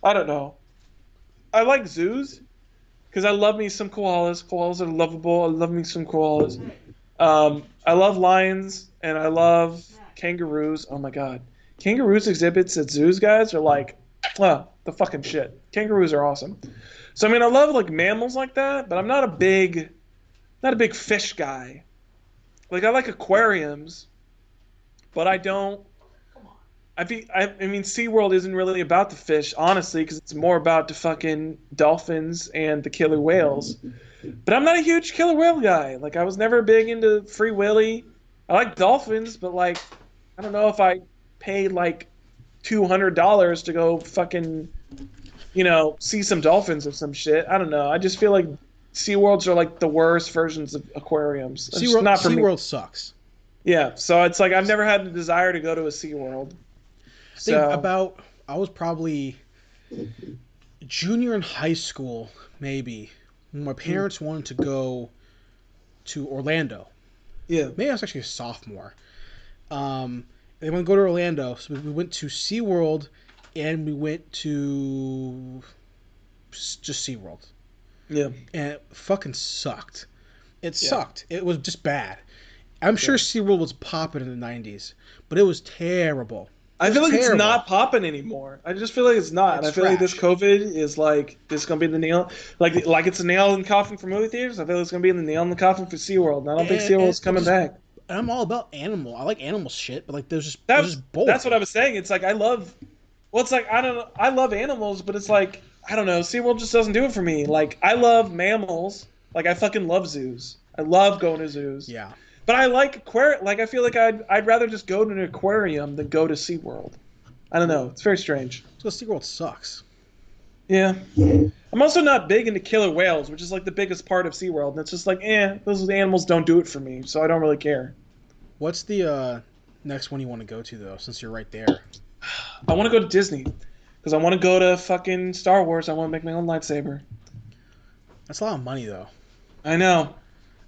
I don't know. I like zoos because I love me some koalas. Koalas are lovable. I love me some koalas. Um, I love lions and I love kangaroos. Oh my god, kangaroos exhibits at zoos, guys, are like, ah, the fucking shit. Kangaroos are awesome. So I mean, I love like mammals like that, but I'm not a big, not a big fish guy. Like I like aquariums, but I don't. I think I, I mean SeaWorld isn't really about the fish, honestly, because it's more about the fucking dolphins and the killer whales. But I'm not a huge killer whale guy. Like I was never big into Free Willy. I like dolphins, but like I don't know if I paid like two hundred dollars to go fucking you know see some dolphins or some shit. I don't know. I just feel like SeaWorlds are like the worst versions of aquariums. It's SeaWorld, not for me. SeaWorld sucks. Yeah, so it's like I've never had the desire to go to a SeaWorld. Think So about I was probably junior in high school, maybe, when my parents wanted to go to Orlando. yeah, Maybe I was actually a sophomore. Um, they want to go to Orlando, so we- we went to SeaWorld and we went to just SeaWorld. yeah, And it fucking sucked. It Yeah. sucked. It was just bad. I'm sure SeaWorld was popping in the 90s, but it was terrible. I feel like terrible. it's not popping anymore. I just feel like it's not. It's I feel like this. COVID is like this is gonna be the nail, like like it's a nail in the coffin for movie theaters. I feel like it's gonna be the nail in the coffin for SeaWorld. And I don't think And- SeaWorld's and coming just- back. And I'm all about animal. I like animal shit, but like there's just That, there's just that's what I was saying. It's like I love. Well, it's like I don't. know. I love animals, but it's like I don't know. SeaWorld just doesn't do it for me. Like I love mammals. Like I fucking love zoos. I love going to zoos. Yeah. But I like aquarium. Like I feel like I'd I'd rather just go to an aquarium than go to SeaWorld. I don't know. It's very strange. So SeaWorld sucks. Yeah. I'm also not big into killer whales, which is like the biggest part of SeaWorld. And it's just like, eh, those animals don't do it for me, so I don't really care. What's the uh, next one you want to go to though? Since you're right there. I want to go to Disney because I want to go to fucking Star Wars. I want to make my own lightsaber. That's a lot of money though. I know.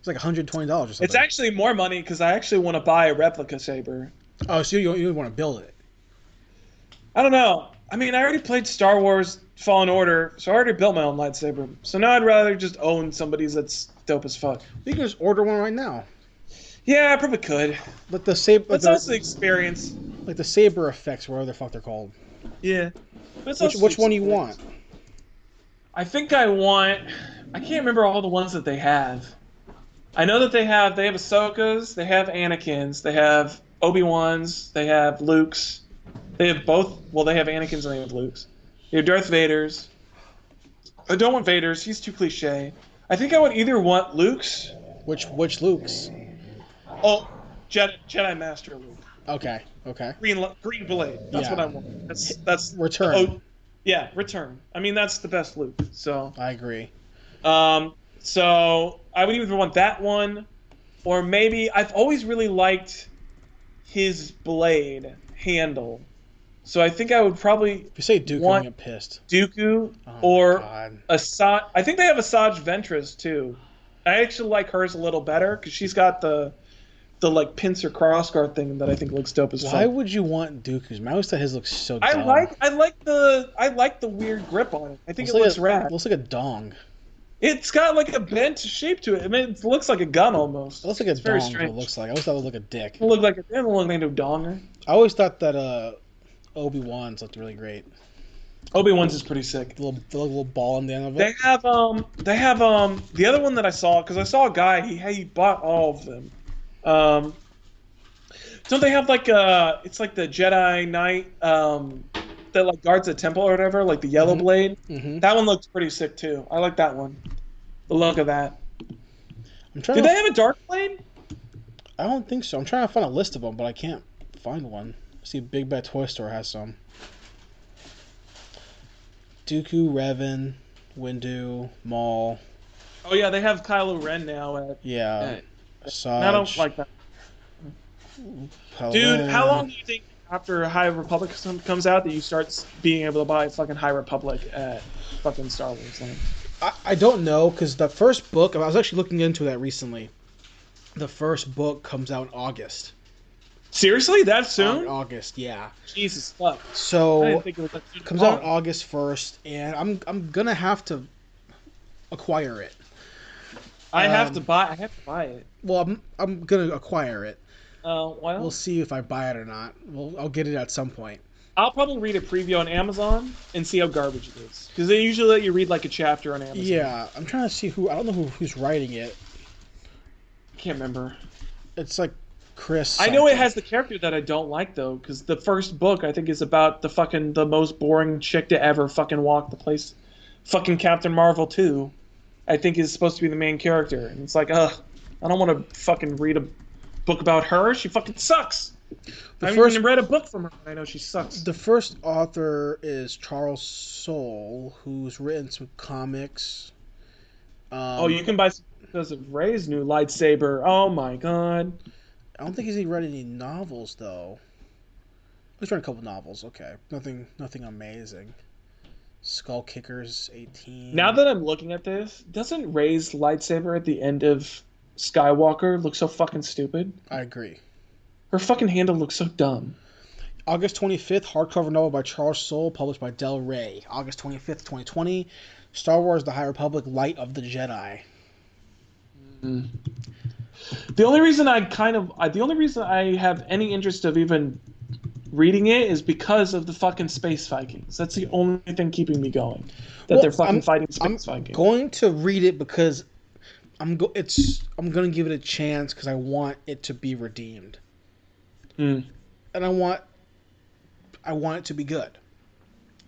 It's like 120 dollars or something. It's actually more money because I actually want to buy a replica saber. Oh, so you you want to build it? I don't know. I mean, I already played Star Wars Fallen Order, so I already built my own lightsaber. So now I'd rather just own somebody's that's dope as fuck. You can just order one right now. Yeah, I probably could. But the saber, the, also the experience. like the saber effects, whatever the fuck they're called. Yeah. But Which which one do you want? I think I want. I can't remember all the ones that they have. I know that they have. They have Ahsoka's. They have Anakin's. They have Obi Wan's. They have Luke's. They have both. Well, they have Anakin's and they have Luke's. They have Darth Vader's. I don't want Vader's. He's too cliche. I think I would either want Luke's. Which which Luke's? Oh, Jedi, Jedi Master Luke. Okay, okay. Green Green Blade. That's Yeah. what I want. That's that's Return. Oh, yeah, Return. I mean, that's the best Luke. So. I agree. Um, so I would either want that one, or maybe I've always really liked his blade handle. So I think I would probably If you say Duke, One- I'm get pissed. Dooku Oh or. Asajj. I think they have Asajj Ventress too. I actually like hers a little better because she's got the the like pincer crossguard thing that I think looks dope as well. Why would you want Dooku's? I always thought his looks so. I like I like the I like the weird grip on it. I think Looks it like looks a, rad. Looks like a dong. It's got like a bent shape to it. I mean, it looks like a gun almost. It looks like a It's very dong. is what It looks like. I always thought it looked like a dick. It look like a, it don't look like a donger. I always thought that uh, Obi Wan's looked really great. Obi Wan's is pretty sick. The little, the little ball on the end of it. They have um they have um the other one that I saw because I saw a guy he he bought all of them. Um, don't they have like uh it's like the Jedi Knight um that like guards the temple or whatever like the yellow Mhm. blade. hmm That one looks pretty sick too. I like that one. The look of that. I'm trying. Did to, they have a dark blade? I don't think so. I'm trying to find a list of them, but I can't find one. I see Big Bad Toy Store has some. Dooku, Revan, Windu, Maul. Oh yeah, they have Kylo Ren now. At, Yeah. Asajj, I don't like that. Dude, how long do you think after High Republic comes out that you start being able to buy fucking High Republic at fucking Star Wars Land? I, I don't know because the first book I was actually looking into that recently. The first book comes out in August. Seriously, that soon? August, yeah. Jesus fuck! So it was that soon. comes out. August first, and I'm I'm gonna have to acquire it. I have um, to buy. I have to buy it. Well, I'm I'm gonna acquire it. Uh, well, We'll see if I buy it or not. Well, I'll get it at some point. I'll probably read a preview on Amazon and see how garbage it is because they usually let you read like a chapter on Amazon. Yeah, I'm trying to see who. I don't know who, who's writing it. I can't remember. It's like Chris. I know it has the character that I don't like though, because the first book I think is about the fucking the most boring chick to ever fucking walk the place. Fucking Captain Marvel two, I think is supposed to be the main character, and it's like, ugh, I don't want to fucking read a book about her. She fucking sucks. The I first- even read a book from her. I know she sucks. The first author is Charles Soule, who's written some comics. Um, oh, you can buy some because of Rey's new lightsaber. Oh my god. I don't think he's even read any novels though. He's read a couple novels. Okay, nothing, nothing amazing. Skull Kickers, eighteen. Now that I'm looking at this, doesn't Rey's lightsaber at the end of Skywalker look so fucking stupid? I agree. Her fucking handle looks so dumb. August 25th, hardcover novel by Charles Soule, published by Del Rey. August 25th, 2020, Star Wars: The High Republic: Light of the Jedi. Mm. The only reason I kind of, I, the only reason I have any interest of even reading it is because of the fucking space Vikings. That's the only thing keeping me going. That Well, they're fucking I'm- fighting I'm space Vikings. going to read it because I'm go. It's I'm going to give it a chance because I want it to be redeemed, Mm. and I want I want it to be good.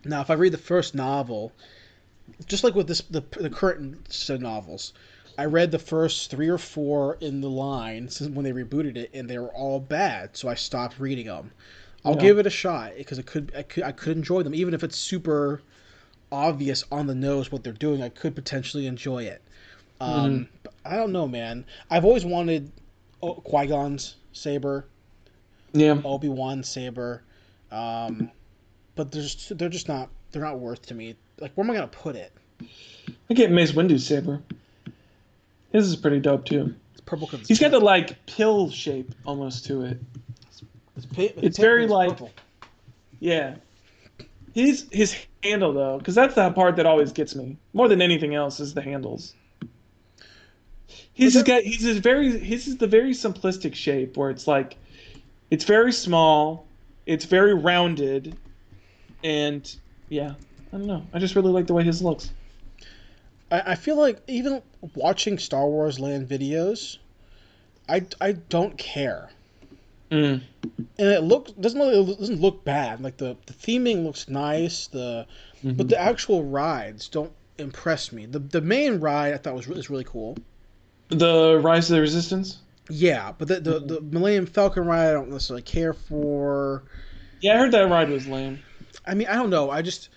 Now, if I read the first novel, just like with this the the current set of novels, I read the first three or four in the line since when they rebooted it, and they were all bad, so I stopped reading them. I'll Yeah. give it a shot because it could I could I could enjoy them even if it's super obvious on the nose what they're doing. I could potentially enjoy it. Um, but I don't know, man. I've always wanted oh, Qui Gon's saber, Yeah. Obi Wan saber, um, but they're just, they're just not they're not worth to me. Like, where am I gonna put it? I get Mace Windu's saber. His is pretty dope too. It's purple He's got the like pill shape almost to it. it's, pa- it's very like- purple. Yeah. His his handle though, because that's the part that always gets me more than anything else is the handles. He's But got he's a very his is the very simplistic shape where it's like it's very small, it's very rounded, and yeah, I don't know. I just really like the way his looks. I, I feel like even watching Star Wars Land videos, I, I don't care. Mm. and it looks doesn't look, it doesn't look bad. Like the, the theming looks nice. The Mm-hmm. but the actual rides don't impress me. The the main ride I thought was is really cool. The Rise of the Resistance. Yeah, but the the, the Millennium Falcon ride I don't necessarily care for. Yeah, I heard that ride was lame. I mean I don't know. I just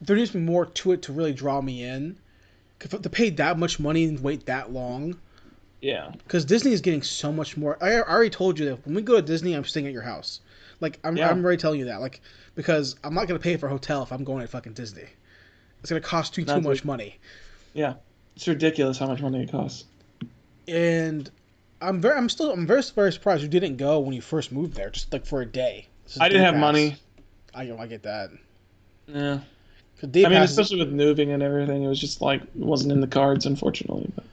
there needs to be more to it to really draw me in. To pay that much money and wait that long, Yeah. because Disney is getting so much more. I, I already told you that when we go to Disney, I'm staying at your house. Like I'm, Yeah. I'm already telling you that. Like because I'm not gonna pay for a hotel if I'm going to fucking Disney. It's gonna cost you too much money. Yeah. It's ridiculous how much money it costs. And I'm very, I'm still, I'm very, very surprised you didn't go when you first moved there, just like for a day. I didn't have pass. money. I, I get that. Yeah. I mean, especially with moving and everything, it was just like it wasn't in the cards, unfortunately. But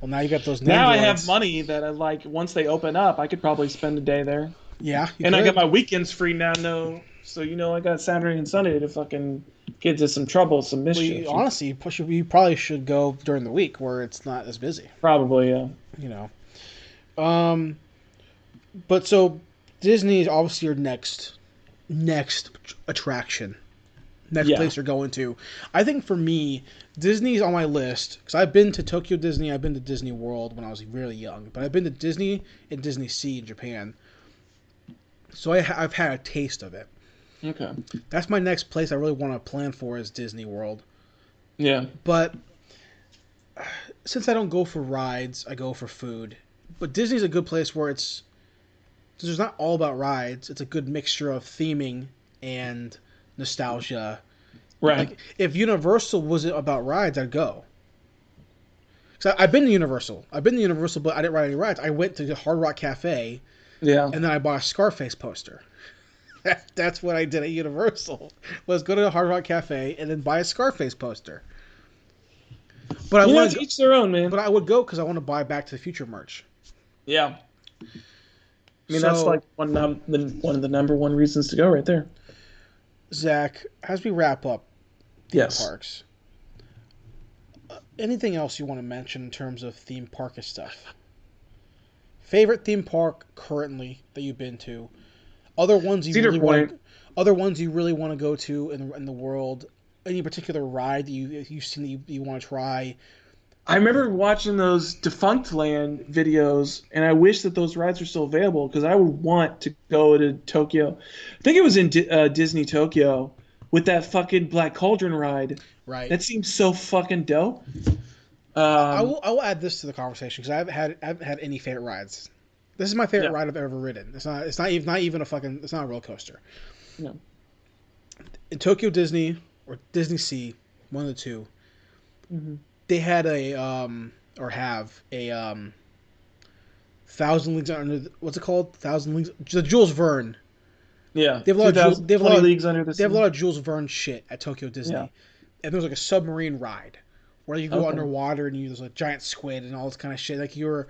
well, now you got those. now I have money that I like. Once they open up, I could probably spend a day there, Yeah, and I could. got my weekends free now. No, so you know I got Saturday and Sunday to fucking get into some trouble, some Well, mischief. you, honestly, you, push, you probably should go during the week where it's not as busy. probably, yeah. You know. Um, but so Disney is obviously your next next attraction, next Yeah. place you're going to. I think for me, Disney's on my list because I've been to Tokyo Disney, I've been to Disney World when I was really young, but I've been to Disney and Disney Sea in Japan. So I, I've had a taste of it. Okay. That's my next place I really want to plan for is Disney World. Yeah. But since I don't go for rides, I go for food. But Disney's a good place where it's it's not all about rides. It's a good mixture of theming and nostalgia. Right. Like if Universal wasn't about rides, I'd go. Cause I've been to Universal. I've been to Universal, but I didn't ride any rides. I went to the Hard Rock Cafe yeah. and then I bought a Scarface poster. That's what I did at Universal. Was go to the Hard Rock Cafe and then buy a Scarface poster. But I you know, want to to, each their own, man. but I would go because I want to buy Back to the Future merch. yeah. I mean, that's like one num- the, one of the number one reasons to go right there. Zach, as we wrap up theme Yes. parks, uh, anything else you want to mention in terms of theme park stuff? Favorite theme park currently that you've been to? Other ones you Cedar really want? Point. Other ones you really want to go to in, in the world? Any particular ride that you you've seen that you, you want to try? I remember watching those Defunctland videos, and I wish that those rides were still available because I would want to go to Tokyo. I think it was in Di- uh, Disney Tokyo with that fucking Black Cauldron ride. Right. That seems so fucking dope. Um, I will I will add this to the conversation because I haven't had I haven't had any favorite rides. This is my favorite Yeah. ride I've ever ridden. It's not it's not even not even a fucking it's not a roller coaster. No. In Tokyo Disney or Disney Sea, one of the 2 Mhm. they had a um or have a um thousand leagues under the, what's it called thousand leagues the Jules Verne Yeah, They have a lot of Jules- they have a lot of- leagues under the they have a lot of Jules Verne shit at Tokyo Disney Yeah. and there's like a submarine ride where you go Okay. underwater and you there's a giant squid and all this kind of shit like you're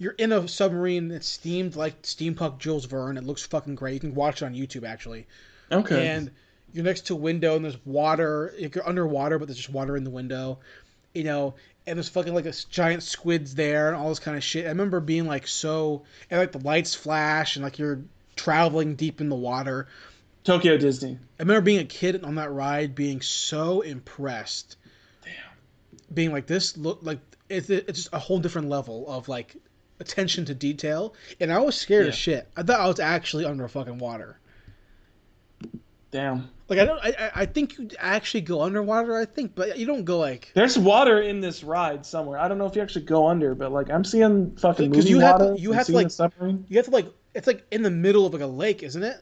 you're in a submarine that's themed like steampunk Jules Verne. It looks fucking great. You can watch it on YouTube actually. Okay. and you're next to a window and there's water. You're underwater but there's just water in the window you know and there's fucking like a giant squids there and all this kind of shit. I remember being like so and like the lights flash and like you're traveling deep in the water. Tokyo Disney. i remember being a kid on that ride being so impressed. Damn. being like this look like it's, it's just a whole different level of like attention to detail and i was scared Yeah. as shit i thought i was actually under fucking water Damn. Like I don't, I, I- I think you actually go underwater. I think, but you don't go like There's water in this ride somewhere. I don't know if you actually go under, but like I'm seeing fucking 'Cause moving you have to- you have to, like- submarine. you have to like it's like in the middle of like a lake, isn't it?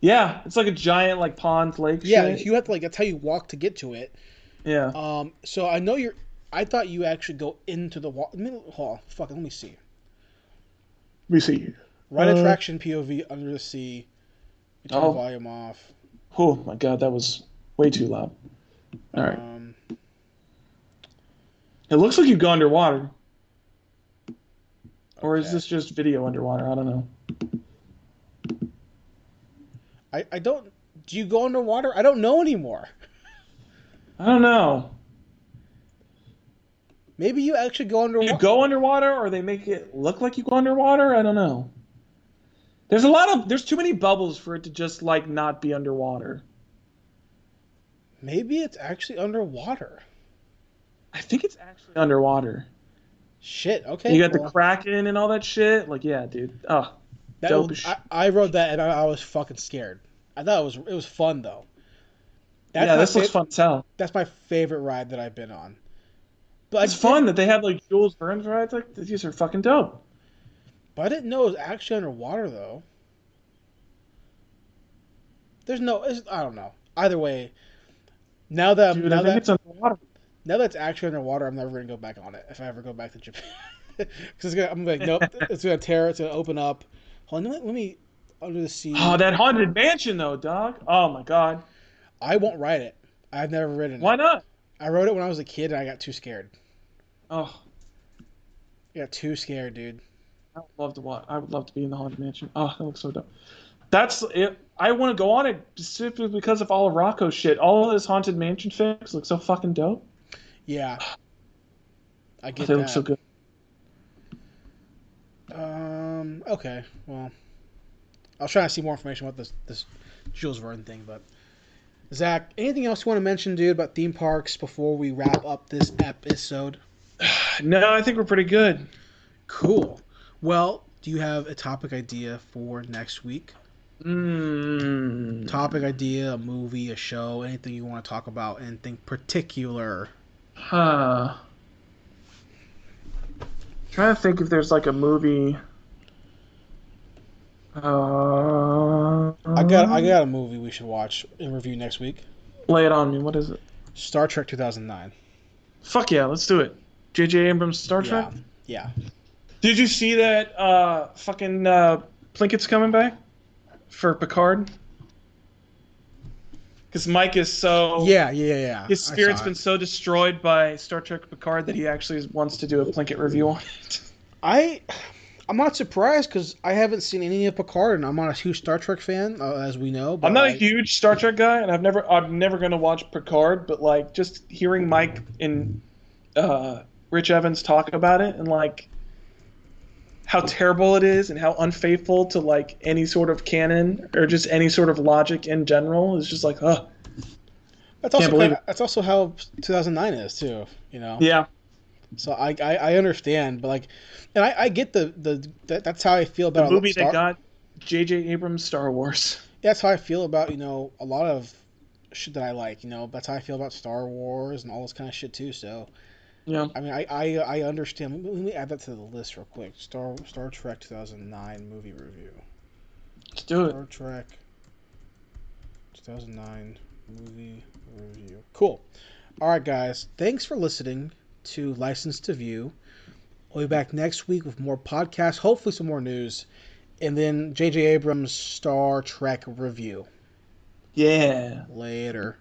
Yeah, it's like a giant like pond lake. Yeah, shit. you have to like that's how you walk to get to it. yeah. Um, so I know you're. I thought you actually go into the. Hold on, fuck. Let me see. We see. Ride Uh, attraction POV under the sea. You turn Oh. the volume off. Oh my god, that was way too loud. All right. Um, It looks like you go underwater. Or is this just video underwater? I don't know. I I don't. Do you go underwater? I don't know anymore. I don't know. Maybe you actually go underwater. you go underwater or they make it look like you go underwater? I don't know. There's a lot of there's too many bubbles for it to just like not be underwater. Maybe it's actually underwater. I think it's actually underwater. Shit. Okay. you got well, the kraken and all that shit. Like yeah, dude. Oh, that dope was- as I, I wrote that and I, I was fucking scared. I thought it was it was fun though. That's yeah, this looks fun as hell. That's my favorite ride that I've been on. But It's fun that they have like Jules Verne's rides. Like these are fucking dope. But I didn't know it was actually underwater though. There's no. It's, I don't know. Either way, now that Dude, now that it's underwater. now that it's actually underwater, I'm never gonna go back on it if I ever go back to Japan. Because I'm like, nope, it's gonna tear. It's gonna open up. Hold on, let me, let me under the sea. Oh, that haunted mansion though, dog. Oh my god. I won't ride it. I've never ridden Why it. not? I wrote it when I was a kid and I got too scared. Oh, I got too scared, dude. I would love to watch. I would love to be in the haunted mansion. Oh, that looks so dope. That's it. I want to go on it specifically because of all of Rocco's shit. All of his haunted mansion fics look so fucking dope. Yeah. I get they that. look so good. Um. Okay. Well, I was trying to see more information about this this Jules Verne thing, but Zach, anything else you want to mention, dude, about theme parks before we wrap up this episode? No, I think we're pretty good. Cool. Well, do you have a topic idea for next week? Mm. Topic idea, a movie, a show, anything you want to talk about, anything particular? Huh. Trying to think if there's like a movie. Uh, I got I got a movie we should watch and review next week. Lay it on me. What is it? Star Trek 2009. Fuck yeah, let's do it. J.J. Abrams Star Trek. Yeah. yeah. Did you see that? Uh, fucking uh, Plinkett's coming back for Picard. Because Mike is so Yeah, yeah, yeah. his spirit's been so destroyed by Star Trek Picard that he actually wants to do a Plinkett review on it. I I'm not surprised because I haven't seen any of Picard, and I'm not a huge Star Trek fan, uh, as we know. But I'm not a huge Star Trek guy, and I've never I'm never gonna watch Picard, but like just hearing Mike and uh, Rich Evans talk about it and like how terrible it is and how unfaithful to like any sort of canon or just any sort of logic in general is just like, huh. That's also kind of, that's also how 2009 is too. You know. Yeah. So I, I I understand, but like, and I, I get the the that, that's how I feel about The movie Star, that got J.J. Abrams Star Wars. That's how I feel about you know a lot of shit that I like. You know, that's how I feel about Star Wars and all this kind of shit too. So Yeah. I mean, I I, I understand. Let me, let me add that to the list real quick. Star Star Trek 2009 movie review. Let's do it. Star Trek 2009 movie review. Cool. All right, guys. Thanks for listening to License to View. We'll be back next week with more podcasts, hopefully some more news, and then J.J. Abrams Star Trek review. Yeah. Later.